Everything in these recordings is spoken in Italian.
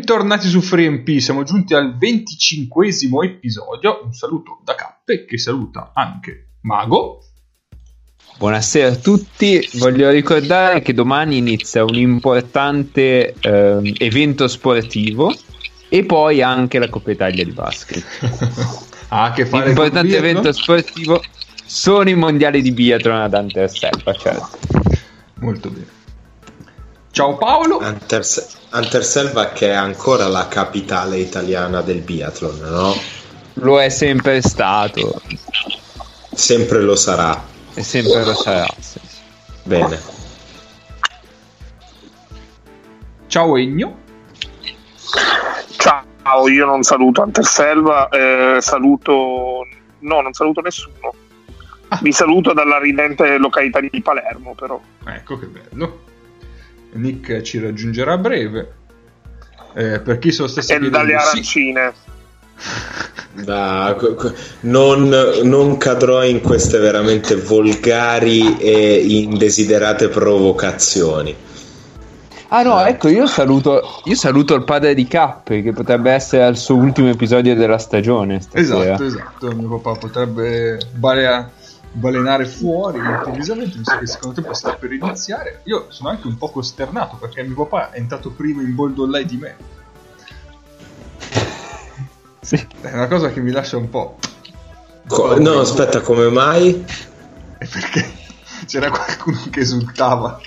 Bentornati su FreeMP, siamo giunti al 25 episodio. Un saluto da Cappe che saluta anche Mago. Buonasera a tutti, voglio ricordare che domani inizia un importante eh, evento sportivo e poi anche la Coppa Italia di basket. ah, che fare Importante evento sportivo sono i mondiali di biathlon ad Anterselva, certo. Molto bene. Ciao Paolo. Anters- Anterselva che è ancora la capitale italiana del biathlon, no? Lo è sempre stato. Sempre lo sarà. E sempre lo sarà. Sì. Bene. Ciao Egno. Ciao, io non saluto Anterselva, eh, saluto... No, non saluto nessuno. Ah. Vi saluto dalla ridente località di Palermo, però. Ecco che bello. Nick ci raggiungerà a breve. Eh, per chi sono stessi e dalle arancine. Da, non, non, cadrò in queste veramente volgari e indesiderate provocazioni. Ah no, ecco, io saluto, io saluto il padre di Cappe, che potrebbe essere al suo ultimo episodio della stagione. Stasera. Esatto, esatto, mio papà potrebbe balea, balenare fuori improvvisamente, visto che secondo te può stare per iniziare. Io sono anche un po' costernato, perché mio papà è entrato prima in Bold Online di me. Sì. È una cosa che mi lascia un po'. Co- no, aspetta, come mai? È perché c'era qualcuno che esultava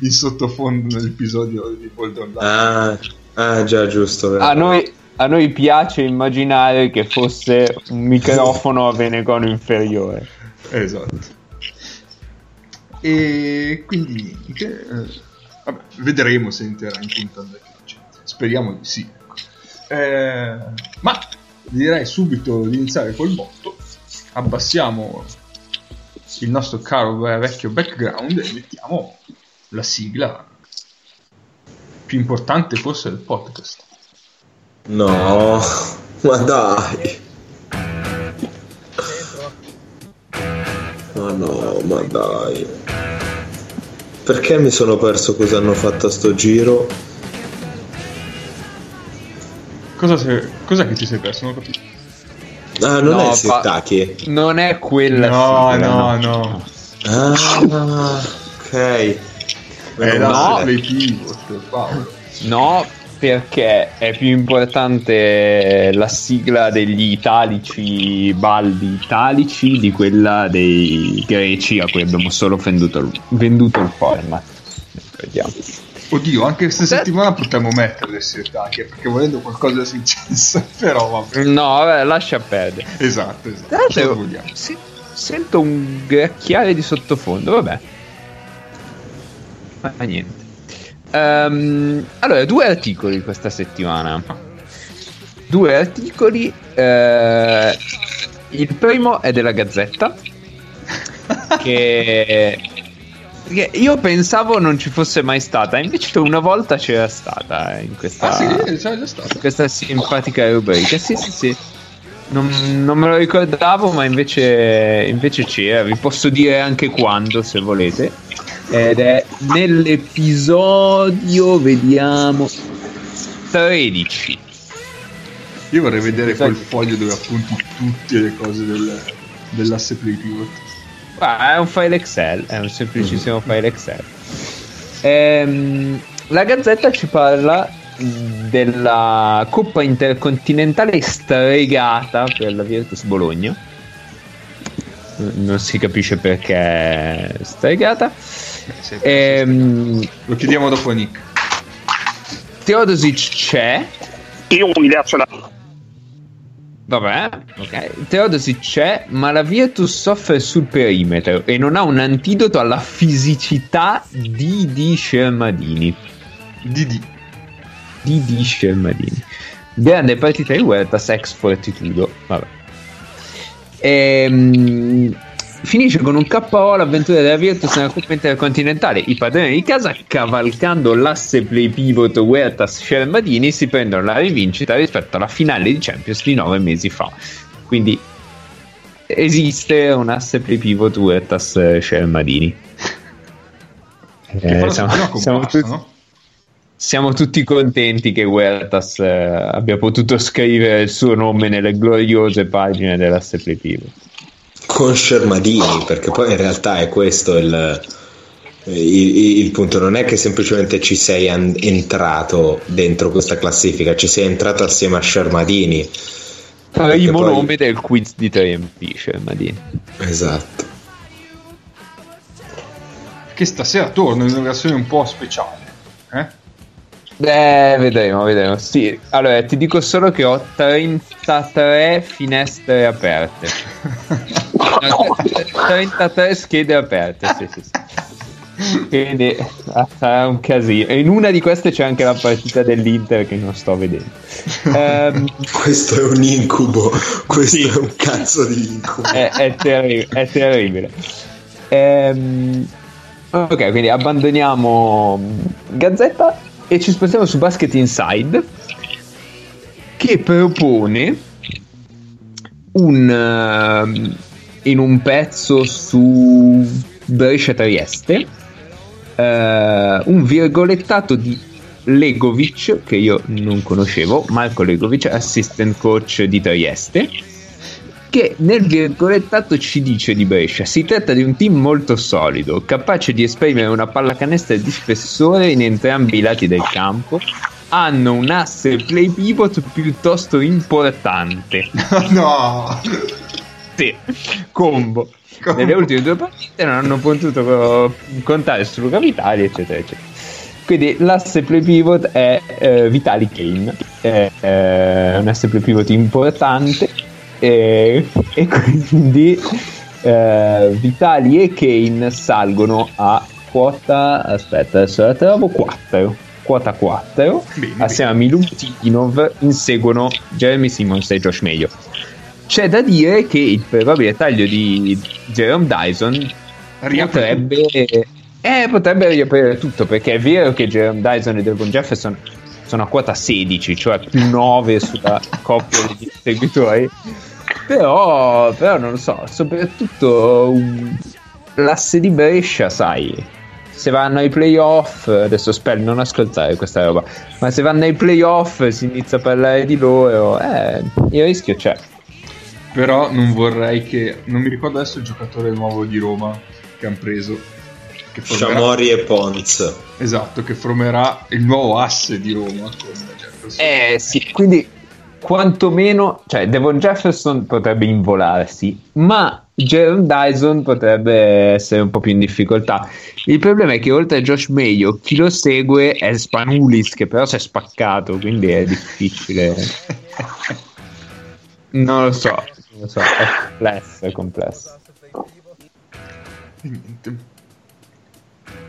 in sottofondo nell'episodio di Bold Online. Ah, ah già, giusto. A noi, a noi, piace immaginare che fosse un microfono a venegono inferiore. Esatto. E quindi eh, vabbè, vedremo se entrerà in punta Speriamo di sì. Eh, ma direi subito di iniziare col botto. Abbassiamo il nostro caro vecchio background e mettiamo la sigla più importante forse del podcast. No, ma dai. No, ma dai. Perché mi sono perso cosa hanno fatto a sto giro? Cosa sei, cos'è che ti sei perso? Non ho capito. Ah, non no, è Sirtaki. Non è quella. No, sigla, no, no. Ah, ok. È la no. pivot, No, perché è più importante la sigla degli italici, baldi italici, di quella dei greci a cui abbiamo solo venduto, venduto il format. Vediamo. Oddio, anche questa settimana potremmo mettere le Sirtaki perché volendo qualcosa è successo, però vabbè. No, vabbè, lascia perdere. Esatto, esatto. Sì, sento un gracchiare di sottofondo, vabbè. Ma niente. Um, allora, due articoli questa settimana. Due articoli. Uh, il primo è della Gazzetta. che io pensavo non ci fosse mai stata, invece una volta c'era stata in questa, ah, sì, già stata. questa simpatica rubrica. Sì, sì, sì. Non, non, me lo ricordavo, ma invece, invece c'era. Vi posso dire anche quando, se volete. Ed è nell'episodio, vediamo, 13. Io vorrei vedere quel foglio dove appunti tutte le cose del, dell'asse play pivot. Ah, è un file Excel, è un semplicissimo mm. file Excel. Ehm, la Gazzetta ci parla della Coppa Intercontinentale stregata per la Virtus Bologna. Non si capisce perché stregata. Eh, ehm, Lo chiediamo dopo Nick. Teodosic c'è. Io un'idea ce l'ho. Vabbè, ok. Teodosi c'è, ma la Virtus soffre sul perimetro e non ha un antidoto alla fisicità di Di Shermadini. Didi. Di Di Shermadini. Grande partita di Huerta, sex fortitudo. Vabbè. Ehm Finisce con un KO l'avventura della Virtus nella Coppa Intercontinentale. I padroni di casa, cavalcando l'asse play pivot Huertas Scermadini, si prendono la rivincita rispetto alla finale di Champions di nove mesi fa. Quindi esiste un asse play pivot Huertas Scermadini. Eh, siamo, siamo tutti... no? siamo tutti contenti che Huertas eh, abbia potuto scrivere il suo nome nelle gloriose pagine della Pivot. Con Shermadini, perché poi in realtà è questo il, il, il, punto. Non è che semplicemente ci sei an- entrato dentro questa classifica, ci sei entrato assieme a Shermadini. Primo poi... nome del quiz di TMP, Shermadini. Esatto. Che stasera torna in una versione un po' speciale. Eh? Vedremo, vedremo. Sì, allora ti dico solo che ho 33 finestre aperte. No, 33 schede aperte, sì, sì, sì. Quindi ah, sarà un casino. E in una di queste c'è anche la partita dell'Inter che non sto vedendo. Um, questo è un incubo. Questo sì. è un cazzo di incubo. È, è, terri- è terribile. Um, ok, quindi abbandoniamo Gazzetta e ci spostiamo su Basket Inside che propone un uh, in un pezzo su Brescia Trieste uh, un virgolettato di Legovic che io non conoscevo Marco Legovic assistant coach di Trieste che nel virgolettato ci dice di Brescia si tratta di un team molto solido, capace di esprimere una pallacanestro di spessore in entrambi i lati del campo, hanno un asse play pivot piuttosto importante. no! Sì, combo. combo. Nelle ultime due partite non hanno potuto contare su Luca Vitali, eccetera, eccetera. Quindi l'asse play pivot è eh, Vitali Kane, è, è un asse play pivot importante e, e quindi eh, Vitali e Kane salgono a quota aspetta adesso la trovo 4 quota 4 bene, assieme bene. a Milutinov inseguono Jeremy Simmons e Josh Mayo. C'è da dire che il probabile taglio di Jerome Dyson potrebbe eh, potrebbe riaprire tutto perché è vero che Jerome Dyson e Devon Jefferson sono a quota 16 cioè più 9 sulla coppia di seguitori però, però non lo so, soprattutto um, l'asse di Brescia, sai, se vanno ai playoff, adesso spero non ascoltare questa roba, ma se vanno ai playoff si inizia a parlare di loro, eh, il rischio c'è. Però non vorrei che, non mi ricordo adesso il giocatore nuovo di Roma che hanno preso. Che formerà, Sciamori e Pons. Esatto, che formerà il nuovo asse di Roma. Eh sì, quindi quantomeno, cioè Devon Jefferson potrebbe involarsi, ma Jaron Dyson potrebbe essere un po' più in difficoltà. Il problema è che oltre a Josh Mayo, chi lo segue è Spanulis, che però si è spaccato, quindi è difficile. non lo so, non lo so, è complesso, è complesso.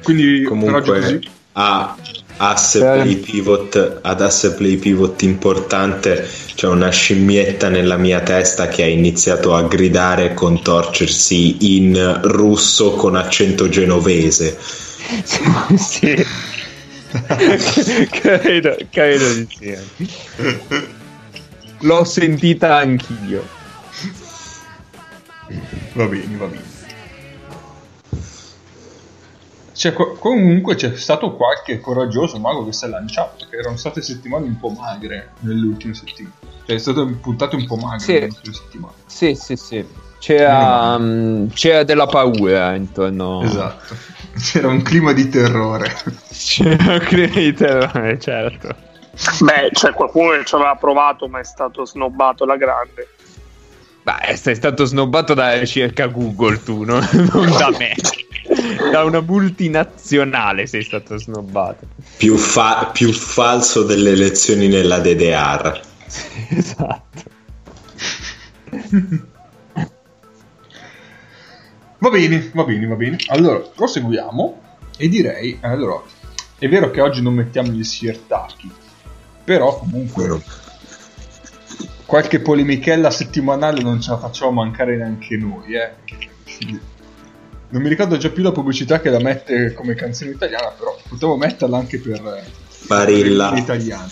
Quindi comunque così. Ah, asse play pivot ad asse play pivot importante c'è una scimmietta nella mia testa che ha iniziato a gridare e contorcersi in russo con accento genovese. Sì. Credo, credo di sì. L'ho sentita anch'io. Va bene va bene cioè, comunque c'è stato qualche coraggioso mago che si è lanciato, perché erano state settimane un po' magre nelle ultime settimane. Cioè, è stato puntate un po' magre sì. nelle ultime settimane. Sì, sì, sì. C'era, um, c'era della paura intorno. Esatto. C'era un clima di terrore. C'era un clima di terrore, certo. Beh, c'è qualcuno che ci aveva provato, ma è stato snobbato alla grande. Beh, sei stato snobbato da ricerca Google tu, no? non da me da una multinazionale sei stato snobbato. Più, fa- più falso delle elezioni nella DDR. esatto. va bene, va bene, va bene. Allora, proseguiamo e direi, allora, è vero che oggi non mettiamo gli siertacchi, però comunque qualche polemichella settimanale non ce la facciamo mancare neanche noi, eh non mi ricordo già più la pubblicità che la mette come canzone italiana, però potevo metterla anche per Barilla italiani.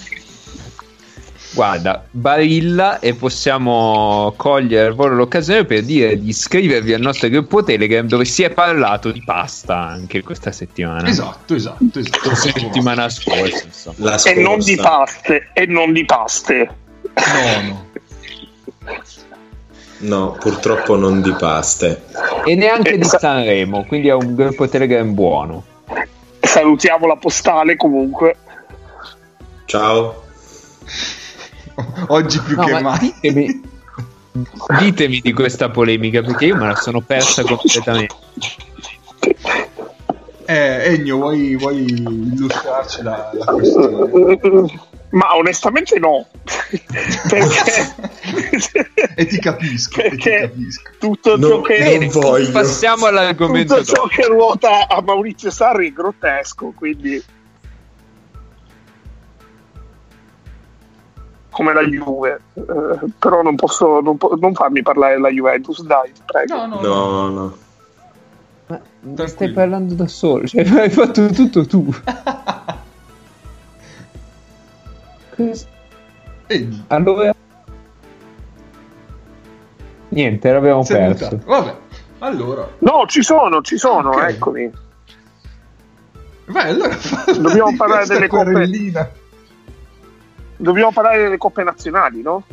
Guarda, Barilla e possiamo cogliere volo l'occasione per dire di iscrivervi al nostro gruppo Telegram dove si è parlato di pasta anche questa settimana. Esatto, esatto, esatto. La settimana scorsa, insomma. La E non di scorsa. paste, e non di paste. No, no. No, purtroppo non di paste. E neanche di Sanremo, quindi è un gruppo Telegram buono. Salutiamo la postale comunque. Ciao. Oggi più No, che ma mai. ditemi, ditemi di questa polemica perché io me la sono persa completamente. Eh, Ennio, vuoi, vuoi illustrarci la, la questione? Ma onestamente no. perché e ti capisco, e ti Perché capisco. tutto No, ciò che non voglio. Passiamo all'argomento tutto ciò dopo. che ruota a Maurizio Sarri è grottesco, quindi come la Juve, Eh, però non posso non, po- non farmi parlare della Juventus, dai, prego. No, no, no. No, no. Ma stai parlando da solo, cioè hai fatto tutto tu. Allora... Niente, l'abbiamo sei perso. mutato. Vabbè, allora. No, ci sono, ci sono, Ok. eccomi. Vai, allora Dobbiamo parlare delle coppe. querellina. Dobbiamo parlare delle coppe nazionali, no?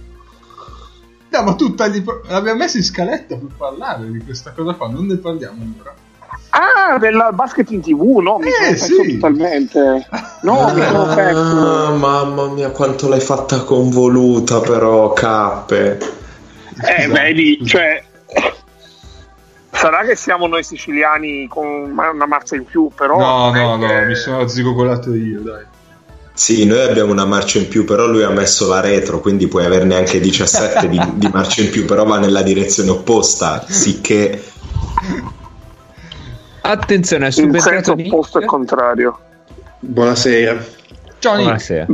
No, ma tu tagli... L'abbiamo messo in scaletta per parlare di questa cosa qua, non ne parliamo ancora. Ah, del basket in tv, no? Mi Eh, sono perso sì. totalmente. No, mi sono Ah, perso. mamma mia, quanto l'hai fatta convoluta, però, cappe. Eh, Scusa, vedi, cioè. Sarà che siamo noi siciliani con una marcia in più, però. No, no, è no, che- mi sono zigogolato io, dai. Sì, noi abbiamo una marcia in più, però lui ha messo la retro, quindi puoi averne anche 17 di, di marcia in più, però va nella direzione opposta, sicché Attenzione, è subentrato senso Nick. opposto e contrario. Buonasera. Ciao, Nick. Buonasera.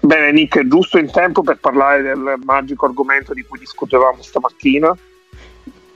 Bene, Nick, è giusto in tempo per parlare del magico argomento di cui discutevamo stamattina.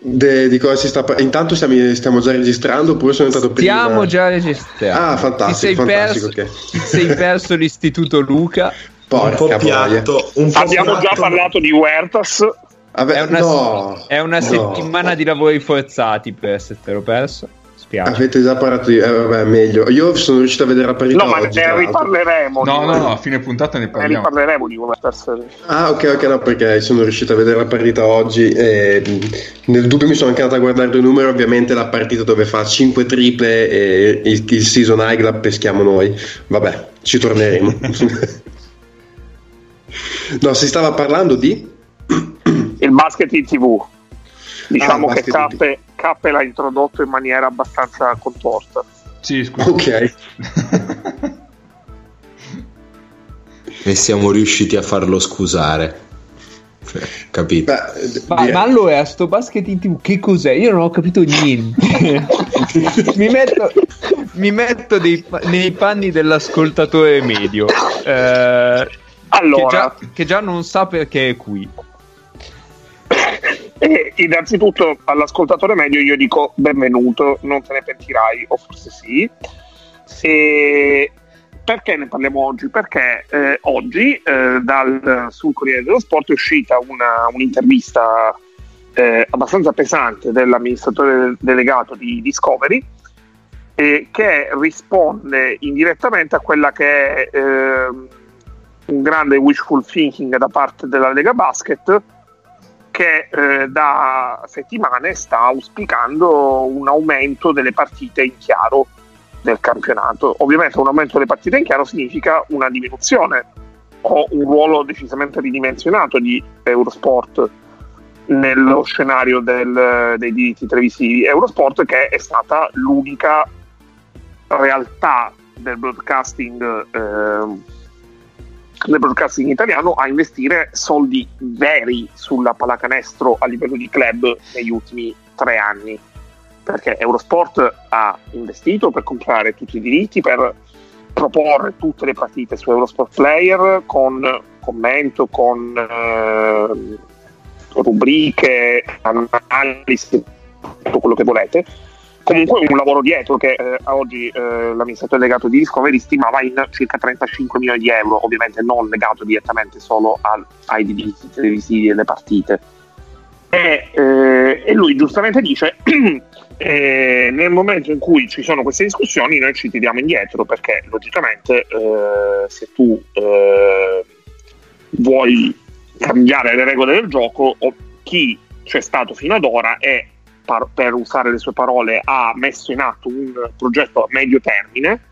De- di cosa si sta par- Intanto stiamo, stiamo già registrando oppure sono entrato prima? Stiamo già registrando. Ah, fantastico, Ti sei fantastico, perso, ok. ti sei perso l'istituto Luca. un Porca po' boia. piatto. Un po' Abbiamo già piatto. parlato di Huertas. Vabbè, È una, no, è una no. settimana di lavori forzati per essertelo perso. Spiace. Avete già parlato di... Eh, vabbè, meglio. Io sono riuscito a vedere la parità No, ma oggi, ne riparleremo. No, no, no, a fine puntata ne Ne parliamo. riparleremo di Huertas. Ah, ok, ok, no, perché sono riuscito a vedere la partita oggi e nel dubbio mi sono anche andato a guardare i numeri, ovviamente la partita dove fa 5 triple e il, il season high la peschiamo noi. Vabbè, ci torneremo. no, si stava parlando di... Il basket in tv. Diciamo Ah, che Cappe, Cappe l'ha introdotto in maniera abbastanza contorta. Sì, scusa. Ok. E siamo riusciti a farlo scusare. Cioè, capito? Beh, Ma, ma allora, sto basket in tv che cos'è? Io non ho capito niente. mi metto, mi metto dei nei panni dell'ascoltatore medio. eh, che, Allora, già, che già non sa perché è qui. Eh, innanzitutto all'ascoltatore medio io dico benvenuto, non te ne pentirai, o forse sì. E perché ne parliamo oggi? Perché eh, oggi eh, dal, sul Corriere dello Sport è uscita una- un'intervista eh, abbastanza pesante dell'amministratore delegato di Discovery eh, che risponde indirettamente a quella che è ehm, un grande wishful thinking da parte della Lega Basket che eh, da settimane sta auspicando un aumento delle partite in chiaro del campionato. Ovviamente un aumento delle partite in chiaro significa una diminuzione o un ruolo decisamente ridimensionato di Eurosport nello scenario del- dei diritti televisivi. Eurosport che è stata l'unica realtà del broadcasting ehm, del broadcasting italiano a investire soldi veri sulla pallacanestro a livello di club negli ultimi tre anni. Perché Eurosport ha investito per comprare tutti i diritti per proporre tutte le partite su Eurosport Player con commento, con eh, rubriche, analisi, tutto quello che volete comunque un lavoro dietro che eh, oggi eh, l'amministratore delegato di Discovery stimava in circa 35 milioni di euro, ovviamente non legato direttamente solo al, ai diritti televisivi delle partite. E, eh, e lui giustamente dice eh, nel momento in cui ci sono queste discussioni noi ci tiriamo indietro perché logicamente eh, se tu eh, vuoi cambiare le regole del gioco chi c'è stato fino ad ora è par- per usare le sue parole, ha messo in atto un progetto a medio termine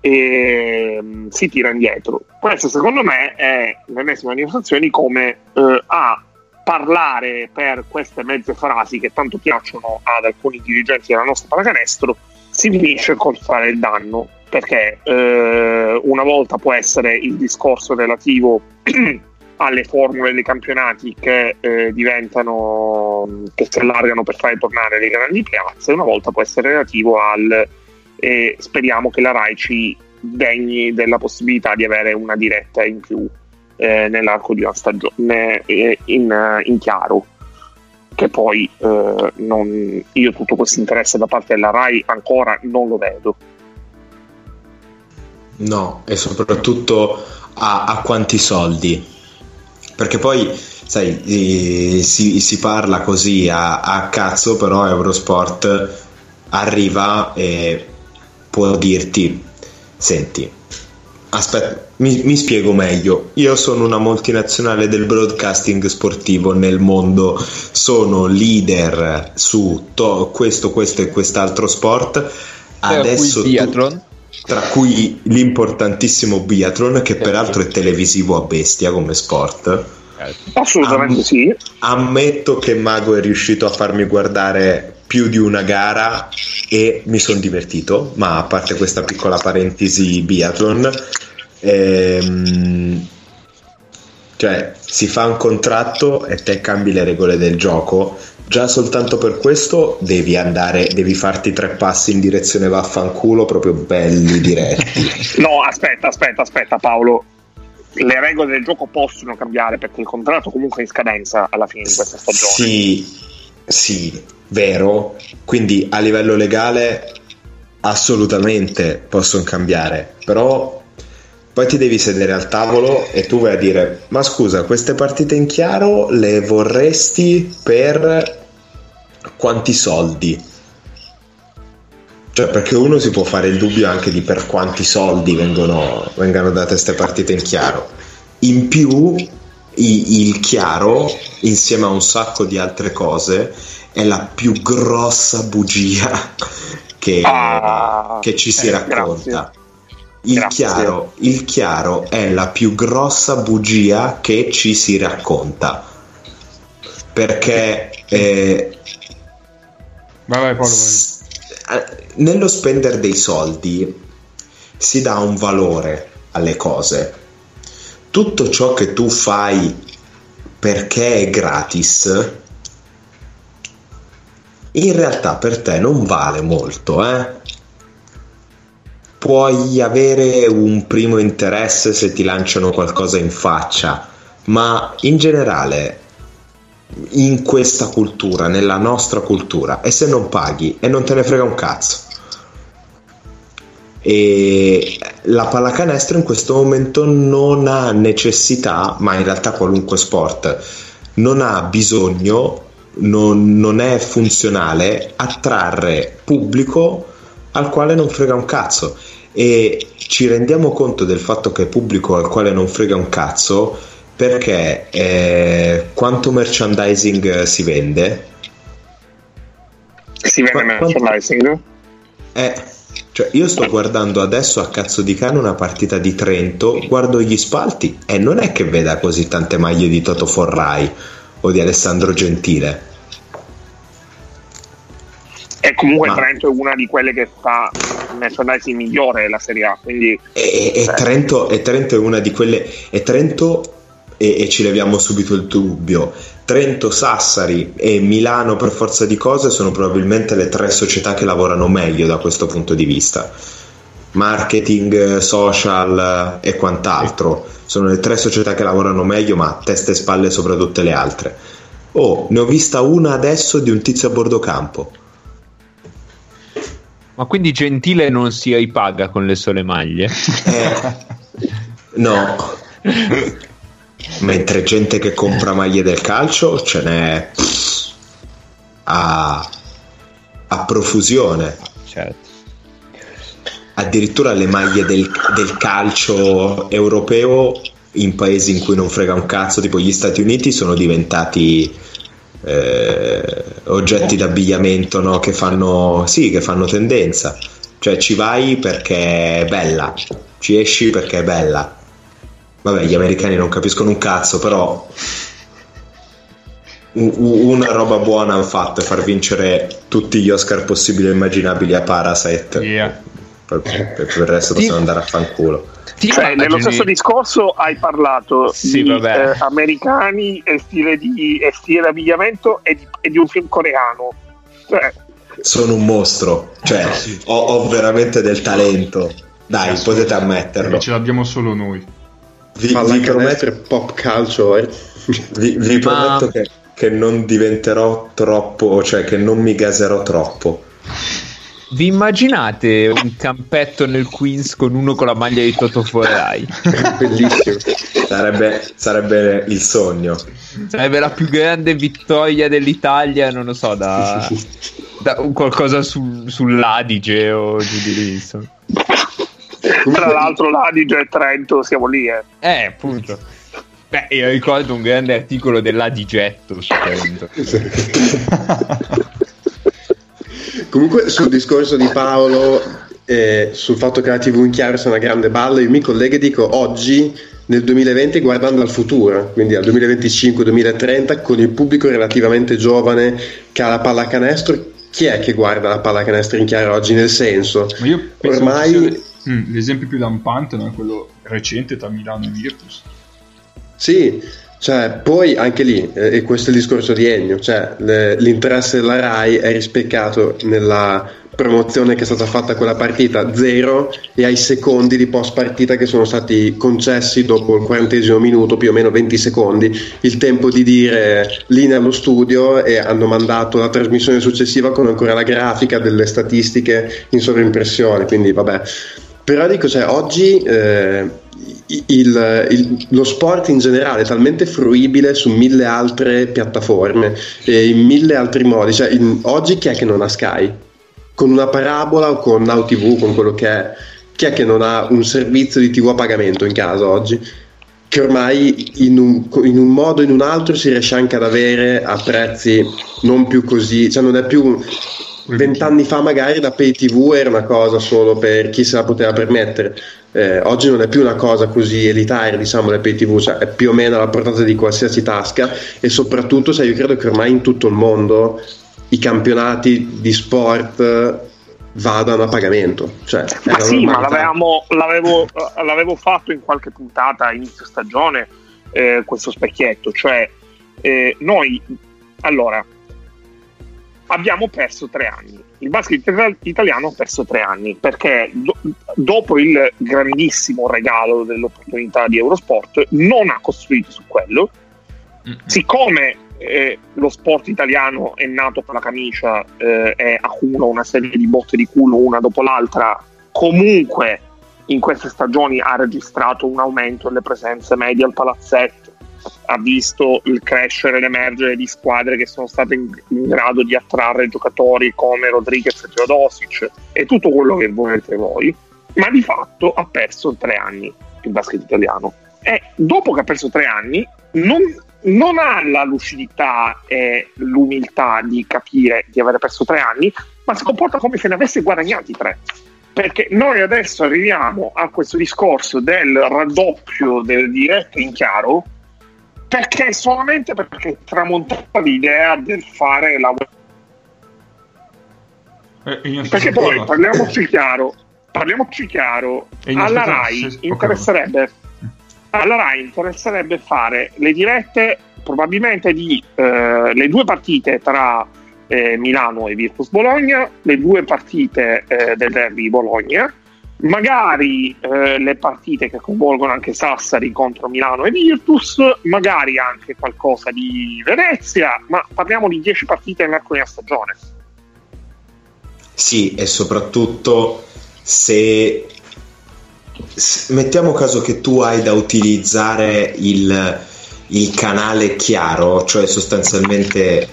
e um, si tira indietro. Questo secondo me è l'ennesima dimostrazione di come uh, a parlare per queste mezze frasi che tanto piacciono ad alcuni dirigenti della nostra pallacanestro si finisce col fare il danno perché uh, una volta può essere il discorso relativo alle formule dei campionati che eh, diventano che si allargano per fare tornare le grandi piazze una volta può essere relativo al e speriamo che la RAI ci degni della possibilità di avere una diretta in più eh, nell'arco di una stagione eh, in, in, chiaro. Che poi eh, non, io tutto questo interesse da parte della RAI ancora non lo vedo. No e soprattutto a, a quanti soldi perché poi, sai, si, si parla così a, a cazzo, però Eurosport arriva e può dirti, senti, aspetta, mi, mi, spiego meglio. Io sono una multinazionale del broadcasting sportivo nel mondo, sono leader su to- questo, questo e quest'altro sport. Adesso tu, tra cui l'importantissimo biathlon che peraltro è televisivo a bestia come sport. Assolutamente Am- sì. Ammetto che Mago è riuscito a farmi guardare più di una gara e mi sono divertito, ma a parte questa piccola parentesi biathlon, ehm, cioè si fa un contratto e te cambi le regole del gioco Già soltanto per questo devi andare, devi farti tre passi in direzione vaffanculo proprio belli diretti. no, aspetta, aspetta, aspetta Paolo. Le regole del gioco possono cambiare perché il contratto comunque è in scadenza alla fine di questa stagione. Sì, sì, vero. Quindi a livello legale assolutamente possono cambiare, però poi ti devi sedere al tavolo e tu vai a dire: Ma scusa, queste partite in chiaro le vorresti per quanti soldi? Cioè, perché uno si può fare il dubbio anche di per quanti soldi vengono, vengano date queste partite in chiaro. In più, i, il chiaro, insieme a un sacco di altre cose, è la più grossa bugia che, ah, che ci si eh, racconta. Grazie il chiaro, il chiaro è la più grossa bugia che ci si racconta. Perché eh, vai, Paolo, vai. Eh, nello spendere dei soldi si dà un valore alle cose. Tutto ciò che tu fai perché è gratis, in realtà per te non vale molto, eh? Puoi avere un primo interesse se ti lanciano qualcosa in faccia, ma in generale in questa cultura, nella nostra cultura, e se non paghi e non te ne frega un cazzo. E la pallacanestro in questo momento non ha necessità, ma in realtà qualunque sport non ha bisogno, non, non è funzionale attrarre pubblico al quale non frega un cazzo e ci rendiamo conto del fatto che è pubblico al quale non frega un cazzo perché eh, quanto merchandising si vende? Si vende Ma, merchandising? Eh, cioè io sto guardando adesso a cazzo di cane una partita di Trento, guardo gli spalti e non è che veda così tante maglie di Toto Forrai o di Alessandro Gentile e comunque Ma... Trento è una di quelle che fa merchandising migliore della Serie A. Quindi, e, e, Trento, e, Trento, è una di quelle. E Trento, e, e ci leviamo subito il dubbio. Trento, Sassari e Milano per forza di cose sono probabilmente le tre società che lavorano meglio da questo punto di vista. Marketing, social e quant'altro. Sono le tre società che lavorano meglio, ma teste e spalle sopra tutte le altre. Oh, ne ho vista una adesso di un tizio a bordo campo Ma quindi Gentile non si ripaga con le sole maglie? Eh, no. Mentre gente che compra maglie del calcio ce n'è a, a profusione. Certo. Addirittura le maglie del, del calcio europeo in paesi in cui non frega un cazzo, tipo gli Stati Uniti, sono diventati eh, oggetti d'abbigliamento no? che, fanno, sì, che fanno tendenza. Cioè ci vai perché è bella, ci esci perché è bella. Vabbè, gli americani non capiscono un cazzo, però una roba buona hanno fatto far vincere tutti gli Oscar possibili e immaginabili a Parasite. Yeah. Per, per- per il resto possiamo andare a fanculo. Ti Cioè, nello immagini- stesso discorso hai parlato Sì, di eh, americani e stile di e stile di abbigliamento e di, e di un film coreano. Cioè, Sono un mostro, cioè Sì. ho, ho veramente del talento. Dai, potete ammetterlo. Perché ce l'abbiamo solo noi. Vi, vi Pallacanestro prometto, pop calcio, eh. vi- vi Ma- prometto che, che non diventerò troppo, cioè che non mi gaserò troppo. Vi immaginate un campetto nel Queens con uno con la maglia di Toto Forai? Bellissimo. Sarebbe, sarebbe il sogno. Sarebbe la più grande vittoria dell'Italia, non lo so, da, da un qualcosa sul, sull'Adige o giù di lì. insomma. tra l'altro l'Adige e Trento siamo lì. Eh. Eh, appunto. Beh, io ricordo un grande articolo dell'Adigetto su Trento. Comunque sul discorso di Paolo eh, sul fatto che la TV in chiaro sia una grande balla, io mi collego e dico oggi nel 2020 guardando al futuro, quindi al 2025-2030 con il pubblico relativamente giovane che ha la pallacanestro, chi è che guarda la pallacanestro in chiaro oggi nel senso? Ormai- Mm, l'esempio più lampante non è quello recente tra Milano e Virtus. Sì, cioè, poi anche lì, eh, e questo è il discorso di Ennio, cioè le- l'interesse della RAI è rispeccato nella promozione che è stata fatta quella partita, zero, e ai secondi di post partita che sono stati concessi dopo il quarantesimo minuto, più o meno 20 secondi, il tempo di dire linea allo studio e hanno mandato la trasmissione successiva con ancora la grafica delle statistiche in sovraimpressione, quindi vabbè. Però dico, cioè, oggi eh, il- il- lo sport in generale è talmente fruibile su mille altre piattaforme e in mille altri modi. Cioè, in- oggi chi è che non ha Sky? Con una parabola o con Now TV, con quello che è, chi è che non ha un servizio di TV a pagamento in casa oggi? Che ormai in un, in un modo o in un altro si riesce anche ad avere a prezzi non più così, cioè non è più vent'anni fa magari la pay tv era una cosa solo per chi se la poteva permettere. Eh, oggi non è più una cosa così elitaria diciamo la pay tv cioè è più o meno alla portata di qualsiasi tasca e soprattutto sai, io credo che ormai in tutto il mondo i campionati di sport vadano a pagamento cioè, Ma sì, ma l'avevamo, l'avevo, l'avevo fatto in qualche puntata inizio stagione eh, questo specchietto, cioè eh, noi allora abbiamo perso tre anni. Il basket itali- italiano ha perso tre anni perché do- dopo il grandissimo regalo dell'opportunità di Eurosport non ha costruito su quello. Siccome eh, lo sport italiano è nato per la camicia eh, e accumula una serie di botte di culo una dopo l'altra, comunque in queste stagioni ha registrato un aumento delle presenze medie al palazzetto, ha visto il crescere e l'emergere di squadre che sono state in, in grado di attrarre giocatori come Rodriguez e Teodosic e tutto quello che volete voi, ma di fatto ha perso tre anni il basket italiano. E dopo che ha perso tre anni, non, non ha la lucidità e l'umiltà di capire di aver perso tre anni, ma si comporta come se ne avesse guadagnati tre. Perché noi adesso arriviamo a questo discorso del raddoppio delle dirette in chiaro, perché solamente perché è tramontata l'idea del fare la Eh, perché poi parla- parliamoci chiaro, parliamoci chiaro, alla RAI se- interesserebbe alla RAI interesserebbe fare le dirette probabilmente di eh, le due partite tra eh, Milano e Virtus Bologna, le due partite eh, del derby di Bologna, magari eh, le partite che coinvolgono anche Sassari contro Milano e Virtus, magari anche qualcosa di Venezia, ma parliamo di 10 partite di una stagione. Sì, e soprattutto se, se mettiamo caso che tu hai da utilizzare il, il canale chiaro, cioè sostanzialmente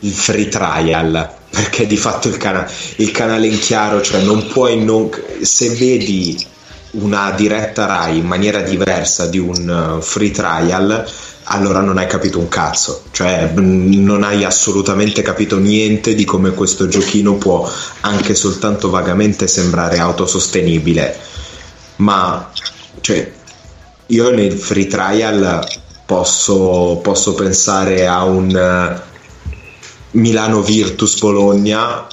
il free trial, perché di fatto il, cana- il canale in chiaro, cioè non puoi non... se vedi una diretta Rai in maniera diversa di un uh, free trial, allora non hai capito un cazzo, cioè non hai assolutamente capito niente di come questo giochino può anche soltanto vagamente sembrare autosostenibile. Ma cioè, io nel free trial posso, posso pensare a un uh, Milano Virtus Bologna,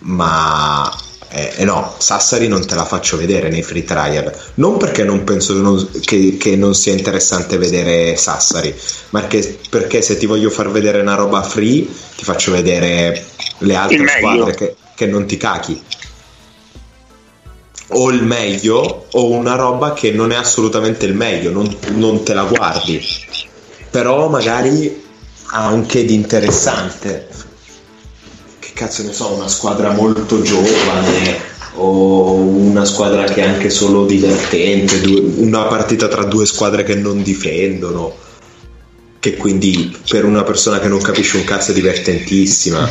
ma eh, eh, no, Sassari non te la faccio vedere nei free trial. Non perché non penso non, che, che, non sia interessante vedere Sassari, ma perché, perché, se ti voglio far vedere una roba free, ti faccio vedere le altre squadre che, che non ti cachi. O il meglio, o una roba che non è assolutamente il meglio, non, non te la guardi. Però magari anche di interessante cazzo ne so, una squadra molto giovane o una squadra che è anche solo divertente, una partita tra due squadre che non difendono, che quindi per una persona che non capisce un cazzo è divertentissima.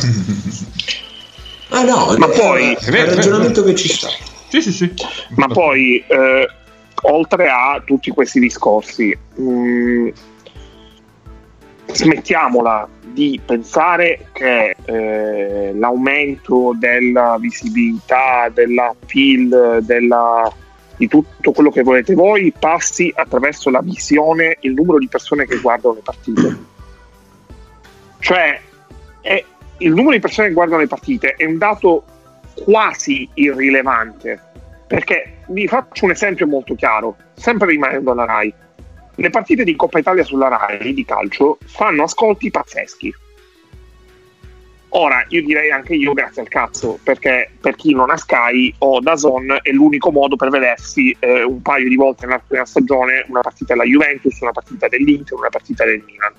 ah no, ma è, poi è, il ragionamento che ci sta. Sì, sì, sì. Ma poi, eh, oltre a tutti questi discorsi, mh, mm, smettiamola di pensare che eh, l'aumento della visibilità, della dell'appeal, della, di tutto quello che volete voi passi attraverso la visione, il numero di persone che guardano le partite. Cioè, è, il numero di persone che guardano le partite è un dato quasi irrilevante. Perché vi faccio un esempio molto chiaro, sempre rimanendo alla RAI le partite di Coppa Italia sulla Rai di calcio fanno ascolti pazzeschi. Ora, io direi anche io grazie al cazzo, perché per chi non ha Sky o da Zone è l'unico modo per vedersi eh, un paio di volte di una stagione una partita della Juventus, una partita dell'Inter, una partita del Milan.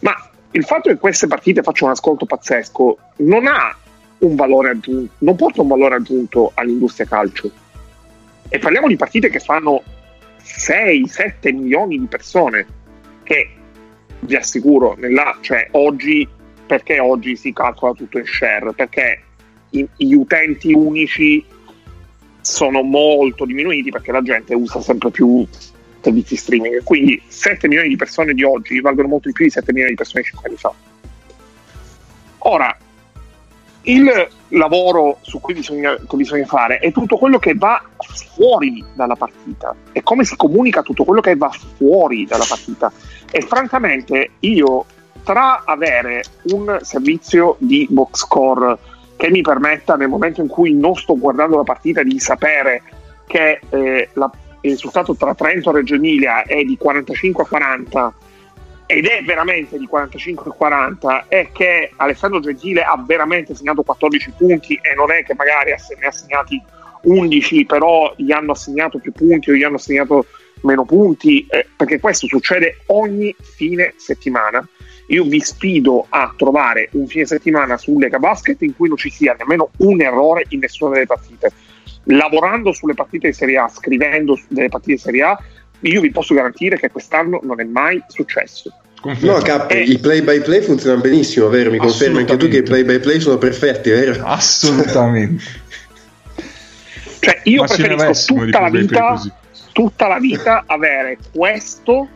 Ma il fatto che queste partite facciano un ascolto pazzesco non ha un valore aggiunto, non porta un valore aggiunto all'industria calcio. E parliamo di partite che fanno 6-7 milioni di persone che vi assicuro nella, cioè oggi perché oggi si calcola tutto in share? Perché i, gli utenti unici sono molto diminuiti perché la gente usa sempre più servizi streaming. Quindi 7 milioni di persone di oggi valgono molto di più di 7 milioni di persone di 5 anni fa. Ora il lavoro su cui bisogna, che bisogna fare è tutto quello che va fuori dalla partita. E come si comunica tutto quello che va fuori dalla partita. E francamente io tra avere un servizio di box score che mi permetta nel momento in cui non sto guardando la partita di sapere che eh, la, il risultato tra Trento e Reggio Emilia è di 45 a 40 ed è veramente di 45-40 è che Alessandro Gentile ha veramente segnato 14 punti e non è che magari ne ha segnati 11 però gli hanno assegnato più punti o gli hanno assegnato meno punti eh, perché questo succede ogni fine settimana. Io vi sfido a trovare un fine settimana su Lega Basket in cui non ci sia nemmeno un errore in nessuna delle partite. Lavorando sulle partite di Serie A scrivendo delle partite di Serie A io vi posso garantire che quest'anno non è mai successo Conferma. No, Cap, eh, i play by play funzionano benissimo, vero? Mi confermi anche tu che i play by play sono perfetti, vero? Assolutamente. cioè, io Ma preferisco tutta la, vita, tutta la vita avere questo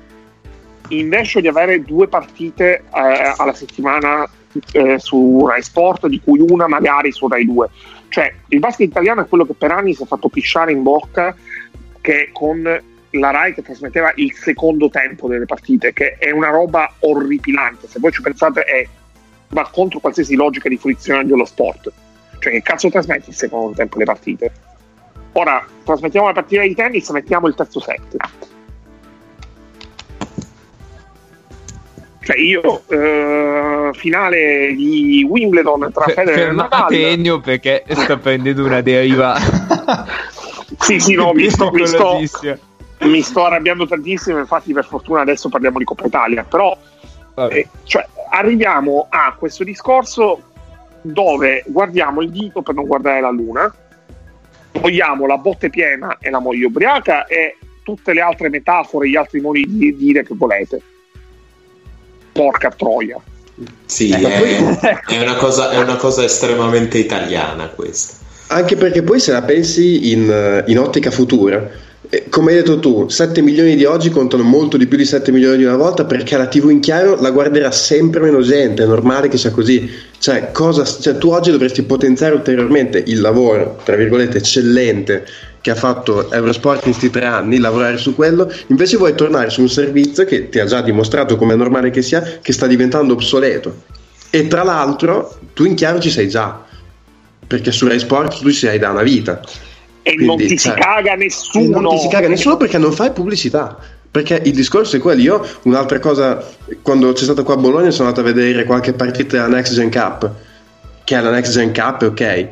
invece di avere due partite eh, alla settimana eh, su Rai Sport, di cui una magari su Rai 2. Cioè, il basket italiano è quello che per anni si è fatto pisciare in bocca che con la Rai che trasmetteva il secondo tempo delle partite, che è una roba orripilante. Se voi ci pensate, è, va contro qualsiasi logica di fruizione dello sport. Cioè, che cazzo trasmetti il secondo tempo delle partite? Ora, trasmettiamo la partita di tennis, mettiamo il terzo set. Cioè io, eh, finale di Wimbledon tra Federer e Nadal... Ennio perché sta prendendo una deriva... sì, sì, no, mi sto, mi sto, mi sto arrabbiando tantissimo, infatti per fortuna adesso parliamo di Coppa Italia, però eh, cioè, arriviamo a questo discorso dove guardiamo il dito per non guardare la luna, vogliamo la botte piena e la moglie ubriaca e tutte le altre metafore, gli altri modi di dire che volete. Porca troia. Sì, Eh, è, è una cosa, è una cosa estremamente italiana questa. Anche perché poi se la pensi in, eh, in ottica futura, eh, come hai detto tu, 7 milioni di oggi contano molto di più di 7 milioni di una volta perché la TV in chiaro la guarderà sempre meno gente, è normale che sia così. Cioè, cosa, cioè, tu oggi dovresti potenziare ulteriormente il lavoro, tra virgolette, eccellente che ha fatto Eurosport in questi tre anni, lavorare su quello, invece vuoi tornare su un servizio che ti ha già dimostrato come è normale che sia, che sta diventando obsoleto. E tra l'altro, tu in chiaro ci sei già, perché su Rai Sport tu ci sei da una vita. E Quindi, non ti si cioè, caga E nessuno. non ti si caga nessuno perché non fai pubblicità. Perché il discorso è quello. Io, un'altra cosa, quando c'è stato qua a Bologna, sono andato a vedere qualche partita della Next Gen Cup, che è la Next Gen Cup, ok.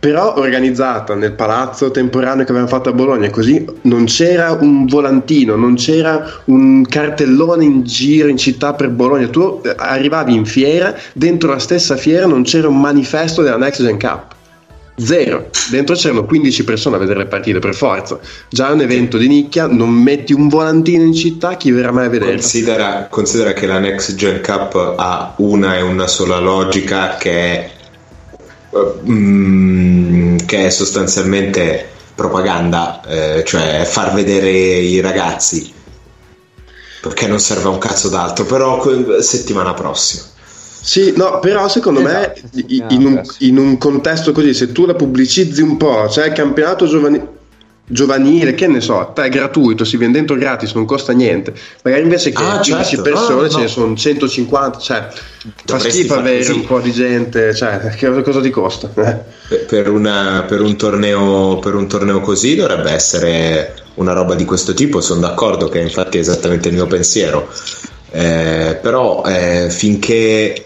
Però organizzata nel palazzo temporaneo che avevamo fatto a Bologna, così non c'era un volantino, non c'era un cartellone in giro in città per Bologna. Tu arrivavi in fiera, dentro la stessa fiera non c'era un manifesto della Next Gen Cup. Zero. Dentro c'erano 15 persone a vedere le partite per forza. Già un evento di nicchia, non metti un volantino in città, chi verrà mai a vedere? Considera, considera che la Next Gen Cup ha una e una sola logica che è, eh, mm, che è sostanzialmente propaganda, eh, cioè far vedere i ragazzi. Perché non serve a un cazzo d'altro, però settimana prossima. Sì, no, però secondo me Esatto, sì, in, un, in un contesto così, se tu la pubblicizzi un po', cioè il campionato giovani- giovanile, che ne so, è gratuito, si viene dentro gratis, non costa niente. Magari invece che Ah, 15 certo, persone no, ce ne sono 150, cioè fa schifo avere così. un po' di gente, cioè che cosa ti costa? Eh. Per- Per, una- per un torneo, per un torneo così dovrebbe essere una roba di questo tipo, sono d'accordo che infatti è esattamente il mio pensiero. Eh, però eh, finché, eh,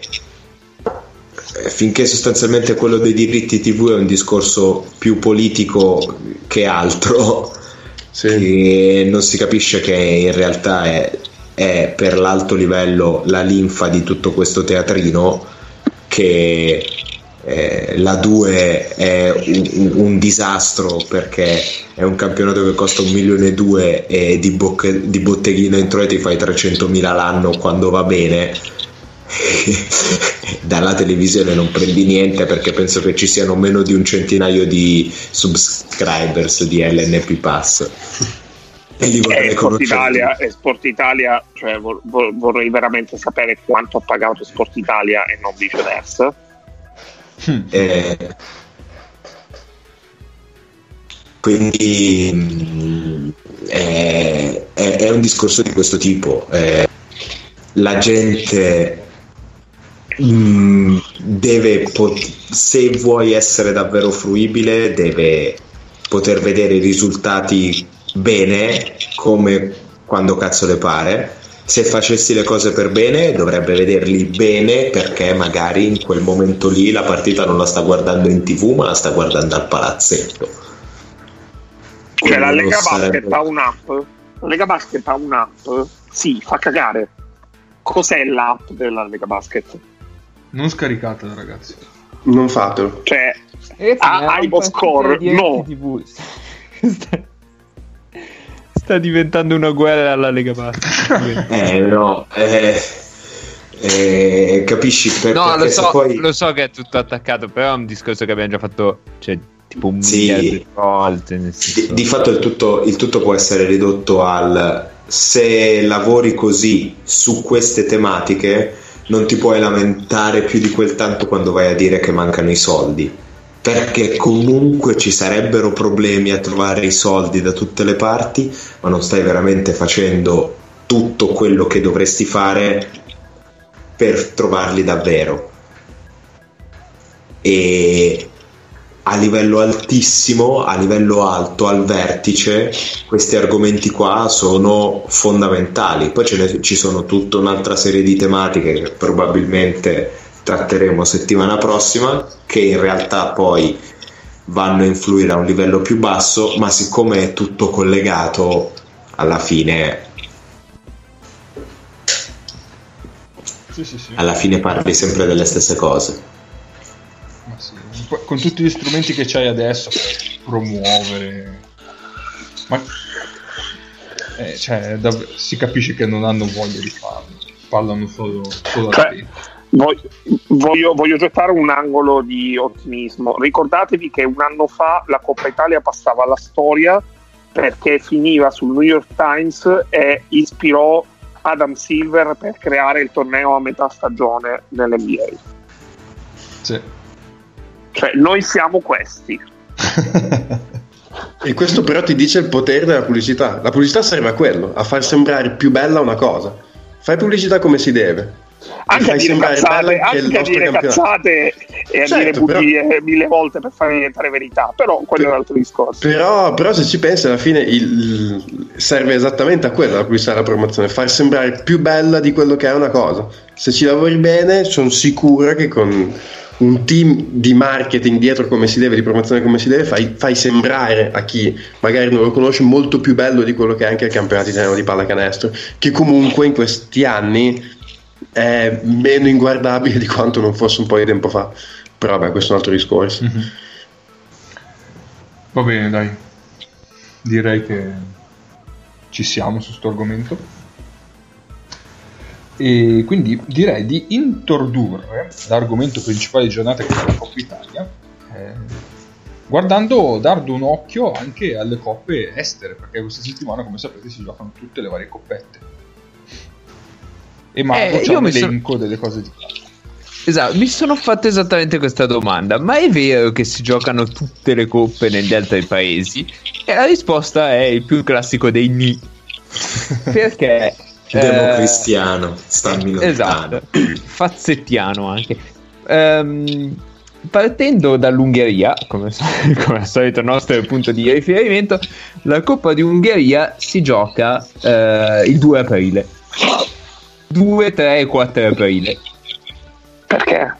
finché sostanzialmente quello dei diritti TV è un discorso più politico che altro, Sì. che non si capisce che in realtà è, è per l'alto livello la linfa di tutto questo teatrino che eh, la 2 è un, un- disastro perché è un campionato che costa un milione e due e di, bocche- di botteghino entro ti fai 300.000 l'anno quando va bene. Dalla televisione non prendi niente perché penso che ci siano meno di un centinaio di subscribers di LNP Pass. E li vorrei E Eh, Sport Italia, e Sport Italia cioè, vor- vor- vorrei veramente sapere quanto ha pagato Sport Italia e non viceversa. Eh, quindi mm, è, è- è un discorso di questo tipo. Eh, la gente mm, deve, pot- se vuoi essere davvero fruibile, deve poter vedere i risultati bene come quando cazzo le pare. Se facessi le cose per bene, dovrebbe vederli bene perché magari in quel momento lì la partita non la sta guardando in tv, ma la sta guardando al palazzetto. Cioè la Lega sarebbe- Basket ha un'app. La Lega Basket ha un'app. Sì, fa cagare. Cos'è l'app della Lega Basket? Non scaricatela, ragazzi. Non fatelo. Cioè, Ragazzi, Ah, ne avevamo Ivo Score, no. TV. Sta, diventando una guerra alla Lega Basket. Eh no, eh, eh, capisci per, No, lo perché so, poi... lo so che è tutto attaccato, però è un discorso che abbiamo già fatto, cioè, tipo un Sì. miliardo di volte. Di, di fatto il tutto, il tutto può essere ridotto al se lavori così su queste tematiche non ti puoi lamentare più di quel tanto quando vai a dire che mancano i soldi perché comunque ci sarebbero problemi a trovare i soldi da tutte le parti ma non stai veramente facendo tutto quello che dovresti fare per trovarli davvero e a livello altissimo, a livello alto, al vertice, questi argomenti qua sono fondamentali. Poi ne, ci sono tutta un'altra serie di tematiche che probabilmente tratteremo settimana prossima, che in realtà poi vanno a influire a un livello più basso, ma siccome è tutto collegato, alla fine, Sì, sì, sì. alla fine parli sempre delle stesse cose. con tutti gli strumenti che c'hai adesso per promuovere ma eh, cioè, dav- si capisce che non hanno voglia di farlo parlano solo, solo cioè, voglio, voglio, gettare un angolo di ottimismo ricordatevi che un anno fa la Coppa Italia passava alla storia perché finiva sul New York Times e ispirò Adam Silver per creare il torneo a metà stagione nell'NBA. Sì. Cioè, noi siamo questi. e questo però ti dice il potere della pubblicità. La pubblicità serve a quello, a far sembrare più bella una cosa. Fai pubblicità come si deve anche a dire cazzate, anche a dire cazzate e a certo, dire bugie però... mille volte per far diventare verità, però quello per... è un altro discorso. Però, però, se ci pensi, alla fine il... serve esattamente a quello la pubblicità e la promozione, far sembrare più bella di quello che è una cosa. Se ci lavori bene, sono sicuro che con un team di marketing dietro come si deve, di promozione come si deve, fai, fai, sembrare a chi magari non lo conosce molto più bello di quello che è anche il campionato italiano di pallacanestro, che comunque in questi anni è meno inguardabile di quanto non fosse un po' di tempo fa. Però vabbè, questo è un altro discorso. Mm-hmm. Va bene, dai. Direi che ci siamo su questo argomento. E quindi direi di introdurre l'argomento principale di giornata che è la Coppa Italia. Eh, guardando, dando un occhio anche alle coppe estere, perché questa settimana, come sapete, si giocano tutte le varie coppette e Marco eh, c'ha un elenco sono... delle cose di casa. Esatto, mi sono fatto esattamente questa domanda, ma è vero che si giocano tutte le coppe negli altri paesi? E la risposta è il più classico dei ni. Perché... Democristiano, eh, stammi lontano. Esatto, fazzettiano anche. Um, partendo dall'Ungheria, come, come, al solito il nostro punto di riferimento, la Coppa di Ungheria si gioca uh, il 2 aprile 2, 3 e 4 aprile. Perché?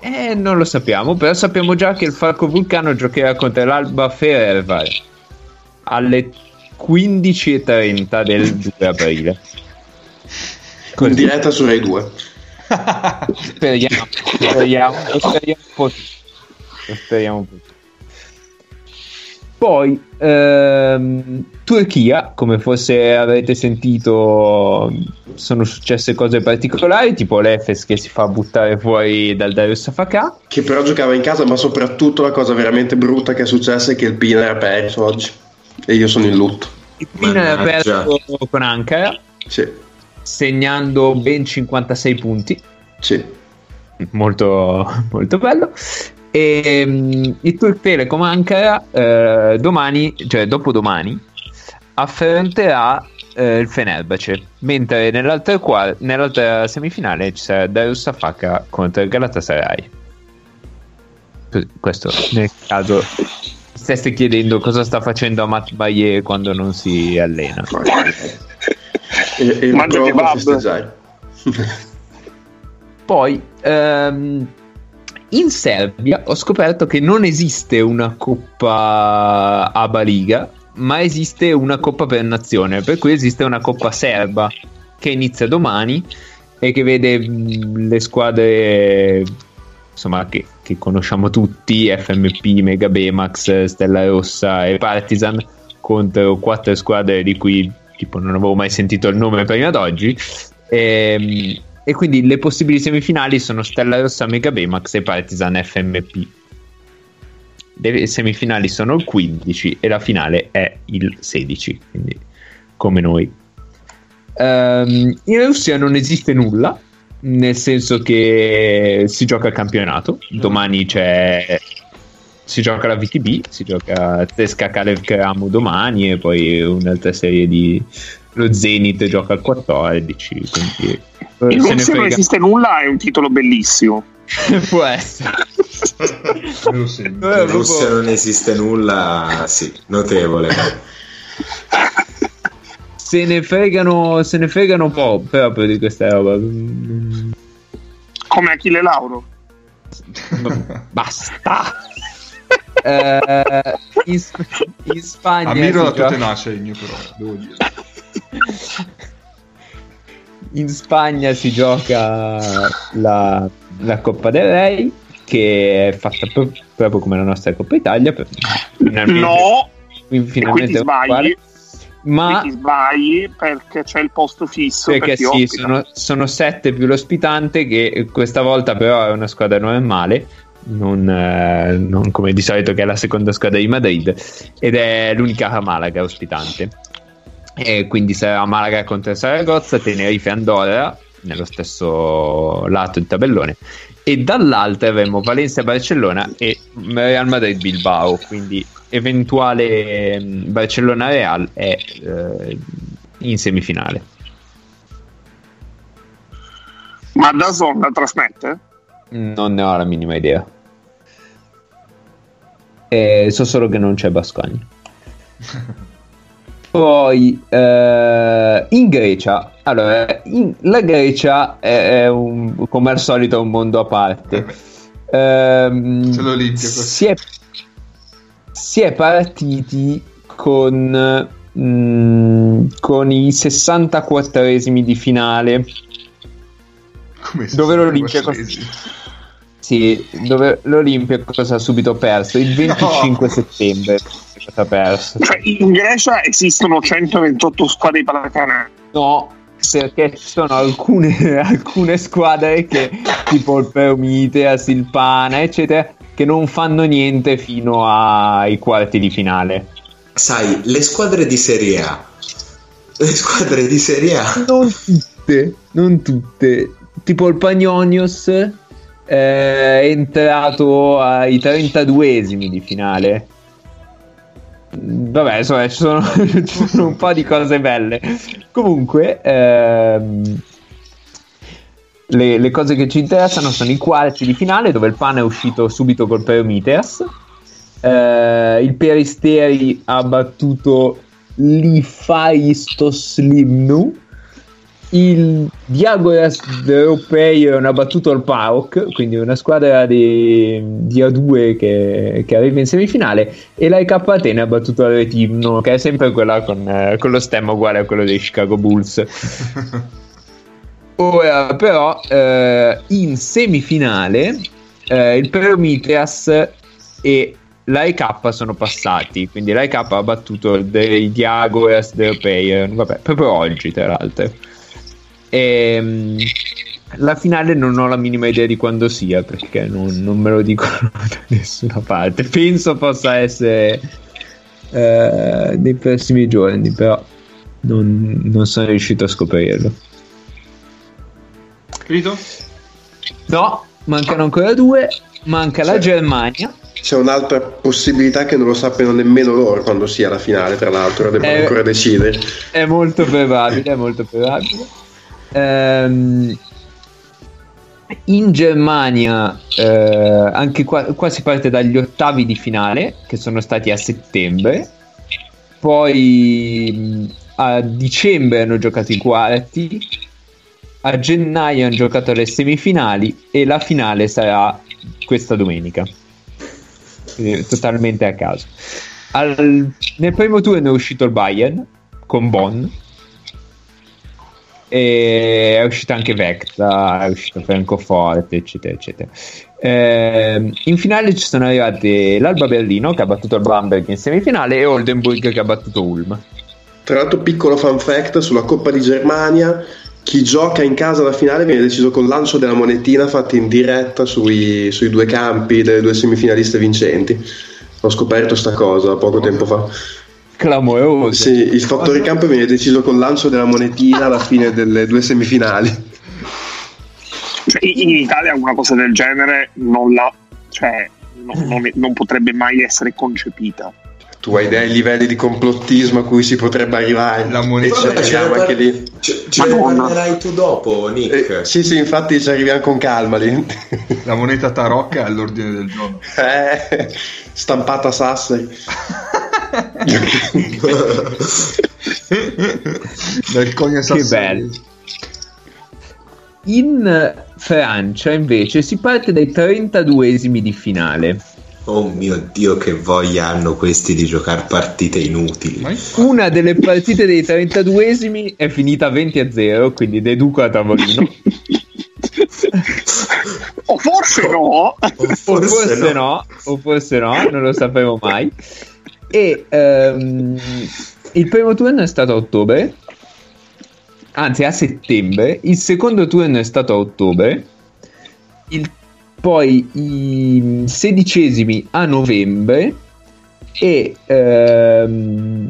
Eh, non lo sappiamo, però sappiamo già che il Falco Vulcano giocherà contro l'Alba Ferevar alle 15.30 del 2 aprile. Con diretta su Rai 2. speriamo, speriamo, speriamo un po'. Speriamo un po'. Poi ehm, Turchia, come forse avete sentito, sono successe cose particolari, tipo l'Efes che si fa buttare fuori dal Darius Safaka. Che però giocava in casa, ma soprattutto la cosa veramente brutta che è successa è che il Pina era perso oggi. E io sono in lutto. Il Pina era perso con Ankara. Sì. Segnando ben 56 punti. Sì. Molto, molto bello. E um, il Turk Telecom Ankara eh, domani, cioè dopodomani, affronterà eh, il Fenerbahce, mentre nell'altra, qua, nell'altra semifinale ci sarà Darius Safaka contro il Galatasaray. Questo nel caso stesse chiedendo cosa sta facendo Matt Baye quando non si allena. e, e Mangia kebab. Poi ehm, in Serbia ho scoperto che non esiste una Coppa ABA Liga, ma esiste una Coppa per Nazione, per cui esiste una Coppa Serba che inizia domani e che vede mm, le squadre insomma, che, che conosciamo tutti, FMP, Mega Bemax, Stella Rossa e Partizan contro quattro squadre di cui tipo non avevo mai sentito il nome prima d'oggi. E, ehm, e quindi le possibili semifinali sono Stella Rossa, Mega Baymax e Partizan FMP. Le semifinali sono il 15 e la finale è il 16, quindi come noi. Um, in Russia non esiste nulla, nel senso che si gioca il campionato. Domani c'è si gioca la VTB, si gioca Tesca Kalev Keramu domani e poi un'altra serie di lo Zenith gioca al 14 quindi in Russia non esiste nulla è un titolo bellissimo. Può essere. In Russia non esiste nulla sì notevole. Se ne fregano se ne fregano un po' proprio di questa roba. Come Achille Lauro. Basta. Eh, in, in, Spagna ammiro la tua tenacia Igno però devo dire in Spagna si gioca la, la Coppa del Re che è fatta proprio come la nostra Coppa Italia. Per, no, finalmente sbagli. Ma ti sbagli perché c'è il posto fisso. Perché per sì, sono, sono, sette più l'ospitante, che questa volta però è una squadra normale. Non, eh, non, come di solito, che è la seconda squadra di Madrid, ed è l'unica Malaga ospitante. E quindi sarà Malaga contro Saragozza, Tenerife Andorra nello stesso lato del tabellone. E dall'altra avremo Valencia-Barcellona e Real Madrid-Bilbao quindi eventuale mm, Barcellona-Real è eh, in semifinale. Ma da Zon la trasmette? non ne ho la minima idea. E so solo che non c'è Bascogna Poi eh, in Grecia, allora, in, la Grecia è, è un, come al solito un mondo a parte. Eh, Ce l'Olimpia si è, si è partiti con, mh, mm, con i 64esimi di finale. Come dove l'Olimpia cosa, sì, dove l'Olimpia cosa ha subito perso? Il 25 no. settembre ha perso. Cioè, in Grecia esistono 128 squadre di pallacanestro. No, perché ci sono alcune, alcune squadre che, tipo il Permite, a Silpana, eccetera, che non fanno niente fino ai quarti di finale. Sai, le squadre di Serie A. Le squadre di Serie A. Non tutte, non tutte. Tipo il Pagnonios eh, è entrato ai 32esimi di finale Vabbè, insomma, ci sono, ci sono un po' di cose belle. Comunque, ehm, le, le, cose che ci interessano sono i quarti di finale, dove il PAN è uscito subito col Prometheus. Eh, il Peristeri ha battuto l'Ifaistos Limnu il Diagoras europei ha battuto il PAOK, quindi una squadra di, di A2 che, che, arriva in semifinale, e l'AIK Atene ha battuto il Retimno, che è sempre quella con, eh, con, lo stemma uguale a quello dei Chicago Bulls. Ora, però, eh, in semifinale, eh, il Prometheus e l'AIK sono passati, quindi l'AIK ha battuto i Diagoras europei, vabbè, proprio oggi, tra l'altro. E, ehm, la finale non ho la minima idea di quando sia perché non, non me lo dicono da nessuna parte. Penso possa essere eh, nei prossimi giorni, però non, non sono riuscito a scoprirlo. Finito? No, mancano ancora due. Manca c'è, la Germania. C'è un'altra possibilità che non lo sappiano nemmeno loro quando sia la finale, tra l'altro, devono è, ancora decidere. È molto probabile, è molto probabile. Ehm, in Germania eh, anche qua, qua, si parte dagli ottavi di finale che sono stati a settembre. Poi a dicembre hanno giocato i quarti a gennaio hanno giocato le semifinali e la finale sarà questa domenica. Quindi, totalmente a caso. Al, nel primo turno è uscito il Bayern con Bonn e è uscita anche Vecta, è uscito Francoforte, eccetera, eccetera. Eh, in finale ci sono arrivati l'Alba Berlino che ha battuto il Bamberg in semifinale e Oldenburg che ha battuto Ulm. Tra l'altro, piccolo fun fact sulla Coppa di Germania: chi gioca in casa la finale viene deciso col lancio della monetina fatta in diretta sui, sui due campi delle due semifinaliste vincenti. Ho scoperto sta cosa poco tempo fa clamoroso. Sì, il fattore campo viene deciso col lancio della monetina alla fine delle due semifinali. Cioè, in Italia una cosa del genere non, la, cioè, non, non, non potrebbe mai essere concepita tu hai dei livelli di complottismo a cui si potrebbe arrivare. La moneta e ci arriviamo anche lì. Ce, ce ne parlerai tu dopo, Nick. Eh, sì, sì, infatti ci arriviamo con calma lì. La moneta tarocca è all'ordine del giorno. Eh, stampata Sassari. Del cogna Che bello. In Francia invece si parte dai 32esimi di finale. Oh mio dio, che voglia hanno questi di giocare partite inutili. Una delle partite dei 32esimi è finita 20 a 0, quindi deduco a tavolino. o forse no, O o forse, forse no. no. o forse no, non lo sapevo mai. E ehm, il primo turno è stato a ottobre, anzi a settembre, il secondo turno è stato a ottobre, il- poi i sedicesimi a novembre. E ehm,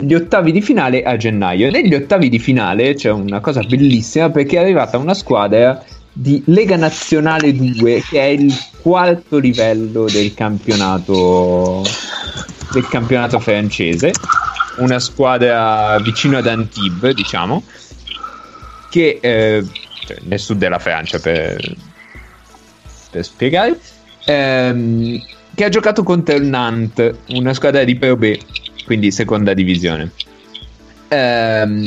gli ottavi di finale a gennaio. Negli ottavi di finale c'è una cosa bellissima perché è arrivata una squadra di Lega Nazionale 2 che è il quarto livello del campionato del campionato francese una squadra vicino ad Antibes diciamo che eh, cioè, nel sud della Francia per, per spiegare ehm, che ha giocato contro il Nantes una squadra di Pro B quindi seconda divisione. Ehm,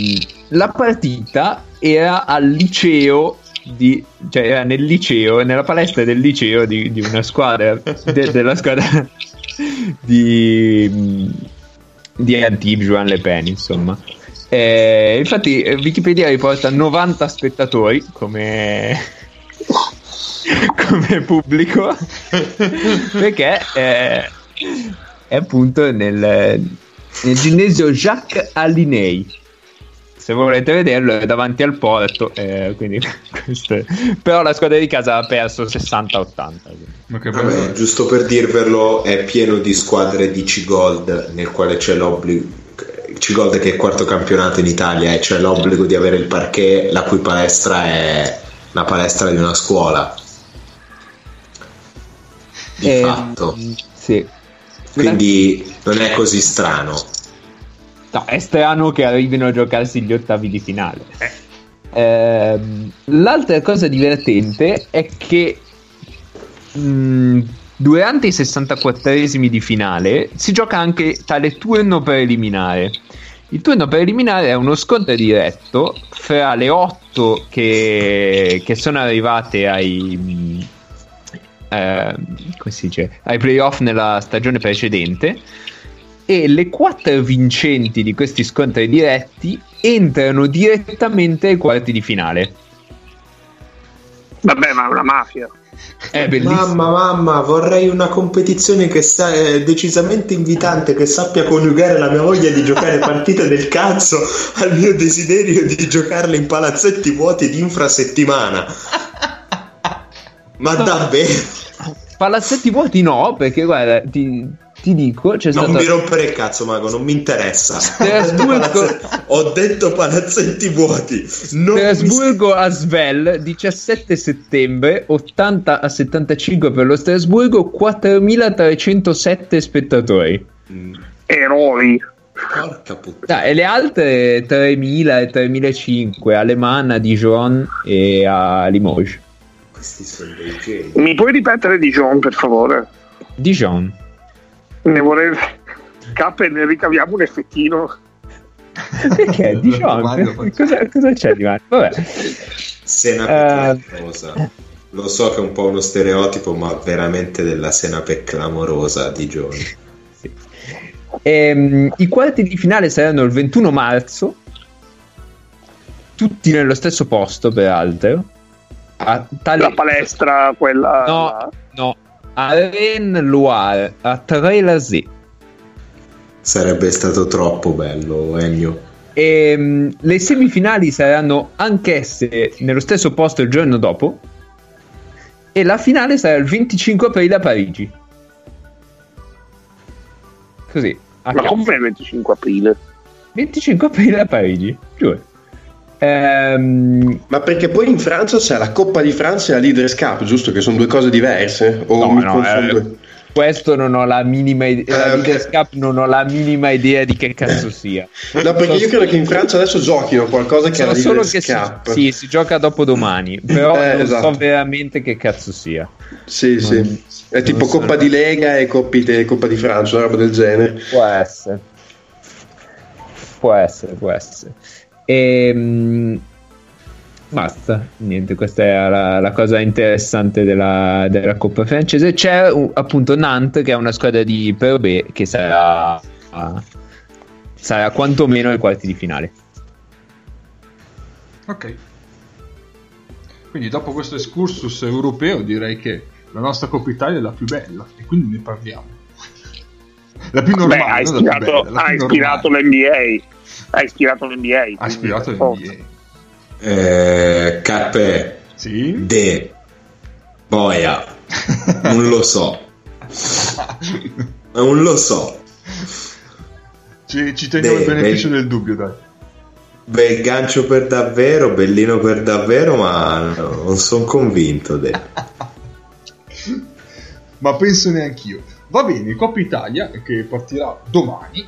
la partita era al liceo di, cioè era nel liceo, nella palestra del liceo di, di una squadra, de- della squadra di, di Antibes, Juan Le Pen, insomma. Eh, infatti eh, Wikipedia riporta 90 spettatori come, come pubblico perché eh, è appunto nel, nel ginnasio Jacques Alinei se volete vederlo è davanti al porto eh, quindi questo è- però la squadra di casa ha perso 60-80 Ma che Vabbè, bello. giusto per dirvelo, è pieno di squadre di C-Gold nel quale c'è l'obbligo. C-Gold che è il quarto campionato in Italia e c'è l'obbligo di avere il parquet, la cui palestra è la palestra di una scuola. Di Ehm, fatto. sì Quindi non è così strano. No, è strano che arrivino a giocarsi gli ottavi di finale. Ehm, l'altra cosa divertente è che mh, durante i 64esimi di finale si gioca anche tale turno preliminare. Il turno preliminare è uno scontro diretto fra le otto che, che sono arrivate ai, mh, eh, ai playoff nella stagione precedente e le quattro vincenti di questi scontri diretti entrano direttamente ai quarti di finale. Vabbè, ma è una mafia. È bellissimo. Mamma, mamma, vorrei una competizione che sia eh, decisamente invitante, che sappia coniugare la mia voglia di giocare partite del cazzo al mio desiderio di giocarle in palazzetti vuoti di infrasettimana. Ma davvero? Palazzetti vuoti no, perché guarda, ti, ti dico, c'è Non stato... mi rompere il cazzo, Mago, non mi interessa. Strasburgo- Ho detto palazzetti vuoti. Non mi- Strasburgo a Svel, 17 settembre, 80 a 75 per lo Strasburgo, 4307 spettatori. Mm, Eroi. Porca puttana. Ah, e le altre 3000 e 3005 a Le Mans, a Dijon e a Limoges. Questi sono dei geni. Mi puoi ripetere Dijon, per favore? Dijon. Ne vorrei... K e ne ricaviamo un effettino. Perché faccio- cosa, cosa c'è di male? Vabbè. Senape Eh. clamorosa. Lo so che è un po' uno stereotipo, ma veramente della senape clamorosa di giorni. Ehm, I quarti di finale saranno il 21 marzo, tutti nello stesso posto, peraltro. A tale... La palestra, quella... No, no. A Rennes-Loire, a Trelazé. Sarebbe stato troppo bello, Ennio. Ehm, le semifinali saranno anch'esse nello stesso posto il giorno dopo. E la finale sarà il 25 aprile a Parigi. Così. a Ma come il 25 aprile? 25 aprile a Parigi, giuro. Ehm, Ma perché poi in Francia c'è la Coppa di Francia e la Leaders Cup, giusto? Che sono due cose diverse? O No, mi no, confondo? eh, questo non ho la minima idea. Eh, Cup non ho la minima idea di che cazzo sia. No, perché io credo che in Francia adesso giochino qualcosa che è So la solo che si, sì, si gioca dopo domani, però Eh, non esatto. so veramente che cazzo sia. Sì, sì. Non- È tipo so. Coppa di Lega e Coppi- e Coppa di Francia, una roba del genere. Può essere. Può essere, può essere. Ehm, basta, niente, questa è la, la cosa interessante della, della Coppa francese. C'è un- appunto Nantes che è una squadra di Pro B che sarà, sarà quantomeno ai quarti di finale. Ok. Quindi dopo questo excursus europeo direi che la nostra Coppa Italia è la più bella e quindi ne parliamo. La più normale, Beh, ha ispirato, ha ispirato l'NBA. Ha ispirato l'NBA. Ha ispirato l'NBA. Eh, Cappe, Sì? De, Boia, non lo so, non lo so. ci, ci teniamo il beneficio beh. del dubbio, dai. Bel gancio per davvero, bellino per davvero, ma non sono convinto. De. Ma penso neanch'io. Va bene, Coppa Italia che partirà domani,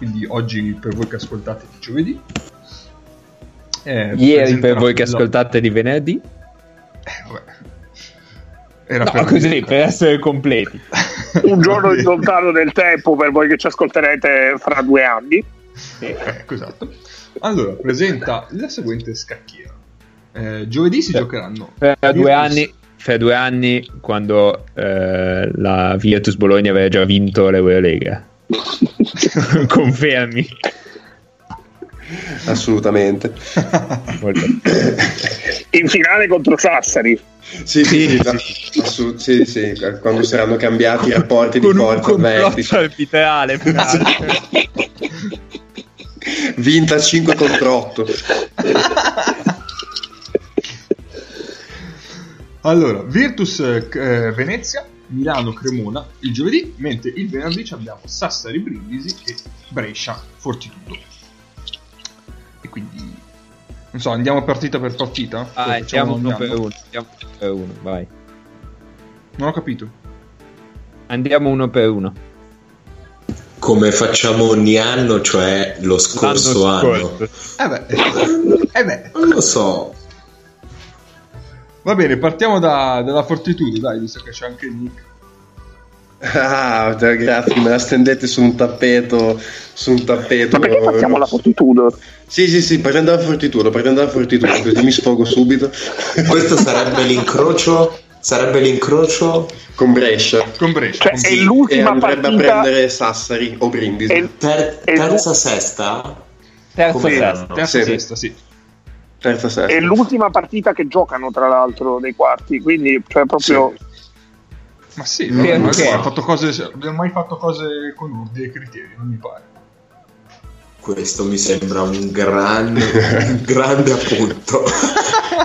quindi oggi per voi che ascoltate di giovedì. Eh, Ieri per voi che ascoltate di venerdì. Eh, vabbè. Era No, per così, per essere completi. Un giorno di lontano nel tempo per voi che ci ascolterete fra due anni. Ecco, esatto. Allora, presenta la seguente scacchiera. Eh, giovedì si giocheranno. Per due Virtus- anni, fra due anni, quando eh, la Virtus Bologna aveva già vinto l'Eurolega. Confermi. Assolutamente. In finale contro Sassari. Sì, sì, no, assolut- sì, sì, quando saranno cambiati i rapporti di Con un forza complotto avvertici. arbitrale. Vinta 5 contro 8. Allora, Virtus eh, Venezia, Milano Cremona il giovedì, mentre il venerdì ci abbiamo Sassari Brindisi e Brescia Fortitudo. E quindi non so, andiamo partita per partita? Ah, Facciamo andiamo uno per uno. Andiamo uno per uno, vai. Non ho capito. Andiamo uno per uno. Come facciamo ogni anno, cioè lo scorso L'anno anno. scorso. Eh beh, eh beh. Non lo so. Va bene, partiamo da, dalla Fortitudo, dai, visto che c'è anche Nick. Ah, grazie, me la stendete su un tappeto. Su un tappeto. Ma perché facciamo la fortitudo? Sì, sì, sì, partendo dalla fortitudo, partendo dalla fortitudo, così mi sfogo subito. Questo sarebbe l'incrocio. Sarebbe l'incrocio. Con Brescia. Con Brescia. Cioè, con è. E l'ultima andrebbe partita. a prendere Sassari o Brindisi. È, ter- è- terza, sesta. Terza sesta. Terza Sì. sesta, sì. Terza è sesta. l'ultima partita che giocano, tra l'altro, dei quarti. Quindi, cioè, proprio. Ma sì, Perché? non abbiamo mai fatto cose, abbiamo mai fatto cose con ordine e criteri, non mi pare. Questo mi sembra un grande, un grande appunto.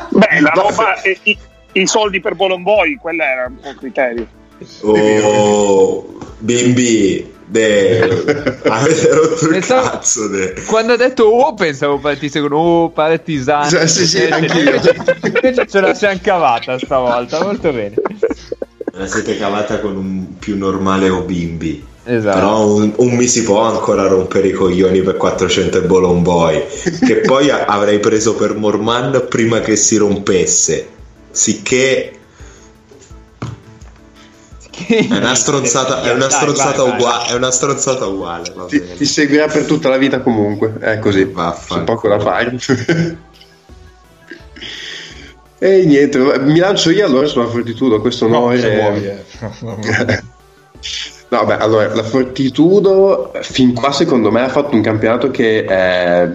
Beh, la roba. i, i soldi per Bolomboy, quella era un criterio. Oh, bimbi, de, avete rotto il Pensavo- cazzo. De. Quando ha detto oh pensavo partisse con oh partigiano Sì, sì, sì, anch'io. invece, ce la siamo cavata stavolta molto bene la siete cavata con un più normale o bimbi. esatto Però un, un mi si può ancora rompere i coglioni per 400 e Bolon Boy. Che poi a- avrei preso per Morman prima che si rompesse. Sicché è una stronzata, è una stronzata vai, vai. uguale. È una stronzata uguale. va Ti, bene. ti seguirà per tutta la vita comunque, è così, Vaffanculo. c'è poco da fare. e niente, mi lancio io allora sulla fortitudo, questo No, onore. se vuoi, eh. No, beh, allora, la Fortitudo fin qua secondo me ha fatto un campionato che è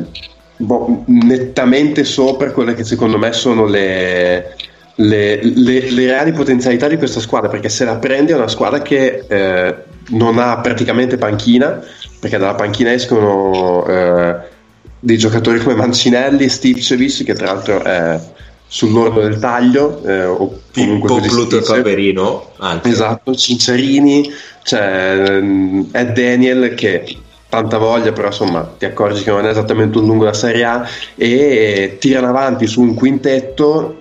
boh, nettamente sopra quelle che secondo me sono le, le, le- le reali potenzialità di questa squadra, perché se la prendi è una squadra che eh, non ha praticamente panchina, perché dalla panchina escono eh, dei giocatori come Mancinelli Stipcevic, che tra l'altro è sull'orlo del taglio, eh, o comunque Pippo Pluto e. Paperino. Anche. Esatto, Cinciarini, c'è ehm, Ed Daniel che tanta voglia, però insomma ti accorgi che non è esattamente un lungo da Serie A e tirano avanti su un quintetto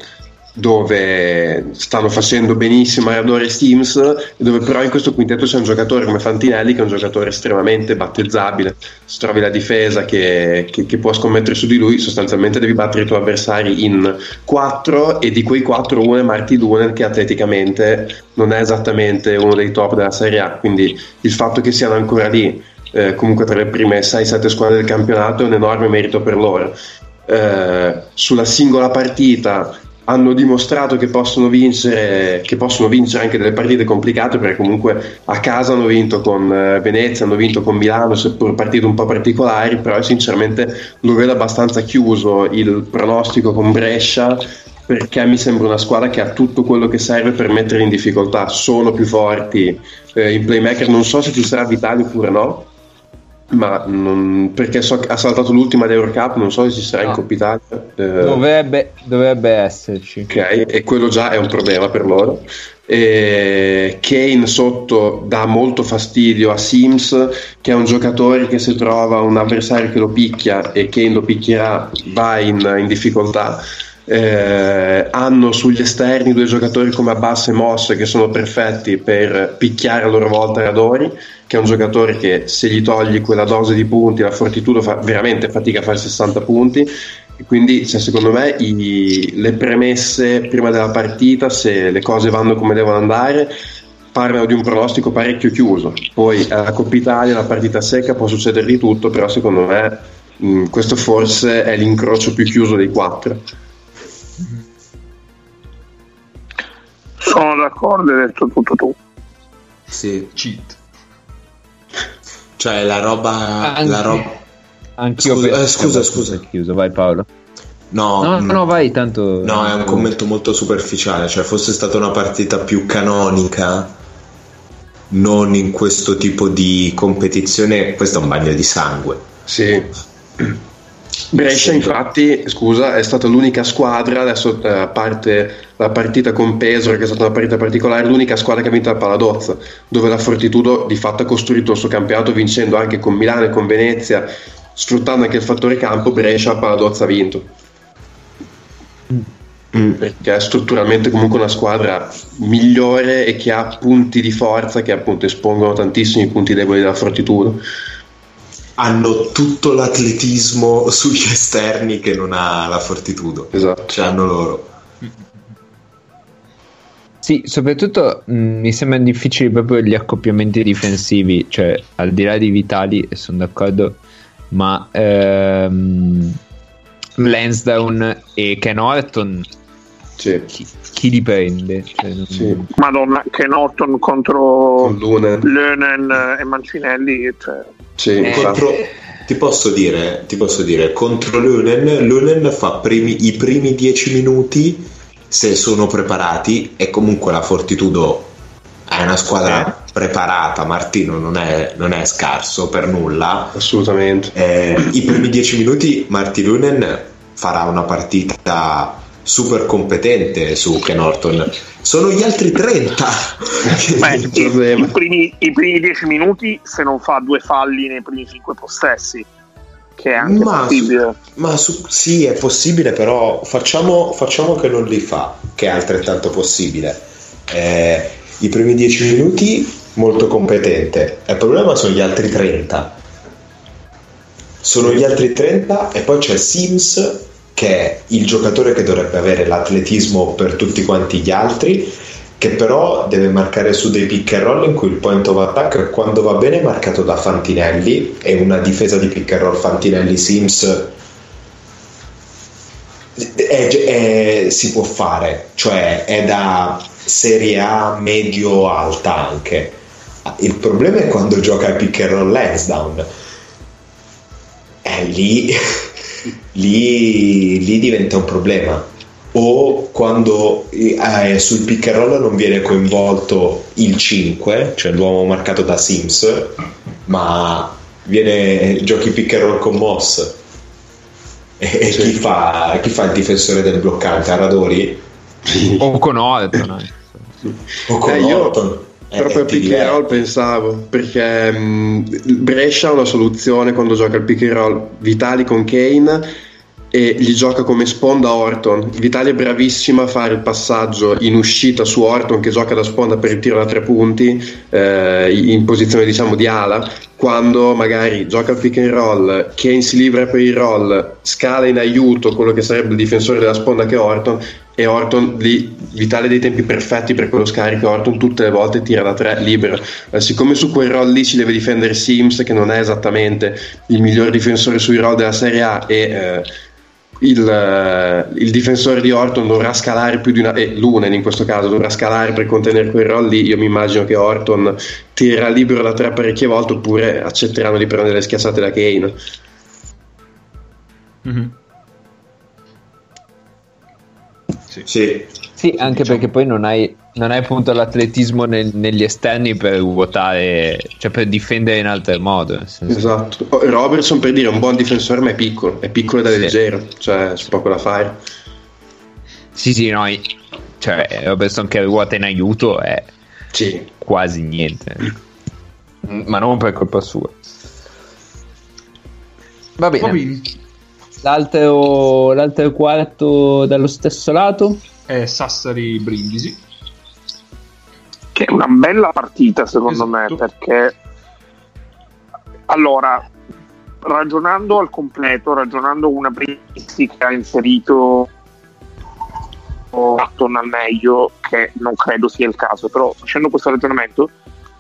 dove stanno facendo benissimo Maradona e Steams dove però in questo quintetto c'è un giocatore come Fantinelli che è un giocatore estremamente battezzabile. Se trovi la difesa che, che- che può scommettere su di lui sostanzialmente devi battere i tuoi avversari in 4 e di quei 4 uno è Marty Dunen che atleticamente non è esattamente uno dei top della Serie A. Quindi il fatto che siano ancora lì eh, comunque tra le prime 6-7 squadre del campionato è un enorme merito per loro. Eh, sulla singola partita hanno dimostrato che possono vincere che possono vincere anche delle partite complicate perché comunque a casa hanno vinto con eh, Venezia hanno vinto con Milano seppur partite un po' particolari però sinceramente lo vedo abbastanza chiuso il pronostico con Brescia perché mi sembra una squadra che ha tutto quello che serve per mettere in difficoltà. Sono più forti eh, in playmaker, non so se ci sarà Vitali oppure no, ma non, perché so che ha saltato l'ultima di Eurocup, non so se ci sarà No. in Coppa Italia. Eh, Dovrebbe, dovrebbe esserci. Ok, e quello già è un problema per loro. E Kane sotto dà molto fastidio a Sims, che è un giocatore che se trova un avversario che lo picchia e Kane lo picchierà, va in, in difficoltà. Eh, hanno sugli esterni due giocatori come Abbas e Moss che sono perfetti per picchiare a loro volta Radori, che è un giocatore che se gli togli quella dose di punti, la fortitudo fa veramente fatica a fare 60 punti. E quindi cioè, secondo me i- le premesse prima della partita, se le cose vanno come devono andare, parlano di un pronostico parecchio chiuso. Poi alla Coppa Italia, la partita secca, può succedere di tutto, però secondo me mh, questo forse è l'incrocio più chiuso dei quattro. Sono d'accordo, hai detto tutto tu. Sì, Cheat. cioè la roba... Anche- La roba... Anch'io Scusa, penso eh, scusa, scusa. chiuso, vai Paolo. No, No, mm, no, vai, tanto. No, è un commento molto superficiale, cioè fosse stata una partita più canonica, non in questo tipo di competizione, questo è un bagno di sangue. Sì. Brescia infatti, scusa, è stata l'unica squadra, adesso eh, a parte la partita con Pesaro che è stata una partita particolare, l'unica squadra che ha vinto la Paladozza, dove la Fortitudo di fatto ha costruito il suo campionato vincendo anche con Milano e con Venezia, sfruttando anche il fattore campo, Brescia la Paladozza ha vinto. Perché è strutturalmente comunque una squadra migliore e che ha punti di forza che appunto espongono tantissimi punti deboli della Fortitudo. Hanno tutto l'atletismo sugli esterni che non ha la Fortitudo, Esatto. cioè hanno loro. Sì, soprattutto mh, mi sembrano difficili proprio gli accoppiamenti difensivi, cioè al di là di Vitali, e sono d'accordo, ma ehm, Lansdowne e Ken Orton, Sì. chi, chi li prende? Cioè, non- Sì. Madonna, che Norton contro Con Lunen. Leunen e Mancinelli. Cioè, Sì, Eh. Contro- ti, posso dire, ti posso dire, contro Lunen, Lunen fa primi- i primi 10 minuti se sono preparati e comunque la Fortitudo è una squadra preparata, Martino non è, non è scarso per nulla. assolutamente. Eh, I primi 10 minuti Marty Lunen farà una partita super competente su Ken Norton. Sono gli altri 30. beh, il i, problema. i primi, i primi dieci minuti se non fa due falli nei primi cinque possessi, che è anche Ma- possibile. Ma su- sì, è possibile, però facciamo, facciamo che non li fa, che è altrettanto possibile. Eh, I primi 10 minuti molto competente, il problema sono gli altri 30. Sono gli altri 30 e poi c'è Sims che è il giocatore che dovrebbe avere l'atletismo per tutti quanti gli altri, che però deve marcare su dei pick and roll in cui il point of attack quando va bene è marcato da Fantinelli e una difesa di pick and roll Fantinelli Sims è- è- si può fare, cioè è da serie A medio alta anche. Il problema è quando gioca pick and roll Lansdowne. Eh, lì, lì, lì diventa un problema. O quando eh, sul pick and roll non viene coinvolto il 5, cioè l'uomo marcato da Sims, ma viene giochi pick and roll con Moss. E, e Sì. chi, fa, chi fa il difensore del bloccante? Aradori? O con Orton. O con Eh, io Orton? Eh, Proprio pick and roll pensavo, perché mh, Brescia ha una soluzione quando gioca il pick and roll Vitali con Kane e gli gioca come sponda Orton. Vitali è bravissima a fare il passaggio in uscita su Orton che gioca da sponda per il tiro da tre punti eh, in posizione diciamo di ala. Quando magari gioca il pick and roll, Kane si libera per il roll, scala in aiuto quello che sarebbe il difensore della sponda che è Orton e Orton lì Vitale dei tempi perfetti per quello scarico Orton tutte le volte tira da tre libero Eh, siccome su quel roll lì ci deve difendere Sims che non è esattamente il miglior difensore sui roll della Serie A e eh, il, eh, il difensore di Orton dovrà scalare più di una e Lunen in questo caso dovrà scalare per contenere quel roll lì io mi immagino che Orton tirerà libero da tre parecchie volte oppure accetteranno di prendere le schiassate da Kane Mhm. Sì. Sì, Sì, anche Diciamo. perché poi non hai, non hai appunto l'atletismo nel- negli esterni per vuotare, cioè per difendere in altro modo. Esatto. Oh, Robertson per dire è un buon difensore, ma è piccolo, è piccolo ed è Sì. leggero, cioè c'è poco da fare. Sì, sì, no, cioè Robertson che ruota in aiuto è Sì. quasi niente. Ma non per colpa sua. Va bene. Va bene. L'altro, l'altro quarto dallo stesso lato? È Sassari Brindisi. Che è una bella partita secondo Esatto. me perché allora ragionando al completo, ragionando una che ha inserito Atton al meglio, che non credo sia il caso, però facendo questo ragionamento,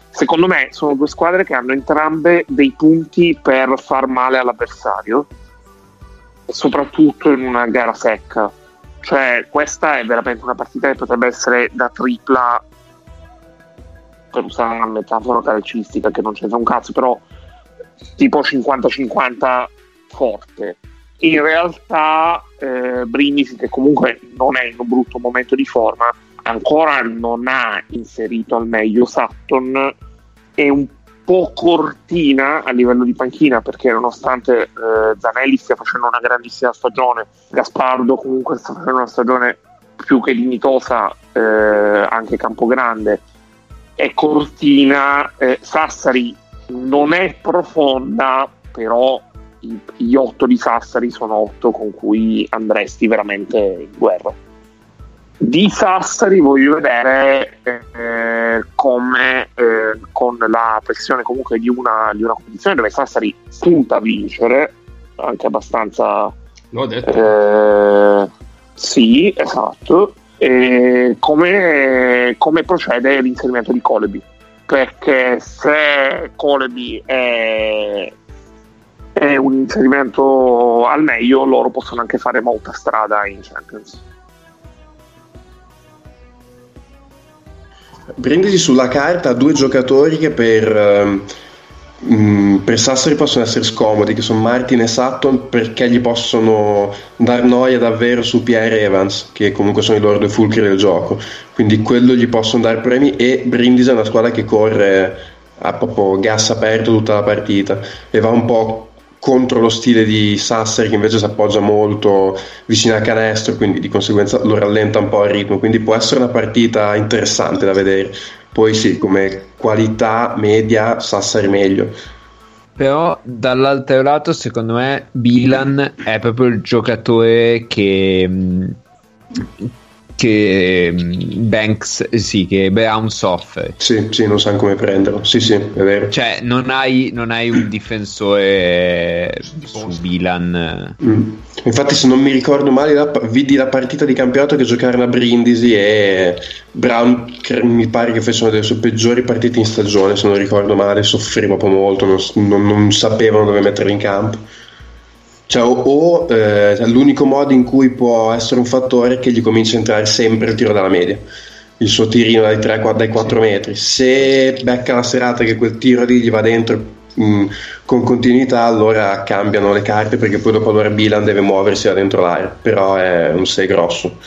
secondo me sono due squadre che hanno entrambe dei punti per far male all'avversario, soprattutto in una gara secca. Cioè, questa è veramente una partita che potrebbe essere da tripla, per usare una metafora calcistica che non c'entra un cazzo, però tipo 50-50 forte. In realtà eh, Brindisi, che comunque non è in un brutto momento di forma, ancora non ha inserito al meglio Sutton, è un po' cortina a livello di panchina perché nonostante eh, Zanelli stia facendo una grandissima stagione, Gaspardo comunque sta facendo una stagione più che dignitosa eh, anche Campogrande è cortina, eh, Sassari non è profonda, però i- gli otto di Sassari sono otto con cui andresti veramente in guerra. Di Sassari voglio vedere eh, come eh, con la pressione comunque di una, di una competizione dove Sassari punta a vincere, anche abbastanza L'ho detto. eh, sì, esatto. E come, come procede l'inserimento di Coleby? Perché se Coleby è, è un inserimento al meglio, loro possono anche fare molta strada in Champions. Brindisi sulla carta due giocatori che per, mm, per Sassari possono essere scomodi, che sono Martin e Sutton, perché gli possono dar noia davvero su Pierre Evans, che comunque sono i loro due fulcri del gioco. Quindi quello gli possono dare premi e Brindisi è una squadra che corre a proprio gas aperto tutta la partita. E va un po' contro lo stile di Sassari che invece si appoggia molto vicino al canestro quindi di conseguenza lo rallenta un po' il ritmo. Quindi può essere una partita interessante da vedere poi sì come qualità media Sassari meglio Però dall'altro lato, secondo me, Bilan è proprio il giocatore che. Che mh, Banks, sì, che Brown soffre. sì sì non sanno come prenderlo sì sì è vero Cioè, non hai, non hai un difensore su Bilan. Mm. Infatti, se non mi ricordo male, la- vidi la partita di campionato che giocarono a Brindisi e Brown mi pare che fece una delle sue peggiori partite in stagione. Se non ricordo male, soffriva proprio molto, non, non- non sapevano dove metterlo in campo. Cioè, o, o, eh, l'unico modo in cui può essere un fattore è che gli comincia a entrare sempre il tiro dalla media. Il suo tirino dai, 3, dai 4 metri. Se becca la serata che quel tiro lì gli va dentro mh, con continuità, allora cambiano le carte perché poi dopo allora Bilan deve muoversi da dentro l'area. Però è un 6 grosso.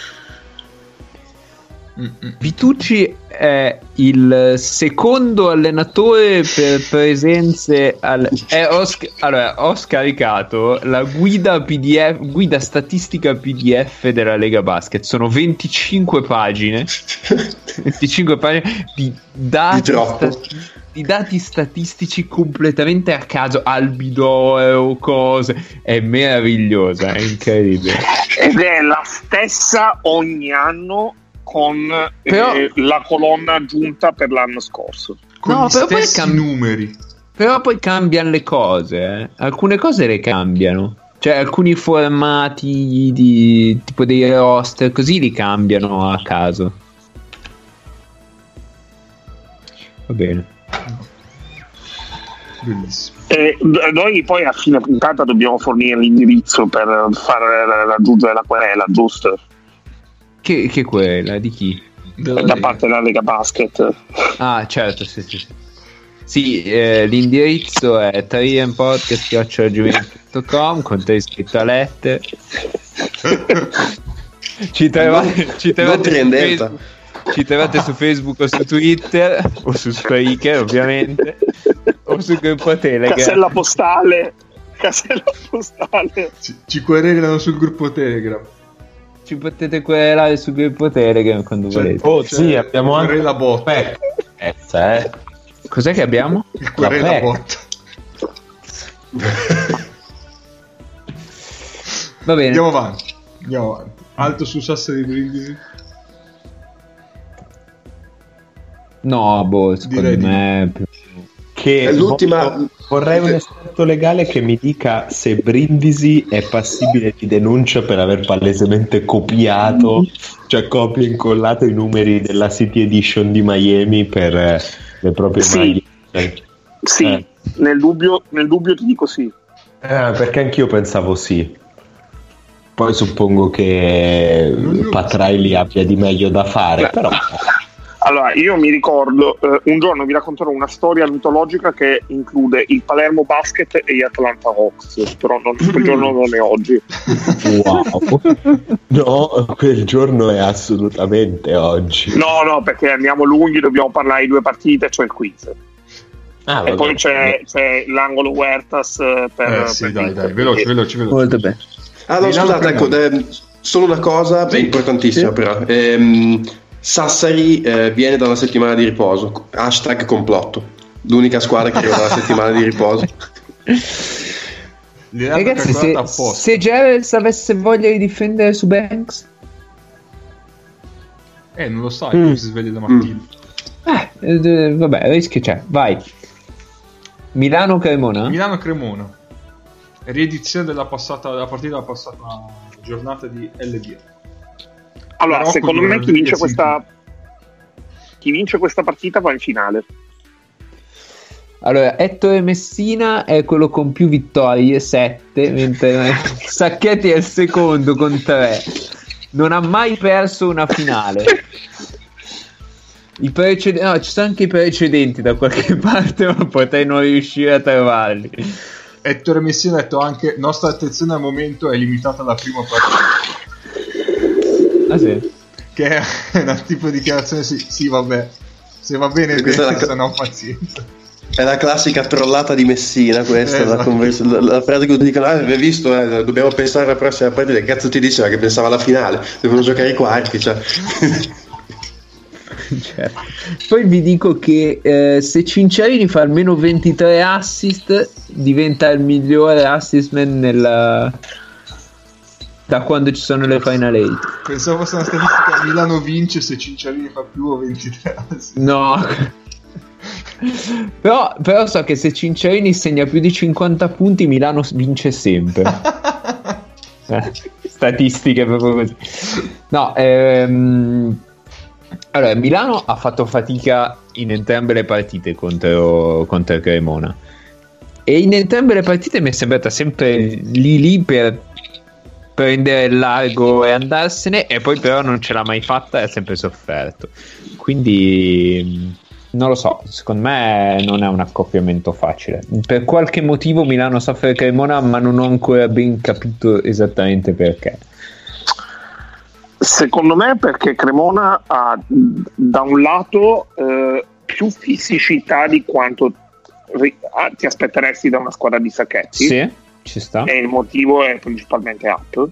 Mm-mm. Vitucci è il secondo allenatore per presenze al... eh, ho, sc- allora, ho scaricato la guida PDF guida statistica PDF della Lega Basket. Sono 25 pagine 25 pagine di dati, Di stati- di dati statistici completamente a caso albido cose. È meravigliosa è incredibile. Ed è la stessa ogni anno con Però- eh, la colonna aggiunta per l'anno scorso. Con No, gli però poi cam- numeri. Però poi cambiano le cose, eh. alcune cose le cambiano. Cioè, alcuni formati di tipo dei roster così li cambiano a caso. Va bene. Bellissimo. E noi poi a fine puntata dobbiamo fornire l'indirizzo per far raggiungere la querela, giusto? Che, che quella? Di chi? Della da Lega. parte della Lega Basket. Ah, certo, sì, sì. Sì, Sì, eh, l'indirizzo è triempodcast.com con te iscritto a lettere. Ci trovate, ci trovate su ci trovate su Facebook o su Twitter o su Spreaker ovviamente o sul gruppo Telegram. Casella postale. Casella postale. Ci, ci querelano sul gruppo Telegram. Ci potete querelare sul gruppo Telegram quando Cioè, volete. Oh, C'è sì, abbiamo anche querela bot. Beh, eh, Cos'è che abbiamo? Il querela Vabbè. bot. Va bene. Andiamo avanti. Andiamo avanti. Alto su Sassari Brindisi. No, boh, secondo Direi di me... più- che È l'ultima- vorrei un esperto legale che mi dica se Brindisi è passibile di denuncia per aver palesemente copiato, cioè copia e incollato i numeri della City Edition di Miami per eh, le proprie Sì. maglie. Eh, Sì, Eh. nel, dubbio, nel dubbio ti dico sì. eh, perché anch'io pensavo sì. Poi suppongo che so. Patraili abbia di meglio da fare, Beh. però Allora, io mi ricordo, eh, un giorno vi racconterò una storia mitologica che include il Palermo Basket e gli Atlanta Hawks, però non, quel giorno non è oggi. wow. no, quel giorno è assolutamente oggi. No, no, perché andiamo lunghi, dobbiamo parlare di due partite, cioè il quiz. Ah, e poi c'è, c'è l'angolo Huertas eh, per... Eh sì, per dai, dai, veloci, veloci, veloci. Molto bene. Ah no, Milano scusate, ecco, ehm, solo una cosa Sì. importantissima Sì. però. Ehm, Sassari eh, viene da una settimana di riposo. Hashtag complotto. L'unica squadra che arriva dalla settimana di riposo. Ragazzi, se, se Gerels avesse voglia di difendere su Banks, Eh, non lo sai, Mm. si sveglia la mattina. eh, eh, vabbè, rischio c'è. Vai. Milano Cremona? Milano Cremona. Riedizione della, passata, della partita della passata giornata di LB. Allora, Marocco secondo me chi vince, questa, chi vince questa partita va in finale. Allora, Ettore Messina è quello con più vittorie, 7, mentre Sacchetti è il secondo con 3. Non ha mai perso una finale. I preced- no, ci sono anche i precedenti da qualche parte, ma potrei non riuscire a trovarli. Ettore Messina ha detto anche nostra attenzione al momento è limitata alla prima partita. Ah, sì. Che è una tipo di dichiarazione, sì, sì vabbè. Se va bene, Questa è bene, la- se no pazienza. È la classica trollata di Messina questa, Esatto. la, convers- la- la frase che dicono, ah, hai visto, eh, dobbiamo pensare alla prossima partita, che cazzo ti diceva che pensava alla finale, devono giocare i quarti, cioè. Cioè, Poi vi dico che eh, se Cinciarini fa almeno 23 assist, diventa il migliore assist man nella... da quando ci sono le Final 8. Pensavo fosse una statistica Milano vince se Cinciarini fa più o 23 assi. No. però, però so che se Cinciarini segna più di 50 punti, Milano vince sempre. Eh, Statistiche proprio così. No, ehm, allora Milano ha fatto fatica in entrambe le partite contro, contro Cremona. E in entrambe le partite mi è sembrata sempre lì lì per prendere il largo e andarsene, e poi però non ce l'ha mai fatta e ha sempre sofferto. Quindi mh, non lo so, secondo me non è un accoppiamento facile. Per qualche motivo Milano soffre Cremona, ma non ho ancora ben capito esattamente perché. Secondo me perché Cremona ha da un lato eh, più fisicità di quanto ah, ti aspetteresti da una squadra di Sacchetti Sì, ci sta. e il motivo è principalmente up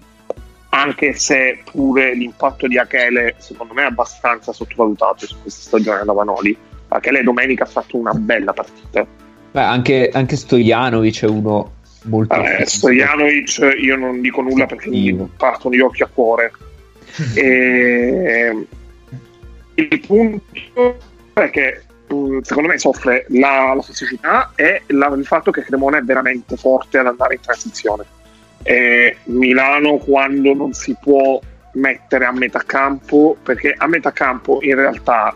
anche se pure l'impatto di Achele secondo me è abbastanza sottovalutato su questa stagione da Vanoli Achele domenica ha fatto una bella partita Beh, anche, anche Stojanovic è uno molto Eh. Stojanovic io non dico nulla perché mi Cattivo. partono gli occhi a cuore e il punto è che secondo me soffre la, la fisicità e la- il fatto che Cremona è veramente forte ad andare in transizione. E Milano quando non si può mettere a metà campo perché a metà campo in realtà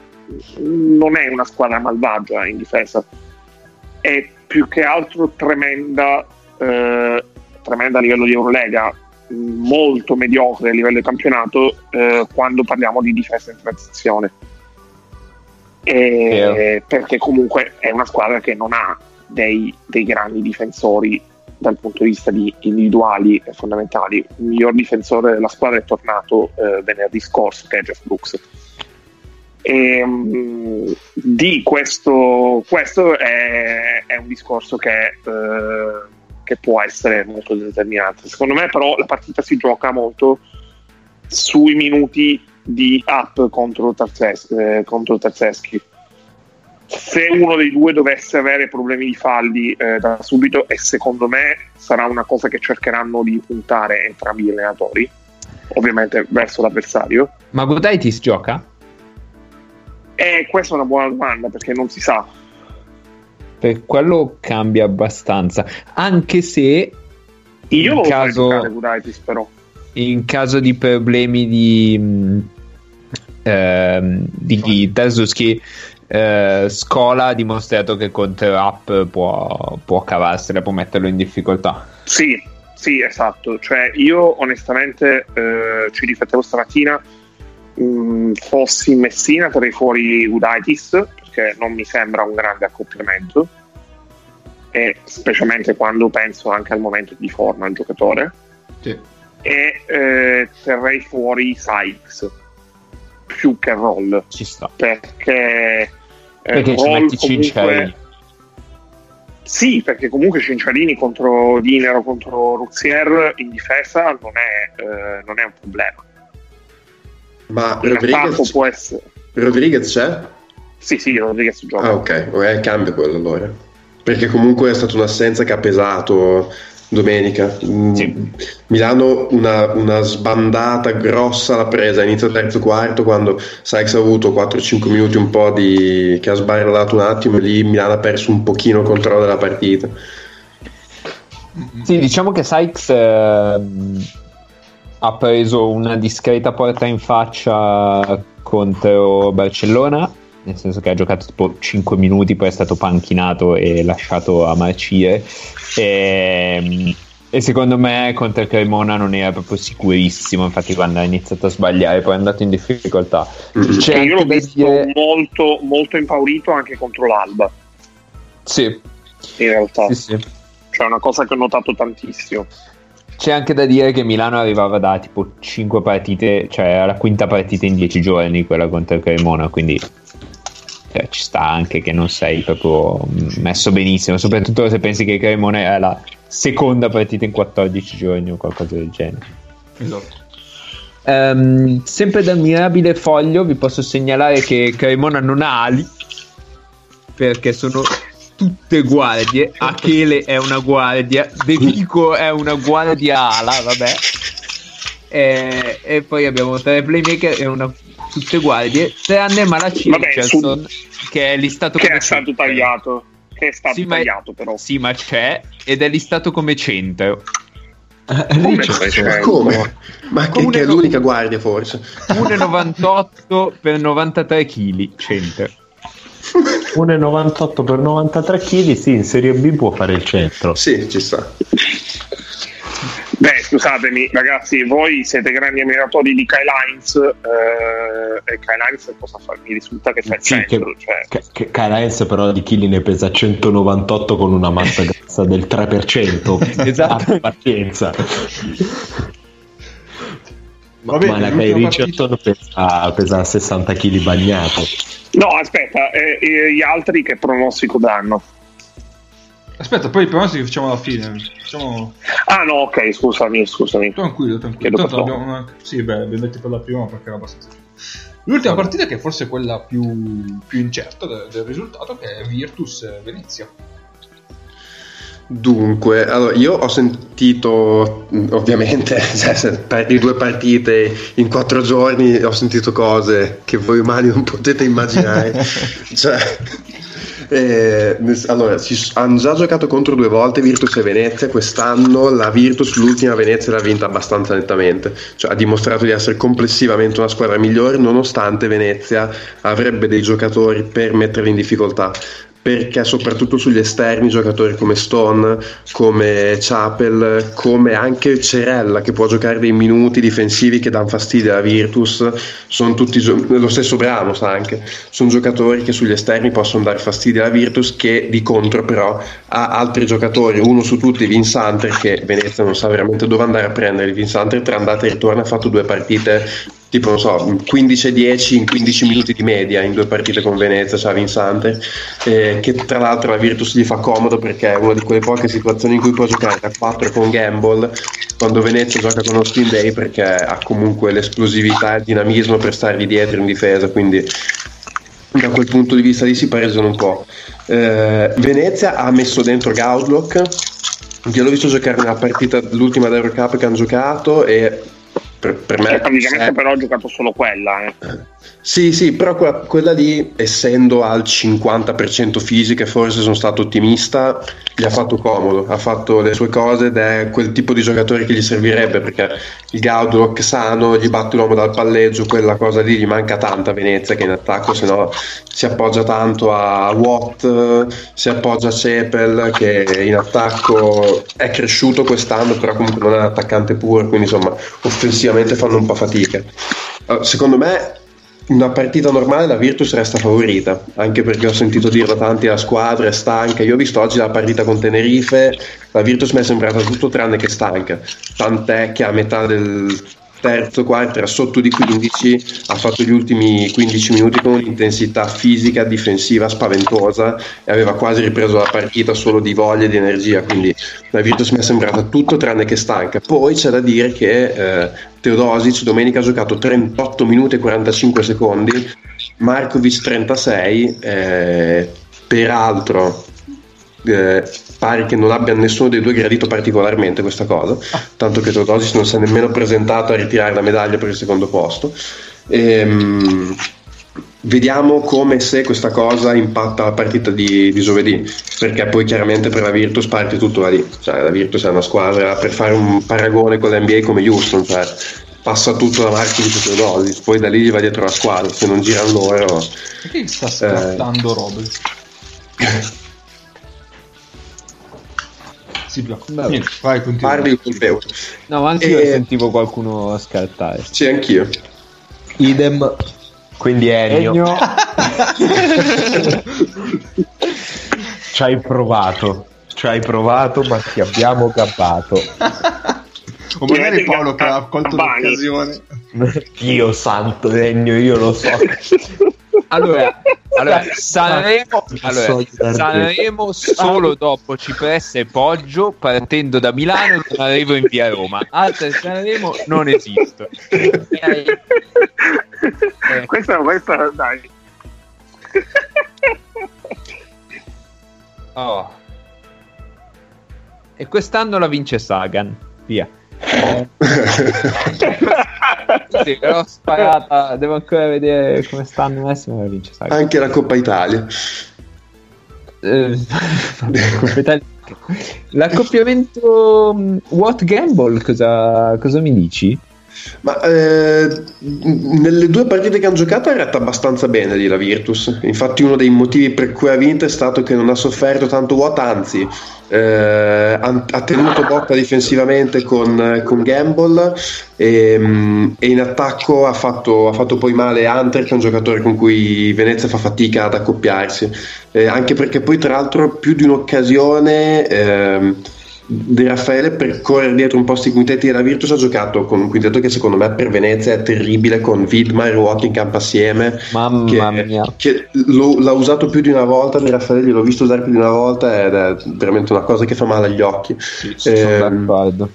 non è una squadra malvagia in difesa. È più che altro tremenda eh, tremenda a livello di Eurolega molto mediocre a livello di campionato eh, quando parliamo di difesa in transizione E- perché comunque è una squadra che non ha dei, dei grandi difensori dal punto di vista di individuali e fondamentali. Il miglior difensore della squadra è tornato eh, venerdì scorso, che è Jeff Brooks. E, mh, di questo, questo è, è un discorso che, eh, che può essere molto determinante. Secondo me, però, la partita si gioca molto sui minuti di up contro, Tarzes- eh, contro Tarzeschi. Se uno dei due dovesse avere problemi di falli eh, da subito, e secondo me sarà una cosa che cercheranno di puntare entrambi gli allenatori, ovviamente verso l'avversario. Ma Gudaitis gioca? E questa è una buona domanda perché non si sa. Per quello cambia abbastanza. Anche se Io in caso, giocare Gudaitis, però. In caso di problemi di, ehm, di Tarzuski, eh, Scola ha dimostrato che contro App può, può cavarsela, può metterlo in difficoltà. Sì, sì, esatto. Cioè, io onestamente eh, ci riflettevo stamattina. mh, fossi in Messina terrei fuori Udaitis perché non mi sembra un grande accoppiamento e specialmente quando penso anche al momento di forma del giocatore Sì. E eh, terrei fuori Sykes più che Roll Ci sta. perché, eh, Perché ci Roll metti comunque- Cinciarini. Sì, perché comunque Cinciarini contro Dinero contro Ruzier in difesa non è, eh, non è un problema. Ma In Rodriguez, può essere. Rodriguez c'è? Sì, sì, Rodriguez gioca. Ah, ok, ok, cambia quello allora. Perché comunque è stata un'assenza che ha pesato domenica. Mm, Sì. Milano una, una sbandata grossa l'ha presa inizio terzo quarto quando Sykes ha avuto 4-5 minuti un po' di... che ha sbarrato un attimo e lì Milano ha perso un pochino il controllo della partita. Sì, diciamo che Sykes ehm, ha preso una discreta porta in faccia contro Barcellona, nel senso che ha giocato tipo 5 minuti, poi è stato panchinato e lasciato a marcire. E, e secondo me contro Cremona non era proprio sicurissimo, infatti quando ha iniziato a sbagliare poi è andato in difficoltà. Mm. C'è io l'ho visto dire- molto, molto impaurito anche contro l'Alba, Sì, in realtà. sì, sì. Cioè, è una cosa che ho notato tantissimo. C'è anche da dire che Milano arrivava da tipo 5 partite, cioè alla quinta partita in 10 giorni, quella contro il Cremona, quindi cioè, ci sta anche che non sei proprio messo benissimo, soprattutto se pensi che il Cremona è la seconda partita in 14 giorni o qualcosa del genere. Esatto. Ehm, sempre dal mirabile foglio vi posso segnalare che Cremona non ha ali perché sono tutte guardie. Achele è una guardia, De Vico è una guardia ala, vabbè. E, e poi abbiamo tre playmaker e una tutte guardie, tranne Malachi Richardson che è listato Che come è stato centro. tagliato. Che è stato Sì, ma- tagliato, però. Sì, ma c'è ed è listato come centro. Come Ma c'è? come? Ma che, Come che è l'unica guardia forse? 1,98 per 93 kg, centro. 1,98 per 93 kg, sì, in Serie B può fare il centro. Sì, ci sta. Scusatemi, ragazzi, voi siete grandi ammiratori di Kyle Hines. eh, e Kyle Hines cosa fa? Mi risulta che fa il Sì, centro. che, Cioè, che, che Kyle però di chili ne pesa 198 con una massa grassa del 3%. Esatto. Ah, pazienza. Bene, ma la Kai Richardson pesa, pesa 60 kg bagnato. No, aspetta, eh, eh, gli altri che pronostico danno? Aspetta, poi i pronostici che facciamo alla fine. Facciamo Ah, no, ok, scusami, scusami. tranquillo, tranquillo. Tanto abbiamo una... Sì, beh, abbiamo detto per la prima perché era abbastanza. L'ultima partita che forse è quella più, più incerta del, del risultato che è Virtus Venezia. Dunque, allora, io ho sentito, ovviamente, cioè, se perdi due partite in quattro giorni, ho sentito cose che voi umani non potete immaginare. cioè, eh, allora, s- hanno già giocato contro due volte Virtus e Venezia. Quest'anno la Virtus, l'ultima Venezia, l'ha vinta abbastanza nettamente. Cioè, ha dimostrato di essere complessivamente una squadra migliore, nonostante Venezia avrebbe dei giocatori per metterli in difficoltà. Perché soprattutto sugli esterni giocatori come Stone, come Chapel, come anche Cerella che può giocare dei minuti difensivi che danno fastidio alla Virtus, sono tutti lo stesso Bramos anche, sono giocatori che sugli esterni possono dare fastidio alla Virtus che di contro però ha altri giocatori, uno su tutti Vince Hunter che Venezia non sa veramente dove andare a prendere, Vince Hunter tra andata e ritorno ha fatto due partite tipo non so 15-10 in 15 minuti di media in due partite con Venezia c'ha Vincente eh, che tra l'altro la Virtus gli fa comodo perché è una di quelle poche situazioni in cui può giocare a 4 con Gamble quando Venezia gioca con Austin Day perché ha comunque l'esplosività e il dinamismo per stargli dietro in difesa quindi da quel punto di vista lì si pareggiano un po' eh, Venezia ha messo dentro Gaudlock io l'ho visto giocare nella partita l'ultima d'Eurocup che hanno giocato e per, per me Cioè, praticamente se- però ho giocato solo quella. Eh. Sì, sì, però quella, quella lì, essendo al 50% fisiche, forse sono stato ottimista, gli ha fatto comodo, ha fatto le sue cose ed è quel tipo di giocatore che gli servirebbe perché il Gaudrock sano, gli batte l'uomo dal palleggio, quella cosa lì gli manca tanta a Venezia che in attacco, se no si appoggia tanto a Watt, si appoggia a Cepel che in attacco è cresciuto quest'anno, però comunque non è un attaccante puro, quindi insomma offensivamente fanno un po' fatica. Secondo me una partita normale la Virtus resta favorita, anche perché ho sentito dire da tanti la squadra è stanca. Io ho visto oggi la partita con Tenerife, la Virtus mi è sembrata tutto tranne che stanca, tant'è che a metà del terzo quarto era sotto di 15, ha fatto gli ultimi 15 minuti con un'intensità fisica, difensiva spaventosa e aveva quasi ripreso la partita solo di voglia e di energia, quindi la Virtus mi è sembrata tutto tranne che stanca. Poi c'è da dire che eh, Teodosic domenica ha giocato 38 minuti e 45 secondi, Markovic 36, eh, peraltro eh, pare che non abbia nessuno dei due gradito particolarmente questa cosa, tanto che Teodosic non si è nemmeno presentato a ritirare la medaglia per il secondo posto. Ehm, vediamo come se questa cosa impatta la partita di, di giovedì, perché poi chiaramente per la Virtus parte tutto da lì, cioè la Virtus è una squadra per fare un paragone con l'NBA come Houston, cioè passa tutto da Markovic e Teodosic, poi da lì gli va dietro la squadra, se non girano loro... Perché sta scattando Robert? Vabbè. Niente, vai, continua. Parli il colpevole. No, ma anche io Eh, sentivo qualcuno scartare. Sì, anch'io. Idem. Quindi Ennio, Ennio, ci hai provato. Ci hai provato, ma ti abbiamo gabbato. O magari Paolo che ha colto l'occasione. Dio santo Ennio, io lo so. allora, allora Sanremo, allora, Sanremo solo dopo Cipressa e Poggio partendo da Milano e arrivo in via Roma. Altre Sanremo non esistono. Eh, questa, questa, dai. oh. E quest'anno la vince Sagan. Via. Eh, sì, l'ho sparata. Devo ancora vedere come stanno messi, ma vince Sagan. Anche la Coppa Italia. Eh, Coppa Italia. L'accoppiamento mm, What Gamble, cosa, cosa mi dici? Ma eh, nelle due partite che hanno giocato è retta abbastanza bene lì la Virtus. Infatti, uno dei motivi per cui ha vinto è stato che non ha sofferto tanto Watt, anzi, eh, ha, ha tenuto botta difensivamente con, con Gamble e, mm, e in attacco ha fatto, ha fatto poi male Hunter, che è un giocatore con cui Venezia fa fatica ad accoppiarsi. Eh, anche perché poi, tra l'altro, più di un'occasione. De Raffaele per correre dietro un po' sti quintetti della Virtus ha giocato con un quintetto che secondo me per Venezia è terribile con Widmar e Watt in campo assieme Mamma che, mia. che lo- l'ha usato più di una volta De Raffaele l'ho visto usare più di una volta ed è veramente una cosa che fa male agli occhi Ehm, d'accordo.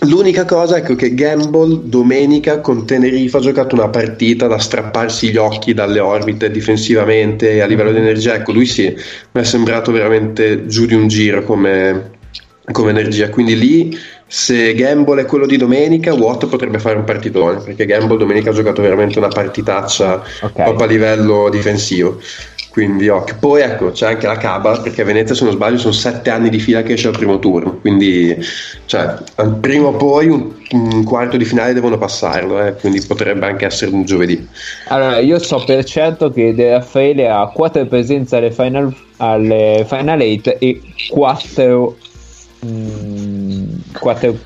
L'unica cosa è che Gamble domenica con Tenerife ha giocato una partita da strapparsi gli occhi dalle orbite difensivamente a livello di energia. Ecco, lui sì, mi è sembrato veramente giù di un giro come, come energia. Quindi lì, se Gamble è quello di domenica, Watt potrebbe fare un partitone, perché Gamble domenica ha giocato veramente una partitaccia Ok. proprio a livello difensivo. quindi occhio. Poi ecco, c'è anche la Caba, perché a Venezia se non sbaglio sono sette anni di fila che esce al primo turno, quindi cioè, prima o poi un, un quarto di finale devono passarlo, eh, quindi potrebbe anche essere un giovedì. Allora, io so per certo che De Raffaele ha 4 presenze alle Final, alle final 8 e 4,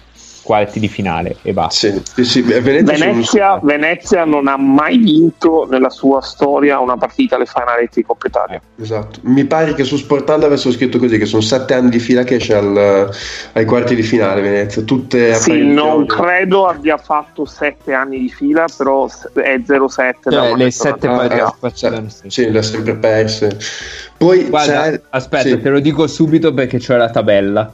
quarti di finale e basta. Sì, sì, sì, a Venezia, Venezia, Venezia non ha mai vinto nella sua storia una partita alle finaletti di Coppa Italia. Esatto. Mi pare che su Sportanda avessero scritto così: che sono sette anni di fila che esce al- ai quarti di finale Venezia. Tutte Sì, apparizioni- non credo abbia fatto sette anni di fila, però è 0-7. da Cioè, quando le è tornato sette A. partecipazioni. Sì, sì. sì, le ha sempre perse. Poi Guarda, c'è- aspetta, sì. te lo dico subito perché c'ho la tabella.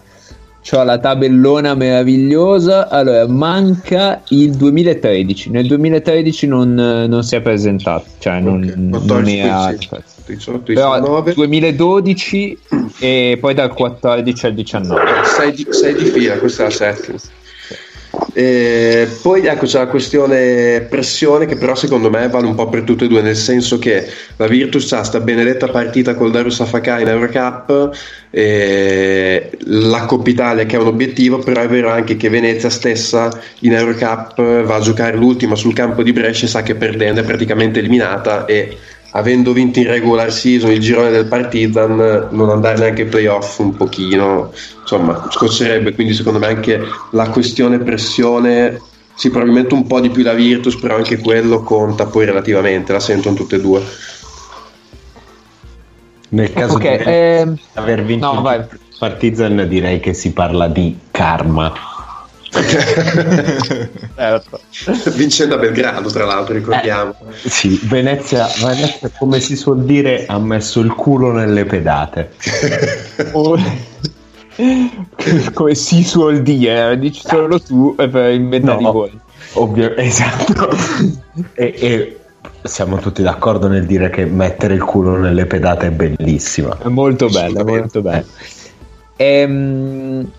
C'ho la tabellona meravigliosa. Allora, manca il 2013. Nel 2013 non, non si è presentato, cioè non, Ok, non 14, era. 15, 18, Però 19. 2012 e poi dal 14 al 19. 6 di, sei di fila, questa è la settima. E poi ecco c'è la questione pressione che però secondo me vale un po' per tutte e due, nel senso che la Virtus ha sta benedetta partita col Darus Afaka in Eurocup, e la Coppa Italia che è un obiettivo, però è vero anche che Venezia stessa in Eurocup va a giocare l'ultima sul campo di Brescia e sa che perdendo è praticamente eliminata e avendo vinto in regular season il girone del Partizan non andare neanche ai playoff un pochino insomma scoccerebbe quindi secondo me anche la questione pressione sì probabilmente un po' di più la Virtus però anche quello conta poi relativamente la sentono tutte e due Nel caso Ok, di ehm, aver vinto no, il. Partizan direi che si parla di karma. certo. vincendo a Belgrado tra l'altro ricordiamo Sì, Venezia, Venezia, come si suol dire, ha messo il culo nelle pedate. O- Come si suol dire, dici solo tu e per inventare No. i voi. Ovvio, esatto. e, e siamo tutti d'accordo nel dire che mettere il culo nelle pedate è bellissima. È molto bella, molto bella. Ehm,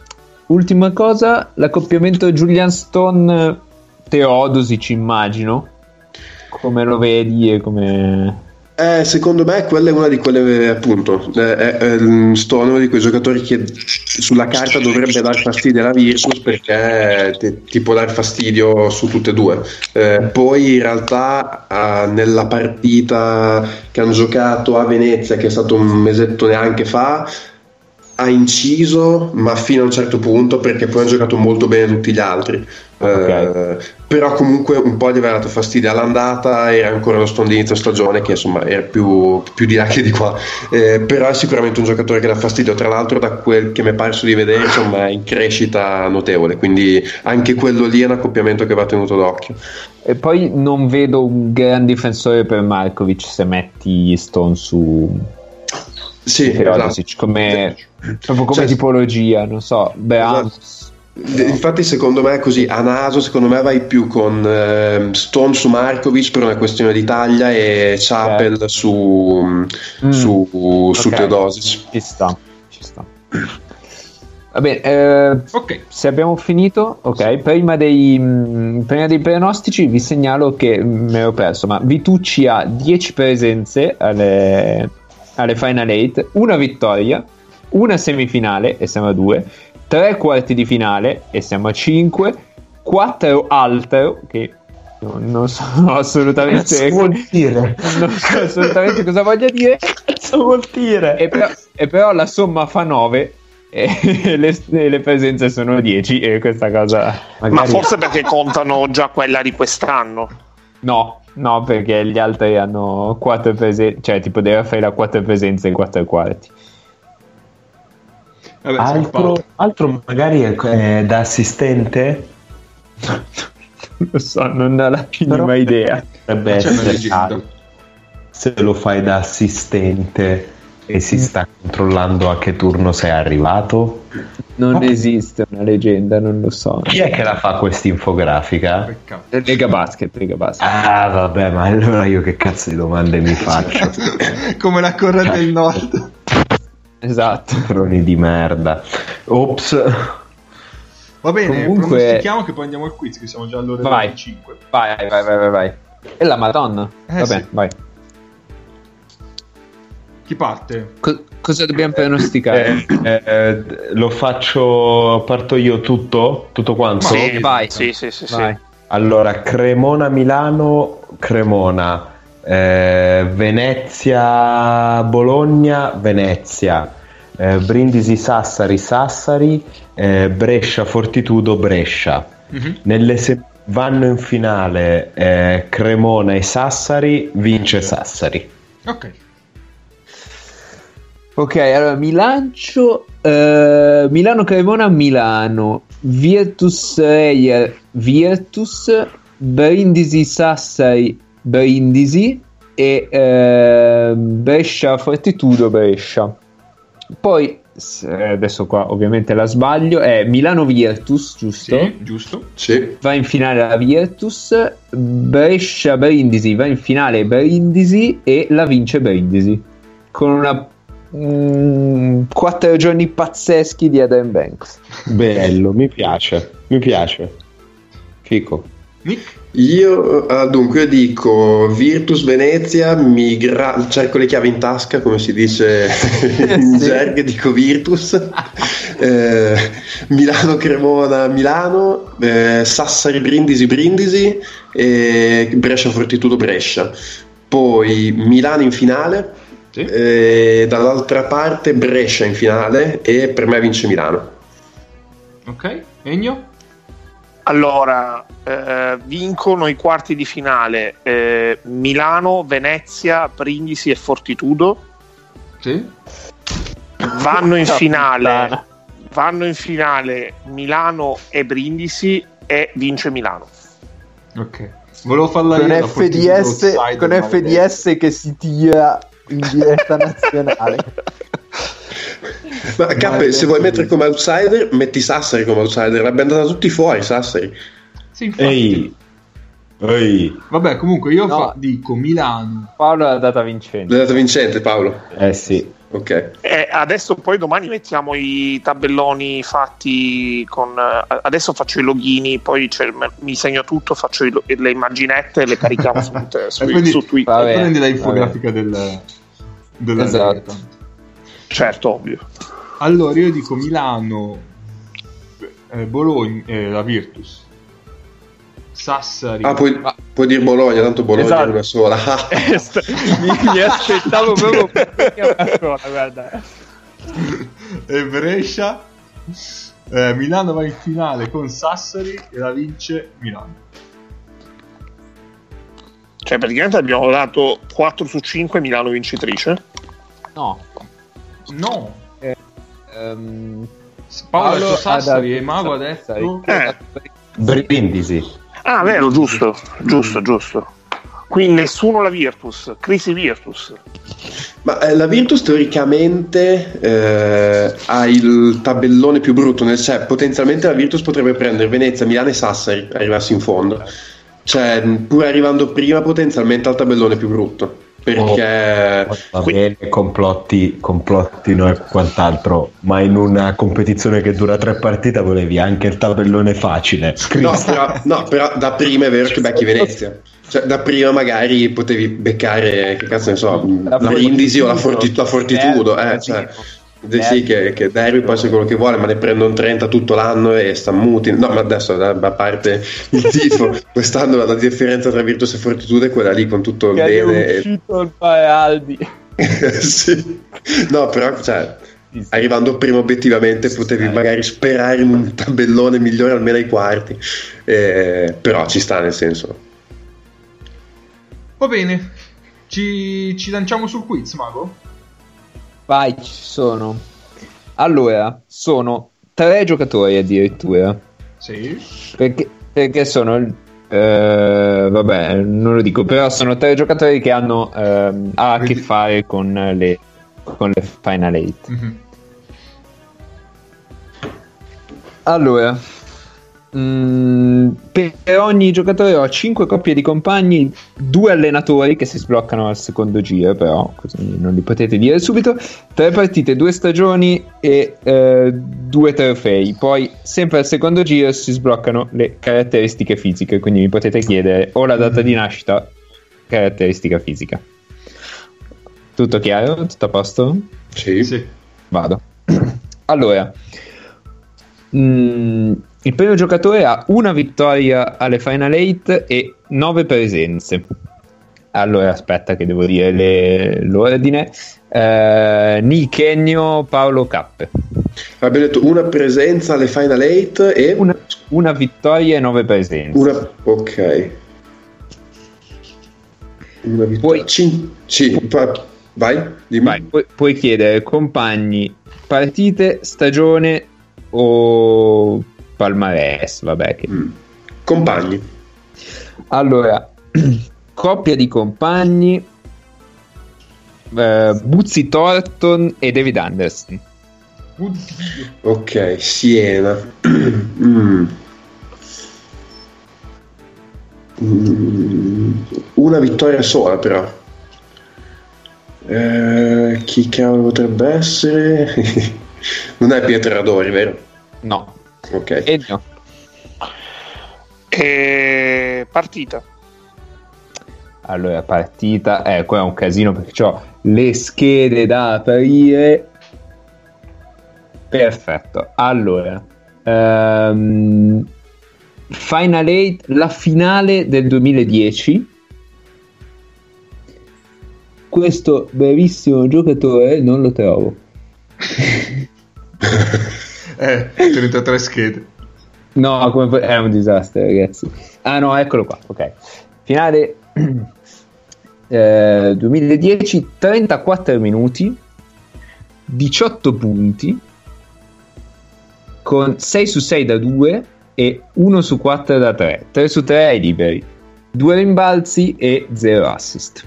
ultima cosa, l'accoppiamento Julian Stone Teodosic, immagino. Come lo vedi e come... Eh, secondo me quella è una di quelle appunto eh, è, è, è Stone uno di quei giocatori che sulla carta dovrebbe dar fastidio alla Virtus perché ti, ti può dar fastidio su tutte e due Eh, poi in realtà ah, nella partita che hanno giocato a Venezia che è stato un mesetto neanche fa ha inciso ma fino a un certo punto perché poi hanno giocato molto bene tutti gli altri. Eh, però comunque un po' gli aveva dato fastidio all'andata era ancora lo Stone di inizio stagione che insomma era più, più di là che di qua. Eh, però è sicuramente un giocatore che dà fastidio tra l'altro da quel che mi è parso di vedere insomma è in crescita notevole. Quindi anche quello lì è un accoppiamento che va tenuto d'occhio. E poi non vedo un gran difensore per Markovic se metti Stone su sì Teodosic esatto. come, proprio come Cioè- tipologia, non so, Beams. D- Infatti, secondo me, è così a naso, secondo me vai più con ehm, Stone su Markovic per una questione di taglia e Chapel su, Mm. su, su Ok. Teodosic. Ci sta, ci sta. Va bene, eh, Ok, se abbiamo finito, ok, prima dei, mh, prima dei pronostici vi segnalo che mh, me l'ho perso, ma Vitucci ha 10 presenze alle, alle Final 8, una vittoria, una semifinale e siamo a 2, tre quarti di finale e siamo a 5, 4 altro che non, non so assolutamente vuol dire? non so assolutamente cosa voglia dire Cosa vuol dire? e però, e però la somma fa 9 e le, le presenze sono 10 e questa cosa Ma Magari- forse perché contano già quella di quest'anno. No no perché gli altri hanno 4 presenze cioè tipo De Raffaele ha 4 presenze e 4 quarti vabbè, altro, altro magari è, da assistente? non lo so non ho la minima Però- idea Potrebbe essere tale. se lo fai da assistente e si sta controllando a che turno sei arrivato. Non esiste una leggenda non lo so Chi è che la fa questa infografica? Peccato. Lega Basket Lega Basket Ah, vabbè, ma allora io che cazzo di domande mi faccio? Come la corrente del nord. esatto Croni di merda. Ops. Va bene, Comunque- pronostichiamo che poi andiamo al quiz, che siamo già all'ora Vai. 5. vai vai vai vai vai e la madonna Eh, vabbè sì. vai Chi parte? Co- cosa dobbiamo pronosticare? Eh, eh, lo faccio, parto io tutto? Tutto quanto? Sì, vai. sì, sì, sì, sì. Vai. Allora, Cremona Milano, Cremona, eh, Venezia Bologna, Venezia, eh, Brindisi Sassari, Sassari, eh, Brescia Fortitudo, Brescia. Mhm. Nelle se- vanno in finale eh, Cremona e Sassari, vince Sassari. Ok. Ok, allora mi lancio eh, Milano Cremona Milano, Virtus Reyer Virtus, Brindisi Sassari Brindisi e eh, Brescia Fortitudo Brescia. Poi eh, adesso qua ovviamente la sbaglio, è Milano Virtus, giusto? Sì, giusto. Sì. va in finale la Virtus, Brescia Brindisi va in finale Brindisi e la vince Brindisi con una mm, quattro giorni pazzeschi di Adam Banks. Bello, mi piace, mi piace. Fico. Nick? Io ah, dunque io dico Virtus Venezia, mi gra- cerco le chiavi in tasca, come si dice in Sì. gergo, dico Virtus. Eh, Milano Cremona Milano, eh, Sassari Brindisi Brindisi e Brescia Fortitudo Brescia. Poi Milano in finale, Sì. e dall'altra parte Brescia in finale e per me vince Milano. Ok. Egno? Allora, eh, vincono i quarti di finale eh, Milano, Venezia, Brindisi e Fortitudo. Sì. Vanno in finale, vanno in finale Milano e Brindisi e vince Milano. Ok. Volevo farla con io. FDS, con. FDS che si tira in diretta nazionale. Ma Cappe, se vuoi mettere come outsider, metti Sassari come outsider. L'abbiamo data tutti fuori, Sassari. Sì, infatti. Ehi, ehi, Vabbè, comunque io No. fa- dico Milano. Paolo l'ha data vincente. L'hai dato vincente, Paolo. eh sì. Ok. E adesso poi domani mettiamo i tabelloni fatti con... eh, Adesso faccio i logini, poi mi segno tutto, faccio i lo- le immaginette e le carichiamo su, su, su Twitter. Vabbè, prendi la vabbè. infografica del, della Esatto. Certo, ovvio. Allora io dico Milano, eh, Bologna, eh, la Virtus, Sassari. Ah, puoi, Ma- puoi dire Bologna, tanto Bologna Esatto. è una sola. mi, mi aspettavo proprio una sola, guarda. e Brescia. Eh, Milano va in finale con Sassari e la vince Milano. Cioè praticamente abbiamo dato 4 su 5 Milano vincitrice. No. No, Paolo, ha Paolo detto Sassari e Mago detto... Eh. Brindisi. Ah, vero, giusto, giusto, giusto. Quindi nessuno la Virtus, crisi Virtus. Ma eh, la Virtus teoricamente eh, ha il tabellone più brutto, nel senso potenzialmente la Virtus potrebbe prendere Venezia, Milano e Sassari, arrivarsi in fondo. Cioè, pur arrivando prima potenzialmente al tabellone più brutto. Perché Va bene, complotti, complottino e quant'altro, ma in una competizione che dura tre partite volevi anche il tabellone facile. No, però, no, però da prima è vero che becchi Venezia. Cioè, da prima magari potevi beccare, che cazzo ne so, la, Brindisi o la, Forti- la Fortitudo. Eh, cioè, de- sì, che, che Derby può essere quello che vuole, ma ne prendono 30 tutto l'anno e sta muti. No, ma adesso, a parte il tifo, quest'anno la differenza tra Virtus e Fortitudo è quella lì con tutto il è bene. e- uscito il Aldi. sì. No, però, cioè, arrivando prima obiettivamente potevi magari sperare in un tabellone migliore almeno ai quarti. Eh, però ci sta nel senso. Va bene, ci, ci lanciamo sul quiz, Mago? Vai, ci sono. Allora, sono tre giocatori addirittura. Sì. Perché, perché sono. eh, vabbè, non lo dico, però sono tre giocatori che hanno ha a che fare con le, con le Final Eight. Mhm. Allora, mm, per ogni giocatore ho 5 coppie di compagni, due allenatori che si sbloccano al secondo giro, però così non li potete dire subito. Tre partite, due stagioni e eh, due trofei. Poi, sempre al secondo giro, si sbloccano le caratteristiche fisiche. Quindi mi potete chiedere o la data di nascita, caratteristica fisica. Tutto chiaro? Tutto a posto? Sì. Sì. Vado. Allora, mm, il primo giocatore ha una vittoria alle Final 8 e 9 presenze. Allora, aspetta che devo dire le- l'ordine. Eh, Nick Ennio, Paolo Cappe. Abbiamo detto una presenza alle Final 8 e Una, una vittoria e 9 presenze. una... Ok. Una vittoria. Poi- Cin- sì, va- vai, dimmi. Vai, pu- puoi chiedere compagni, partite, stagione o palmarès, vabbè. Che... Mm. Compagni. Allora, coppia di compagni, eh, Buzzi Thornton e David Anderson. Oddio. Ok, Siena. Mm. Mm. Una vittoria sola però. Eh, chi cavolo potrebbe essere? non è Pietro Radori, vero? No. Ok. Ennio. E partita. Allora, partita, eh, qua è un casino perché ho le schede da aprire. Perfetto. Allora, ehm, Final 8, la finale del 2010. Questo bravissimo giocatore non lo trovo. Eh, 33 schede. No, come è un disastro, ragazzi. Ah, no, eccolo qua. Ok, finale eh, 2010, 34 minuti, 18 punti, con 6 su 6 da 2 e 1 su 4 da 3. 3 su 3 ai liberi, 2 rimbalzi e 0 assist.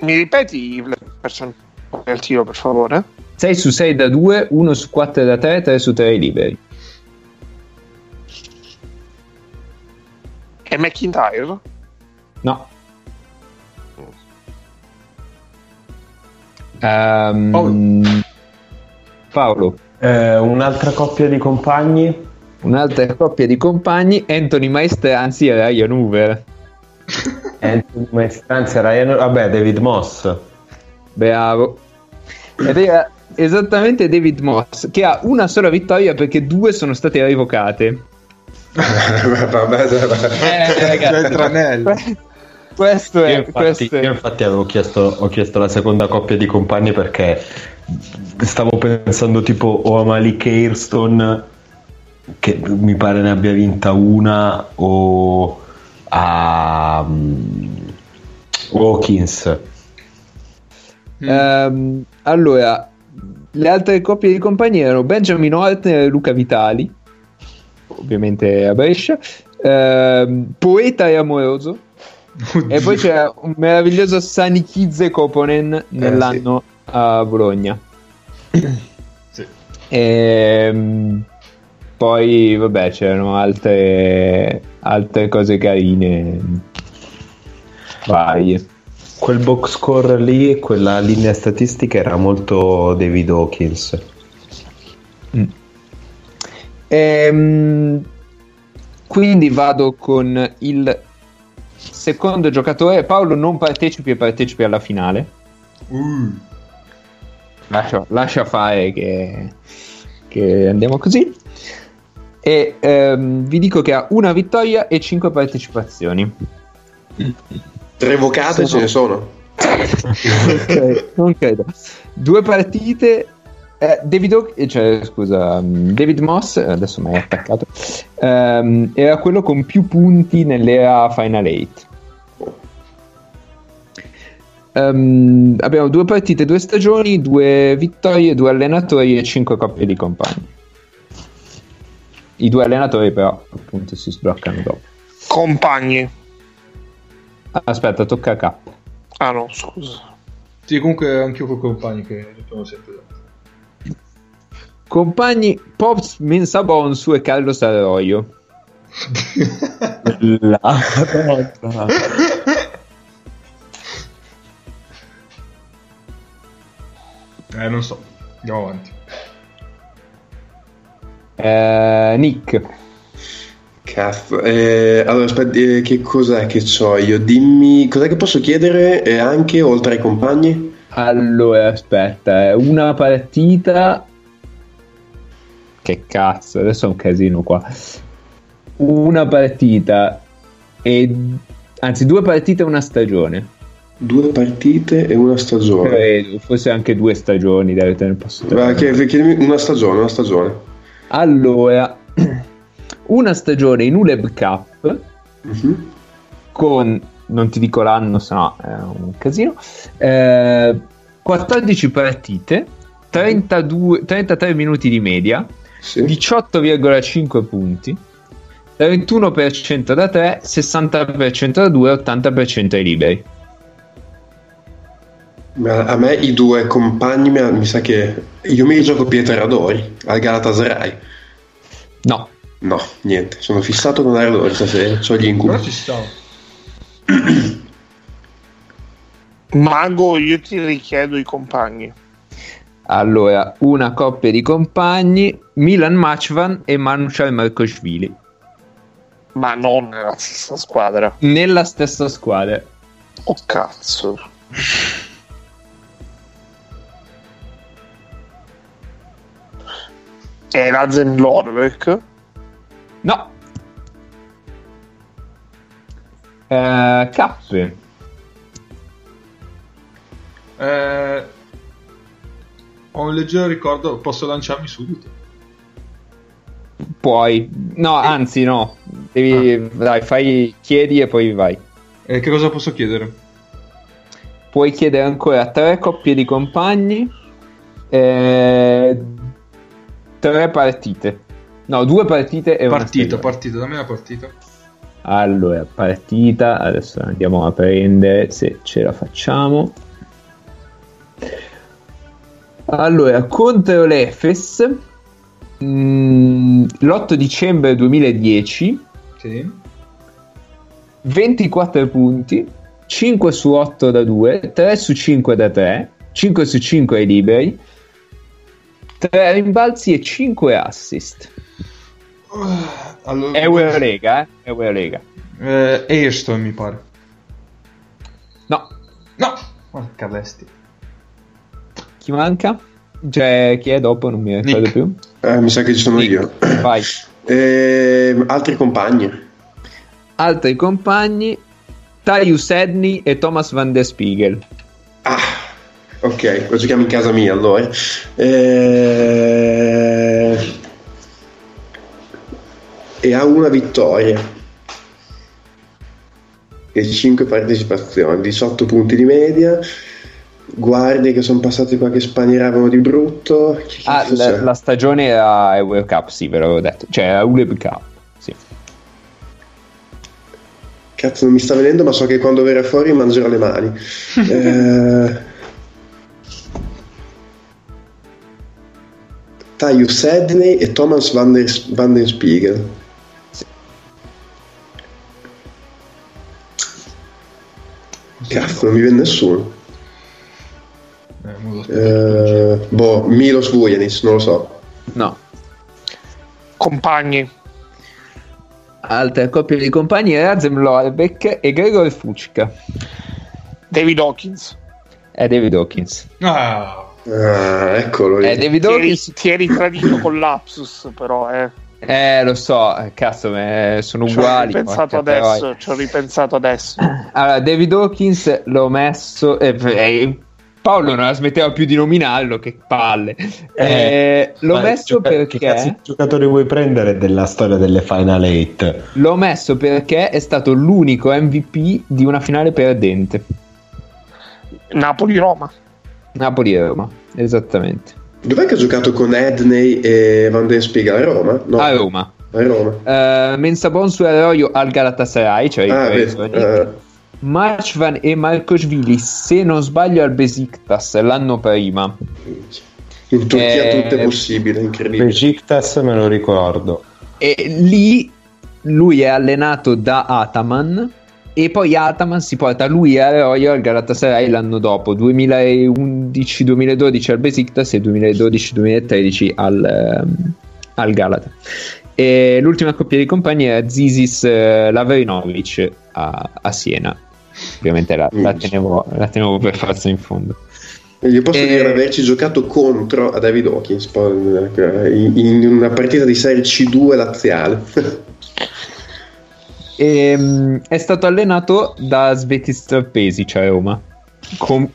Mi ripeti il percentuale del tiro, per favore? 6 su 6 da 2, 1 su 4 da 3, 3 su 3 ai liberi. E McIntyre? No. Ehm, Paolo. Paolo. Eh, un'altra coppia di compagni? Un'altra coppia di compagni, Anthony Maestranzi e Ryan Hoover. Anthony Maestranzi, Ryan... Vabbè, David Moss. Bravo. Ed era esattamente David Moss, che ha una sola vittoria perché due sono state revocate. Vabbè, vabbè. Eh, ragazzi, Cioè, tranello. que- questo Io è... infatti, questo è- io infatti avevo chiesto, ho chiesto la seconda coppia di compagni perché stavo pensando tipo o a Malik Hairston che mi pare ne abbia vinta una o a mm, Hawkins Ehm, allora, le altre coppie di compagni erano Benjamin Ortner e Luca Vitali, ovviamente a Brescia, ehm, Poeta e Amoroso, e poi c'era un meraviglioso Sanikidze Koponen nell'anno a Bologna. Sì. Ehm, poi, vabbè, c'erano altre, altre cose carine. Varie. Quel box score lì quella linea statistica era molto David Hawkins Ehm, quindi vado con il secondo giocatore. Paolo, non partecipi e partecipi alla finale. Uh, Lascia, lascia fare che, che andiamo così. E ehm, vi dico che ha una vittoria e cinque partecipazioni. Revocate ce ne sono. Ok, non credo. Due partite. eh, David, Haw- eh, cioè, scusa, mm, David Moss, eh, adesso mi hai attaccato, ehm, era quello con più punti nell'era Final 8. Ehm, abbiamo due partite, due stagioni, due vittorie, due allenatori e cinque coppie di compagni. I due allenatori però appunto si sbloccano dopo. Compagni. Aspetta, tocca a K. Ah no, scusa. sì, comunque anch'io con i compagni che abbiamo sempre dato. Compagni Pops Mensabonsu e Carlos Arroyo. La Madonna. Eh, non so. Andiamo avanti. Eh, Nick. Cazzo. Eh, allora, aspetta, eh, che cos'è che ho io? Dimmi, cos'è che posso chiedere eh, anche oltre ai compagni? Allora, aspetta, eh, una partita. Che cazzo, adesso è un casino qua. Una partita e. Anzi, due partite e una stagione. Due partite e una stagione. Credo, forse anche due stagioni, dai, te ne posso chiedimi una stagione, una stagione. Allora, una stagione in ULEB Cup Mhm. con, non ti dico l'anno, sennò è un casino, eh, 14 partite, 32 33 minuti di media, Sì. 18,5 punti, 31% da 3, 60% da 2, 80% ai liberi. Ma a me i due compagni mi, mi sa che io mi gioco Pieter Adori al Galatasaray. No, No, niente, sono fissato con Adori stasera, so gli incubi. Però ci stavo. Mago, io ti richiedo i compagni. allora, una coppia di compagni, Milan Machvan e Manuchal Markoshvili, Ma non nella stessa squadra. nella stessa squadra. Oh cazzo. È Razen Lorbeck. No. Eh, cappe. Eh, ho un leggero ricordo, posso lanciarmi subito. Puoi. No, anzi no. Devi, dai, fai, chiedi e poi vai. Eh, che cosa posso chiedere? Puoi chiedere ancora tre coppie di compagni. eh, tre partite. No, due partite e una Partita, stagione. partita, dammi una partita. Allora, partita. Adesso andiamo a prendere se ce la facciamo. Allora, contro l'Efes, mm, l'8 dicembre 2010, Sì. 24 punti, 5 su 8 da 2, 3 su 5 da 3, 5 su 5 ai liberi, 3 rimbalzi e 5 assist. Allora, È Eurolega, eh? È Eurolega. Eh, Airstone mi pare. No, No! Porca bestia. chi manca? Cioè, chi è dopo? Non mi ricordo Nick. più. Eh, mi sa che ci sono Nick. io. Vai. Eh, altri compagni. Altri compagni, Tyus Edney e Thomas Van der Spiegel. Ah, ok, lo giochiamo in casa mia allora. Eh, E ha una vittoria e 5 partecipazioni, 18 punti di media. Guardie che sono passati qua che spanieravano di brutto. Ah, la, la stagione era Euro Cup, sì, ve l'avevo detto. Cioè, era ULEB Cup, sì. Cazzo, non mi sta venendo, ma so che quando verrà fuori mangerò le mani. eh... Tyus Edney e Thomas Van der, Van der Spiegel. Cazzo, non mi viene nessuno. Eh. Eh, boh, Milos Vujanis, non lo so. No. Compagni. Altre coppie di compagni, Razem Lorbeck e Gregor Fucca. David Hawkins. È David Hawkins. Ah, Ah, eccolo. È David Ti eri, Hawkins. ti eri tradito con l'Apsus, però, eh. Eh, lo so, eh, cazzo, me- sono Ci ho uguali. ripensato adesso. Ci ho ripensato adesso. Allora, David Hawkins l'ho messo. eh, eh, Paolo non la smetteva più di nominarlo, che palle. Eh, l'ho messo gioca- Che cazzo perché. di giocatore vuoi prendere della storia delle Final 8? L'ho messo perché è stato l'unico MVP di una finale perdente. Napoli-Roma. Napoli e Roma, esattamente. Dov'è che ha giocato con Edney e Van der Spiegel? A Roma? No, A Roma. a Roma. Eh, Mensa Bonsu e Arroyo al Galatasaray, cioè Ah, i vedi, preso, eh, Marchvan e Markoshvili, se non sbaglio, al Besiktas l'anno prima. in Turchia Eh, tutto è possibile, incredibile. Besiktas me lo ricordo. E lì lui è allenato da Ataman e poi Ataman si porta lui e Arroyo al Galatasaray l'anno dopo, 2011-2012 al Besiktas e 2012-2013 al, ehm, al Galata. E l'ultima coppia di compagni è Zisis eh, Lavrinovic a, a Siena. Ovviamente la, la tenevo, la tenevo per forza in fondo. Io posso Eh. dire di averci giocato contro a David Hawkins eh, in in una partita di Serie C2 laziale. Ehm, è stato allenato da Svetistra Pesic a Roma con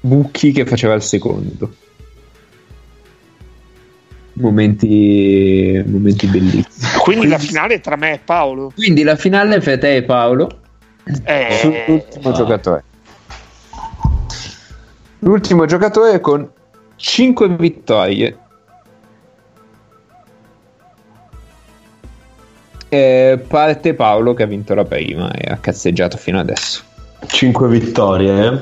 Bucchi che faceva il secondo. Momenti, momenti bellissimi. Quindi la finale è tra me e Paolo. Quindi la finale è fra te e Paolo Eh, sull'ultimo giocatore. L'ultimo giocatore con 5 vittorie. Eh, parte Paolo che ha vinto la prima e ha cazzeggiato fino adesso. 5 vittorie. eh?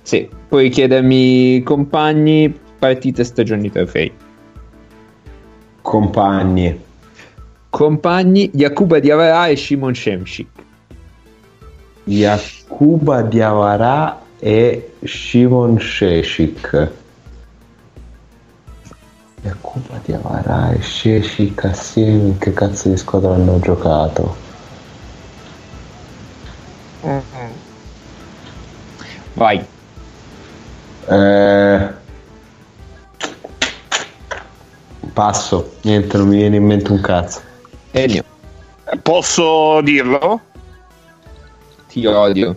Sì, puoi chiedermi compagni, partite, stagioni, trofei. Compagni. Compagni, Yakuba Diawara e Shimon Shemshik. Yakuba Diawara e Shimon Sheshik. Yakuba Diawara e Sheshik assieme in che cazzo di squadra hanno giocato? Vai. Eh... Passo, niente, non mi viene in mente un cazzo. Ennio, posso dirlo? ti odio.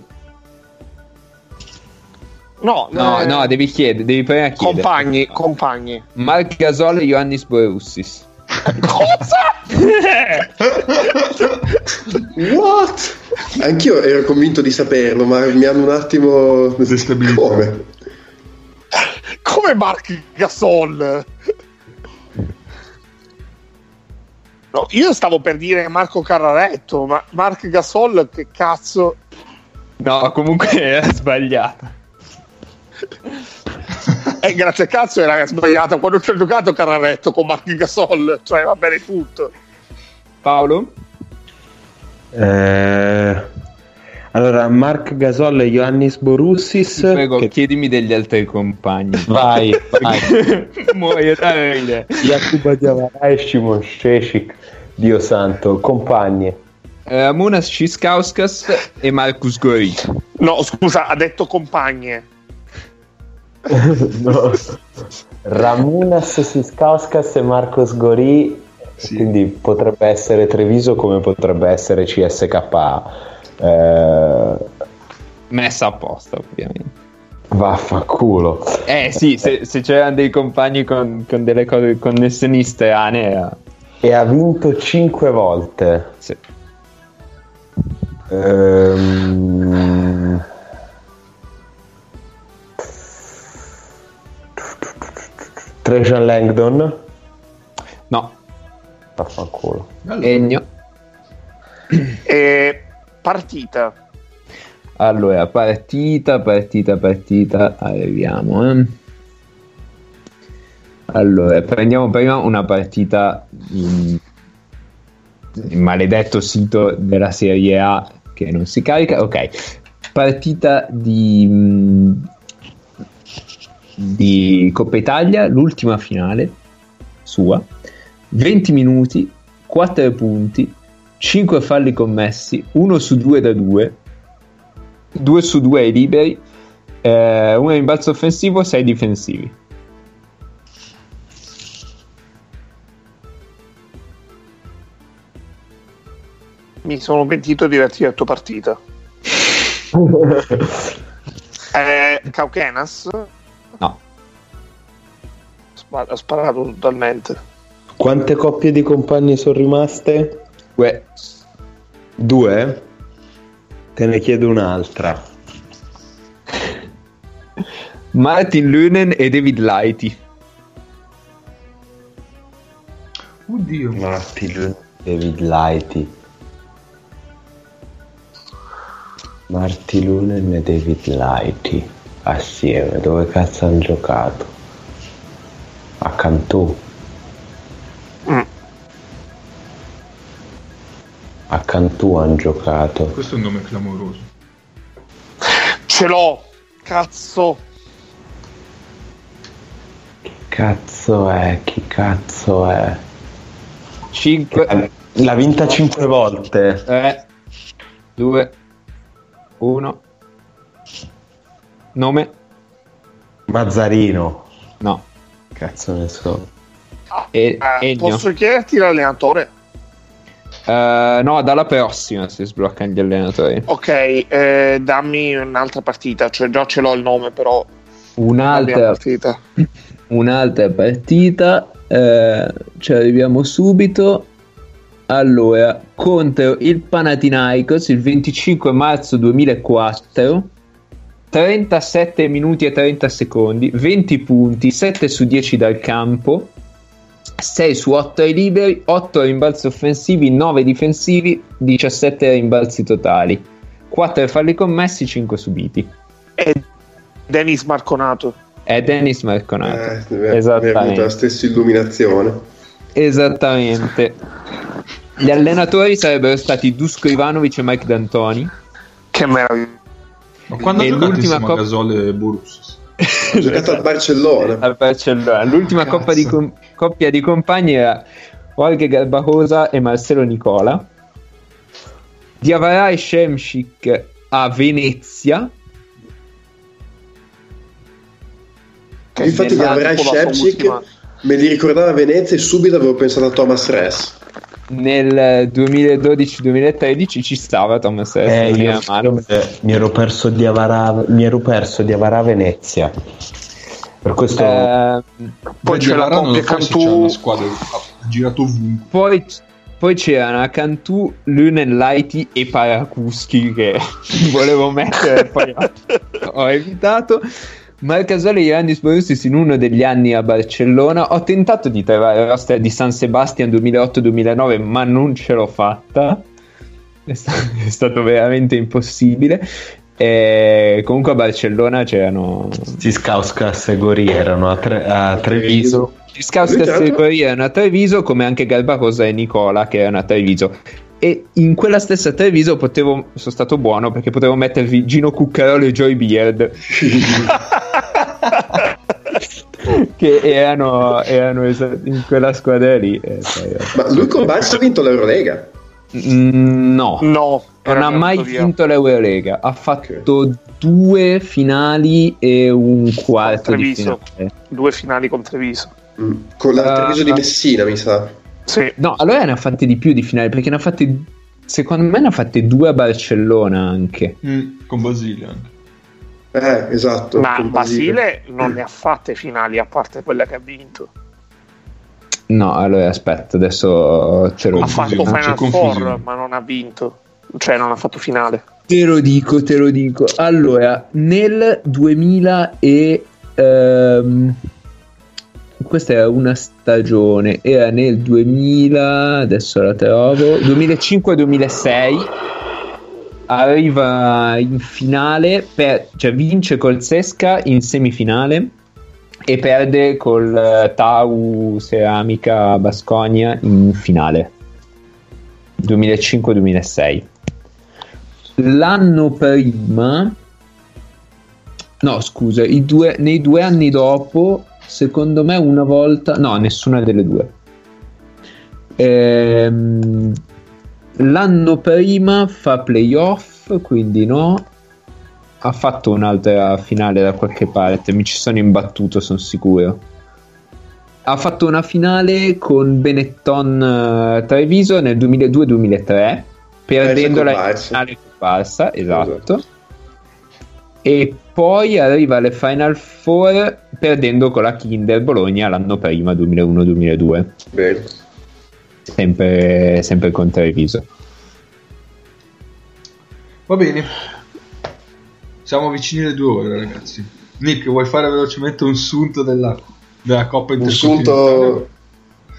No, No, eh, no, devi chiedere, devi prima chiedere. compagni, compagni. Mark Gasol e Ioannis Borussis. Cosa? What? Anch'io ero convinto di saperlo, ma mi hanno un attimo Destabilizzato. Come? Come Mark Gasol? No, io stavo per dire Marco Carraretto, ma Mark Gasol che cazzo? No, comunque era Eh, grazie a cazzo era sbagliata quando ci ho giocato Carraretto con Mark Gasol, cioè va bene tutto. Paolo? Eh, allora, Mark Gasol e Ioannis Borussis. Prego, che- chiedimi degli altri compagni. Vai, vai. Muoio e Shimon Sheshik. Dio santo, compagni. Eh, Munas Ciskauskas e Marcus Gori. No, scusa, ha detto compagne. No. Ramunas Siskauskas e Marcos Gori. Sì. Quindi potrebbe essere Treviso come potrebbe essere CSKA. Eh, Messa apposta, ovviamente. vaffanculo. Eh sì, se, se c'erano dei compagni con, con delle cose connessioni strane era... E ha vinto 5 volte. sì. Ehm... Trajan Langdon. No, Vaffanculo. Ennio. E partita. Allora, partita, partita, partita, arriviamo. eh. Allora, prendiamo prima una partita in il maledetto sito della Serie A che non si carica. Ok, partita di, mh, di Coppa Italia, l'ultima finale sua. 20 minuti, 4 punti, 5 falli commessi, 1 su 2 da 2, 2 su 2 ai liberi, eh, 1 rimbalzo offensivo, 6 difensivi. Mi sono pentito di averti detto partita. Eh, Cauquenas No, ha sparato totalmente. Quante coppie di compagni sono rimaste? Uè, Due? Te ne chiedo un'altra. Martin Lunen e David Lighty. Oddio. Martin David Lighty. Marty Lunen e David Lighty assieme. Dove cazzo hanno giocato? A Cantù. Mm. A Cantù hanno giocato. Questo è un nome clamoroso. Ce l'ho, cazzo. Cazzo è? Chi cazzo è? 5, L'ha vinta cinque volte. 3, 2, 1. Nome? Mazzarino. No. Cazzo ne so. E, Eh, posso chiederti l'allenatore? Eh, no, dalla prossima si sbloccano gli allenatori. Ok, eh, dammi un'altra partita, cioè già ce l'ho il nome, però Un'altra, partita. un'altra partita, eh, ci arriviamo subito. Allora, contro il Panathinaikos il 25 marzo 2004, 37 minuti e 30 secondi, 20 punti, 7 su 10 dal campo, 6 su 8 ai liberi, 8 rimbalzi offensivi, 9 difensivi, 17 rimbalzi totali, 4 falli commessi, 5 subiti. E Dennis Marconato. È Dennis Marconato. Eh, Esattamente. venuta la stessa illuminazione. Esattamente. Gli allenatori sarebbero stati Dusko Ivanovic e Mike D'Antoni. Che meraviglia. Ma quando E ha giocato l'ultima insieme a Gasol e Borussis? Ha giocato al Barcellona. al Barcellona. L'ultima Cazzo. coppa di com- coppia di compagni era Jorge Garbajosa e Marcelo Nicola. Diavarai Shemshik a Venezia. Che Infatti sua Shevchik, ultima- me li ricordava a Venezia e subito avevo pensato a Thomas Ress. Nel 2012-2013 ci stava Thomas Eh, io mi ero perso di Avara, mi ero perso di Avara Venezia. Per questo Eh, Poi c'è la coppia Cantù. c'è una squadra ha girato ovunque. Poi, poi c'erano Cantù, Lunen Lighty e Parakuski che volevo mettere, poi ho, ho evitato. Marcasoli e Giannis Borussis in uno degli anni a Barcellona. Ho tentato di trovare il roster di San Sebastian 2008-2009, ma non ce l'ho fatta. È, sta- è stato veramente impossibile. E comunque a Barcellona c'erano Skauskas e Gori erano a, Tre- a Treviso. gli tra l'altro- categoria erano a Treviso, come anche Garbacosa e Nicola che erano a Treviso. E in quella stessa Treviso potevo, sono stato buono perché potevo mettervi Gino Cuccarolo e Joy Beard che erano, erano in quella squadra lì. E poi, Ma lui con Barça ha vinto l'Eurolega. Mm, no, No, non ha mai via. vinto l'Eurolega. Ha fatto due finali e un quarto di Treviso. finale. Due finali con Treviso. Mm. Con la Ah. Treviso di Messina, mi sa. Sì. No, allora ne ha fatte di più di finali perché ne ha fatte. Secondo me ne ha fatte due a Barcellona anche. Mm, con Basile anche. Eh, esatto. Ma con Basile non ne ha fatte finali a parte quella che ha vinto. No, allora aspetta, adesso ce lo Ha dico. fatto c'è Final. Four, ma non ha vinto. Cioè, non ha fatto finale. Te lo dico, te lo dico. Allora, nel 2000 e... ehm, questa era una stagione, era nel 2000, adesso la trovo, 2005-2006, arriva in finale, per, cioè vince col Sesca in semifinale e perde col eh, Tau Ceramica Basconia in finale. 2005-2006. L'anno prima, no, scusa, due, nei due anni dopo, secondo me, una volta, no, nessuna delle due. Ehm, l'anno prima fa playoff, quindi no. Ha fatto un'altra finale da qualche parte, mi ci sono imbattuto, sono sicuro. Ha fatto una finale con Benetton eh, Treviso nel 2002-2003, perdendola in Barça. finale con Barça, esatto. E poi arriva alle Final Four perdendo con la Kinder Bologna l'anno prima, 2001-2002, Bene. Sempre, sempre con Treviso. Va bene. Siamo vicini alle due ore, ragazzi. Nick, vuoi fare velocemente un sunto della, della Coppa Un Intercontinentale? sunto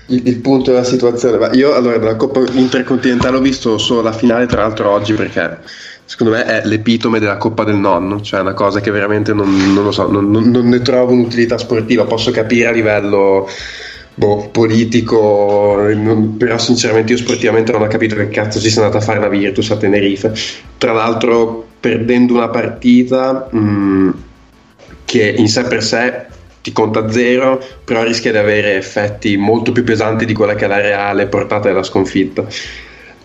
il, il punto della situazione. Ma io allora della Coppa Intercontinentale ho visto solo la finale, tra l'altro oggi, perché secondo me è l'epitome della Coppa del Nonno, cioè una cosa che veramente non, non lo so, non- non ne trovo un'utilità sportiva, posso capire a livello boh, politico, però sinceramente io sportivamente non ho capito che cazzo ci sia andata a fare la Virtus a Tenerife. Tra l'altro perdendo una partita mh, che in sé per sé ti conta zero, però rischia di avere effetti molto più pesanti di quella che è la reale portata della sconfitta.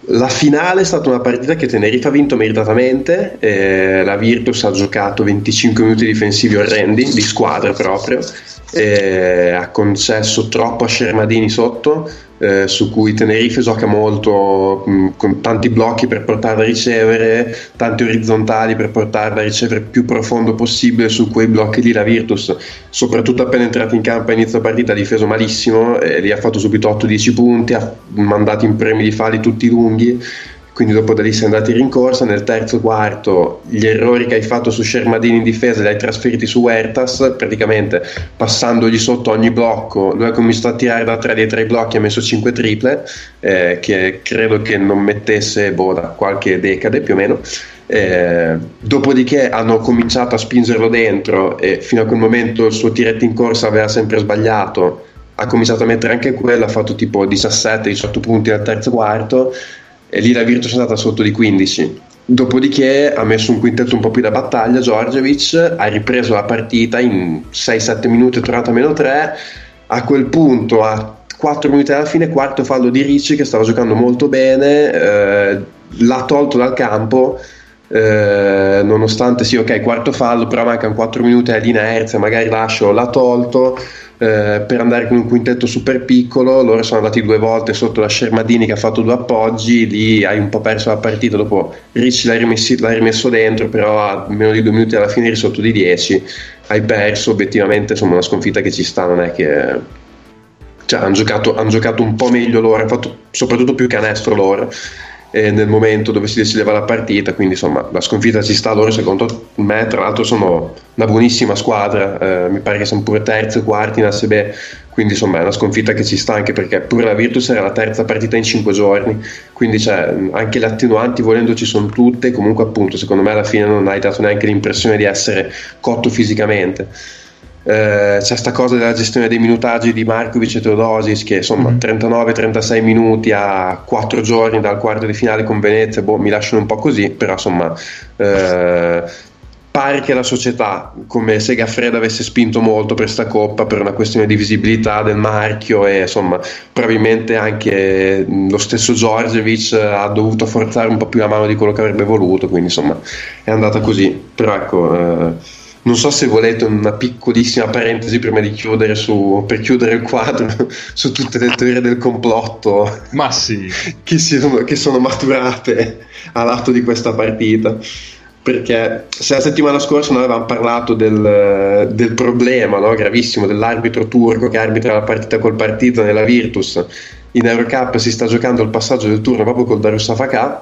La finale è stata una partita che Tenerife ha vinto meritatamente, eh, la Virtus ha giocato 25 minuti difensivi orrendi, di squadra proprio, eh, ha concesso troppo a Scermadini sotto, eh, su cui Tenerife gioca molto mh, con tanti blocchi per portarla a ricevere, tanti orizzontali per portarla a ricevere più profondo possibile su quei blocchi lì la Virtus, soprattutto appena entrata in campo a inizio partita ha difeso malissimo, eh, lì ha fatto subito 8-10 punti, ha mandato in premi di falli tutti lunghi quindi dopo da lì sei andato in rincorsa nel terzo quarto gli errori che hai fatto su Shermadini in difesa li hai trasferiti su Huertas praticamente passandogli sotto ogni blocco lui ha cominciato a tirare da tre dei tre blocchi ha messo 5 triple eh, che credo che non mettesse boh, da qualche decade più o meno. Eh, dopodiché hanno cominciato a spingerlo dentro e fino a quel momento il suo tiretto in corsa aveva sempre sbagliato. Ha cominciato a mettere anche quello ha fatto tipo 17-18 punti al terzo quarto e lì la Virtus è andata sotto di 15. Dopodiché ha messo un quintetto un po' più da battaglia, Djordjevic ha ripreso la partita in 6-7 minuti, è tornato a meno 3. A quel punto, a 4 minuti alla fine, quarto fallo di Ricci che stava giocando molto bene, eh, l'ha tolto dal campo. Eh, nonostante sì, ok, quarto fallo, però mancano 4 minuti all'inerzia, magari lascio, l'ha tolto eh, per andare con un quintetto super piccolo. Loro sono andati due volte sotto la Scermadini che ha fatto due appoggi. Lì hai un po' perso la partita. Dopo Ricci l'hai, rimessi, l'hai rimesso dentro, però a meno di due minuti alla fine eri sotto di 10. Hai perso. Obiettivamente, insomma, una sconfitta che ci sta, non è che. Cioè, hanno giocato, han giocato un po' meglio loro, hanno fatto soprattutto più canestro loro eh, nel momento dove si decideva la partita, quindi insomma la sconfitta ci sta, loro secondo me tra l'altro sono una buonissima squadra, eh, mi pare che sono pure terzi o quarti in ASB, quindi insomma è una sconfitta che ci sta anche perché pure la Virtus era la terza partita in cinque giorni, quindi cioè, anche le attenuanti volendo ci sono tutte, comunque appunto secondo me alla fine non hai dato neanche l'impressione di essere cotto fisicamente. Eh, c'è sta cosa della gestione dei minutaggi di Markovic e Teodosis che insomma mm. 39-36 minuti a 4 giorni dal quarto di finale con Venezia boh, mi lasciano un po' così però insomma eh, pare che la società come Sega Fred avesse spinto molto per sta coppa per una questione di visibilità del marchio e insomma probabilmente anche lo stesso Giorgevic ha dovuto forzare un po' più la mano di quello che avrebbe voluto quindi insomma è andata così però ecco eh, non so se volete una piccolissima parentesi prima di chiudere su, per chiudere il quadro su tutte le teorie del complotto. Ma sì. che, sono, che sono maturate all'atto di questa partita. Perché se la settimana scorsa noi avevamo parlato del, del problema no, gravissimo dell'arbitro turco che arbitra la partita col partito nella Virtus. In Eurocup si sta giocando il passaggio del turno proprio col Darussafaka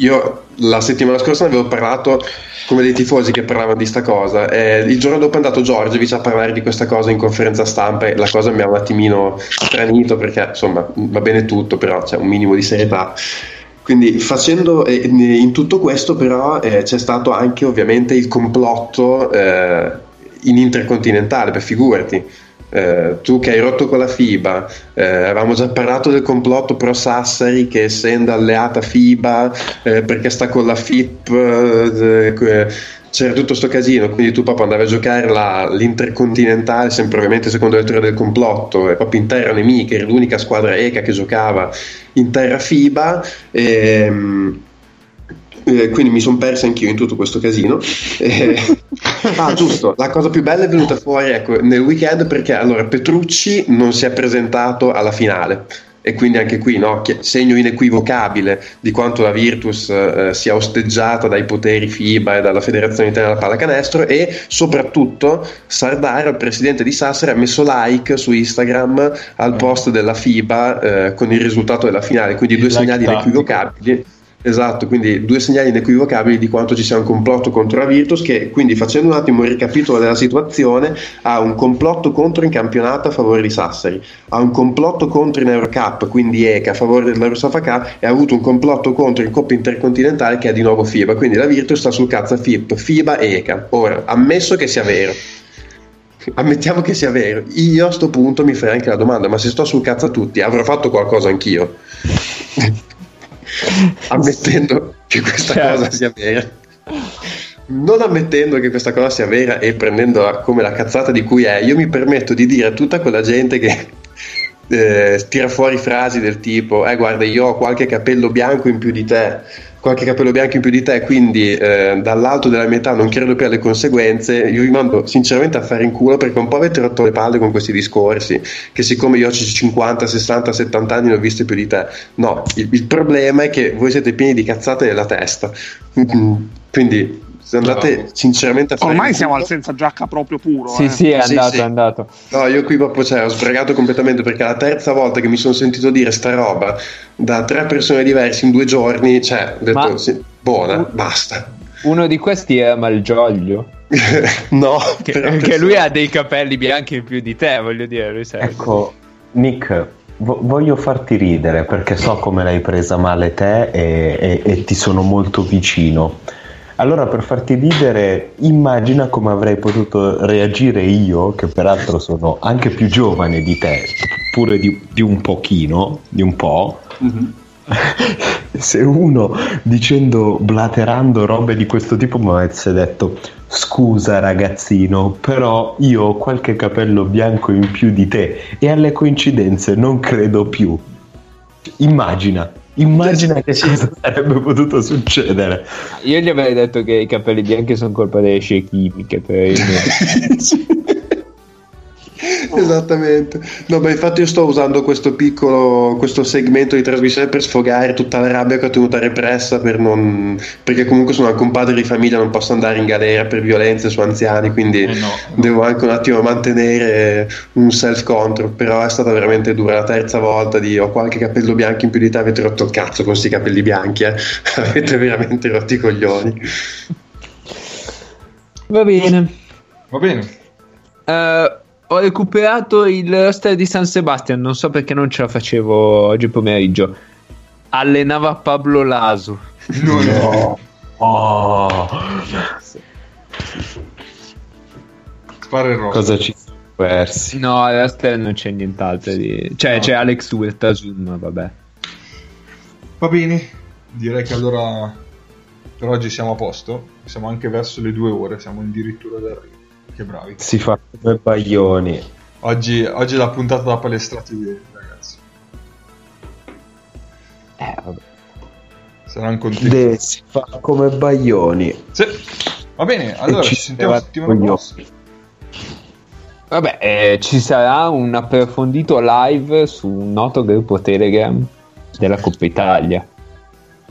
io la settimana scorsa ne avevo parlato come dei tifosi che parlavano di sta cosa. Eh, il giorno dopo è andato Giorgevic a parlare di questa cosa in conferenza stampa e la cosa mi ha un attimino stranito perché insomma va bene tutto, però c'è un minimo di serietà. Quindi facendo eh, in tutto questo però eh, c'è stato anche ovviamente il complotto eh, in intercontinentale, per figurati eh, tu che hai rotto con la FIBA, eh, avevamo già parlato del complotto pro Sassari che essendo alleata FIBA eh, perché sta con la FIP eh, eh, c'era tutto sto casino, quindi tu proprio andavi a giocare la, l'intercontinentale, sempre ovviamente secondo le teorie del complotto, e proprio in terra nemica, eri l'unica squadra ECA che giocava in terra FIBA. E, ehm, eh, quindi mi sono perso anch'io in tutto questo casino. Eh, ah, giusto, la cosa più bella è venuta fuori ecco, nel weekend perché allora Petrucci non si è presentato alla finale. E quindi anche qui no, segno inequivocabile di quanto la Virtus eh, sia osteggiata dai poteri FIBA e dalla Federazione Italiana della Pallacanestro e soprattutto Sardara, il presidente di Sassari, ha messo like su Instagram al post della FIBA eh, con il risultato della finale, quindi due segnali inequivocabili Esatto, quindi due segnali inequivocabili di quanto ci sia un complotto contro la Virtus che quindi facendo un attimo il ricapitolo della situazione ha un complotto contro in campionato a favore di Sassari, ha un complotto contro in Eurocup, quindi ECA a favore della Russafaka e ha avuto un complotto contro in Coppa Intercontinentale che è di nuovo FIBA, quindi la Virtus sta sul cazzo FIP, FIBA e ECA. Ora, ammesso che sia vero, ammettiamo che sia vero, io a questo punto mi farei anche la domanda, ma se sto sul cazzo a tutti avrò fatto qualcosa anch'io ammettendo che questa certo. cosa sia vera. Non ammettendo che questa cosa sia vera e prendendola come la cazzata di cui è, io mi permetto di dire a tutta quella gente che eh, tira fuori frasi del tipo eh guarda io ho qualche capello bianco in più di te qualche capello bianco in più di te quindi eh, dall'alto della mia età non credo più alle conseguenze. Io vi mando sinceramente a fare in culo perché un po' avete rotto le palle con questi discorsi che siccome io ho 50, 60, 70 anni ne ho viste più di te. No, il, il problema è che voi siete pieni di cazzate nella testa. Quindi se andate Bravo. sinceramente a fare Ormai siamo al senza giacca proprio puro. Sì, eh. sì, è Sì, andato, sì. è andato. No, io qui proprio cioè, ho sbragato completamente perché la terza volta che mi sono sentito dire sta roba da tre persone diverse in due giorni, cioè, ho detto Ma- sì, buona, basta. Uno di questi è Malgioglio. no, Che, però lui ha dei capelli bianchi in più di te, voglio dire. Lui sai. Ecco, Nick, vo- voglio farti ridere perché so come l'hai presa male te e, e- e ti sono molto vicino. Allora, per farti ridere, immagina come avrei potuto reagire io, che peraltro sono anche più giovane di te, pure di, di un pochino, di un po'. Mhm. Se uno dicendo, blaterando robe di questo tipo mi avesse detto scusa ragazzino, però io ho qualche capello bianco in più di te e alle coincidenze non credo più. Immagina, immagina che cosa sarebbe potuto succedere. Io gli avrei detto che i capelli bianchi sono colpa delle scie chimiche. Per Esattamente. No, ma infatti io sto usando questo piccolo questo segmento di trasmissione per sfogare tutta la rabbia che ho tenuto repressa per non perché comunque sono anche un padre di famiglia, non posso andare in galera per violenze su anziani, quindi Eh no, no. devo anche un attimo mantenere un self control, però è stata veramente dura la terza volta di ho qualche capello bianco in più di te, avete rotto il cazzo con questi capelli bianchi, eh. avete veramente rotto i coglioni. Va bene. Va bene. Eh, ho recuperato il roster di San Sebastian. Non so perché non ce la facevo oggi pomeriggio. Allenava Pablo Lasu. Non è- Oh, Spara il rosso. cosa ci siamo persi? No, al roster non c'è nient'altro. Di... Cioè, No. c'è Alex Urtasun, vabbè. Va bene. Direi che allora per oggi siamo a posto. Siamo anche verso le due ore. Siamo addirittura d'arrivo. Che bravi. Si fa come baglioni. Oggi, oggi la puntata da palestrati ragazzi. Eh, vabbè. Saranno contenti. De, si fa come baglioni. Sì. Va bene, allora ci ci sentiamo settimana prossima. Vabbè, eh, ci sarà un approfondito live su un noto gruppo Telegram della Coppa Italia.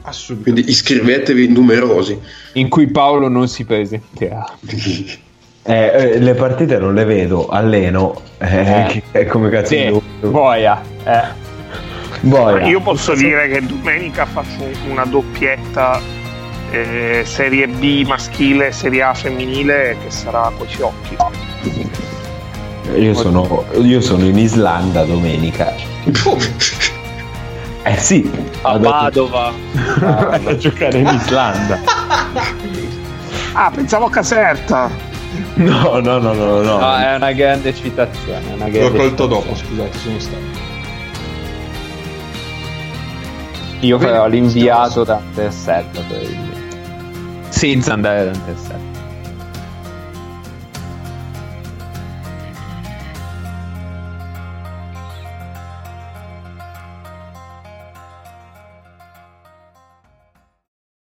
Assolutamente. Quindi iscrivetevi numerosi. In cui Paolo non si presenterà. Eh, eh, le partite non le vedo, alleno. Eh, Eh. è come cazzo Sì, boia. Eh. Boia. Io posso dire che domenica faccio una doppietta eh, Serie B maschile Serie A femminile che sarà coi fiocchi. Io sono, io sono in Islanda domenica. Eh sì, a, Padova. vado a giocare in Islanda. Ah, pensavo a Caserta. No, no, no, no, no. No, è una grande citazione. Una L'ho grande colto citazione. dopo, scusate, sono stato. Io farò l'inviato da Intercept probabilmente. Senza andare da Intercept.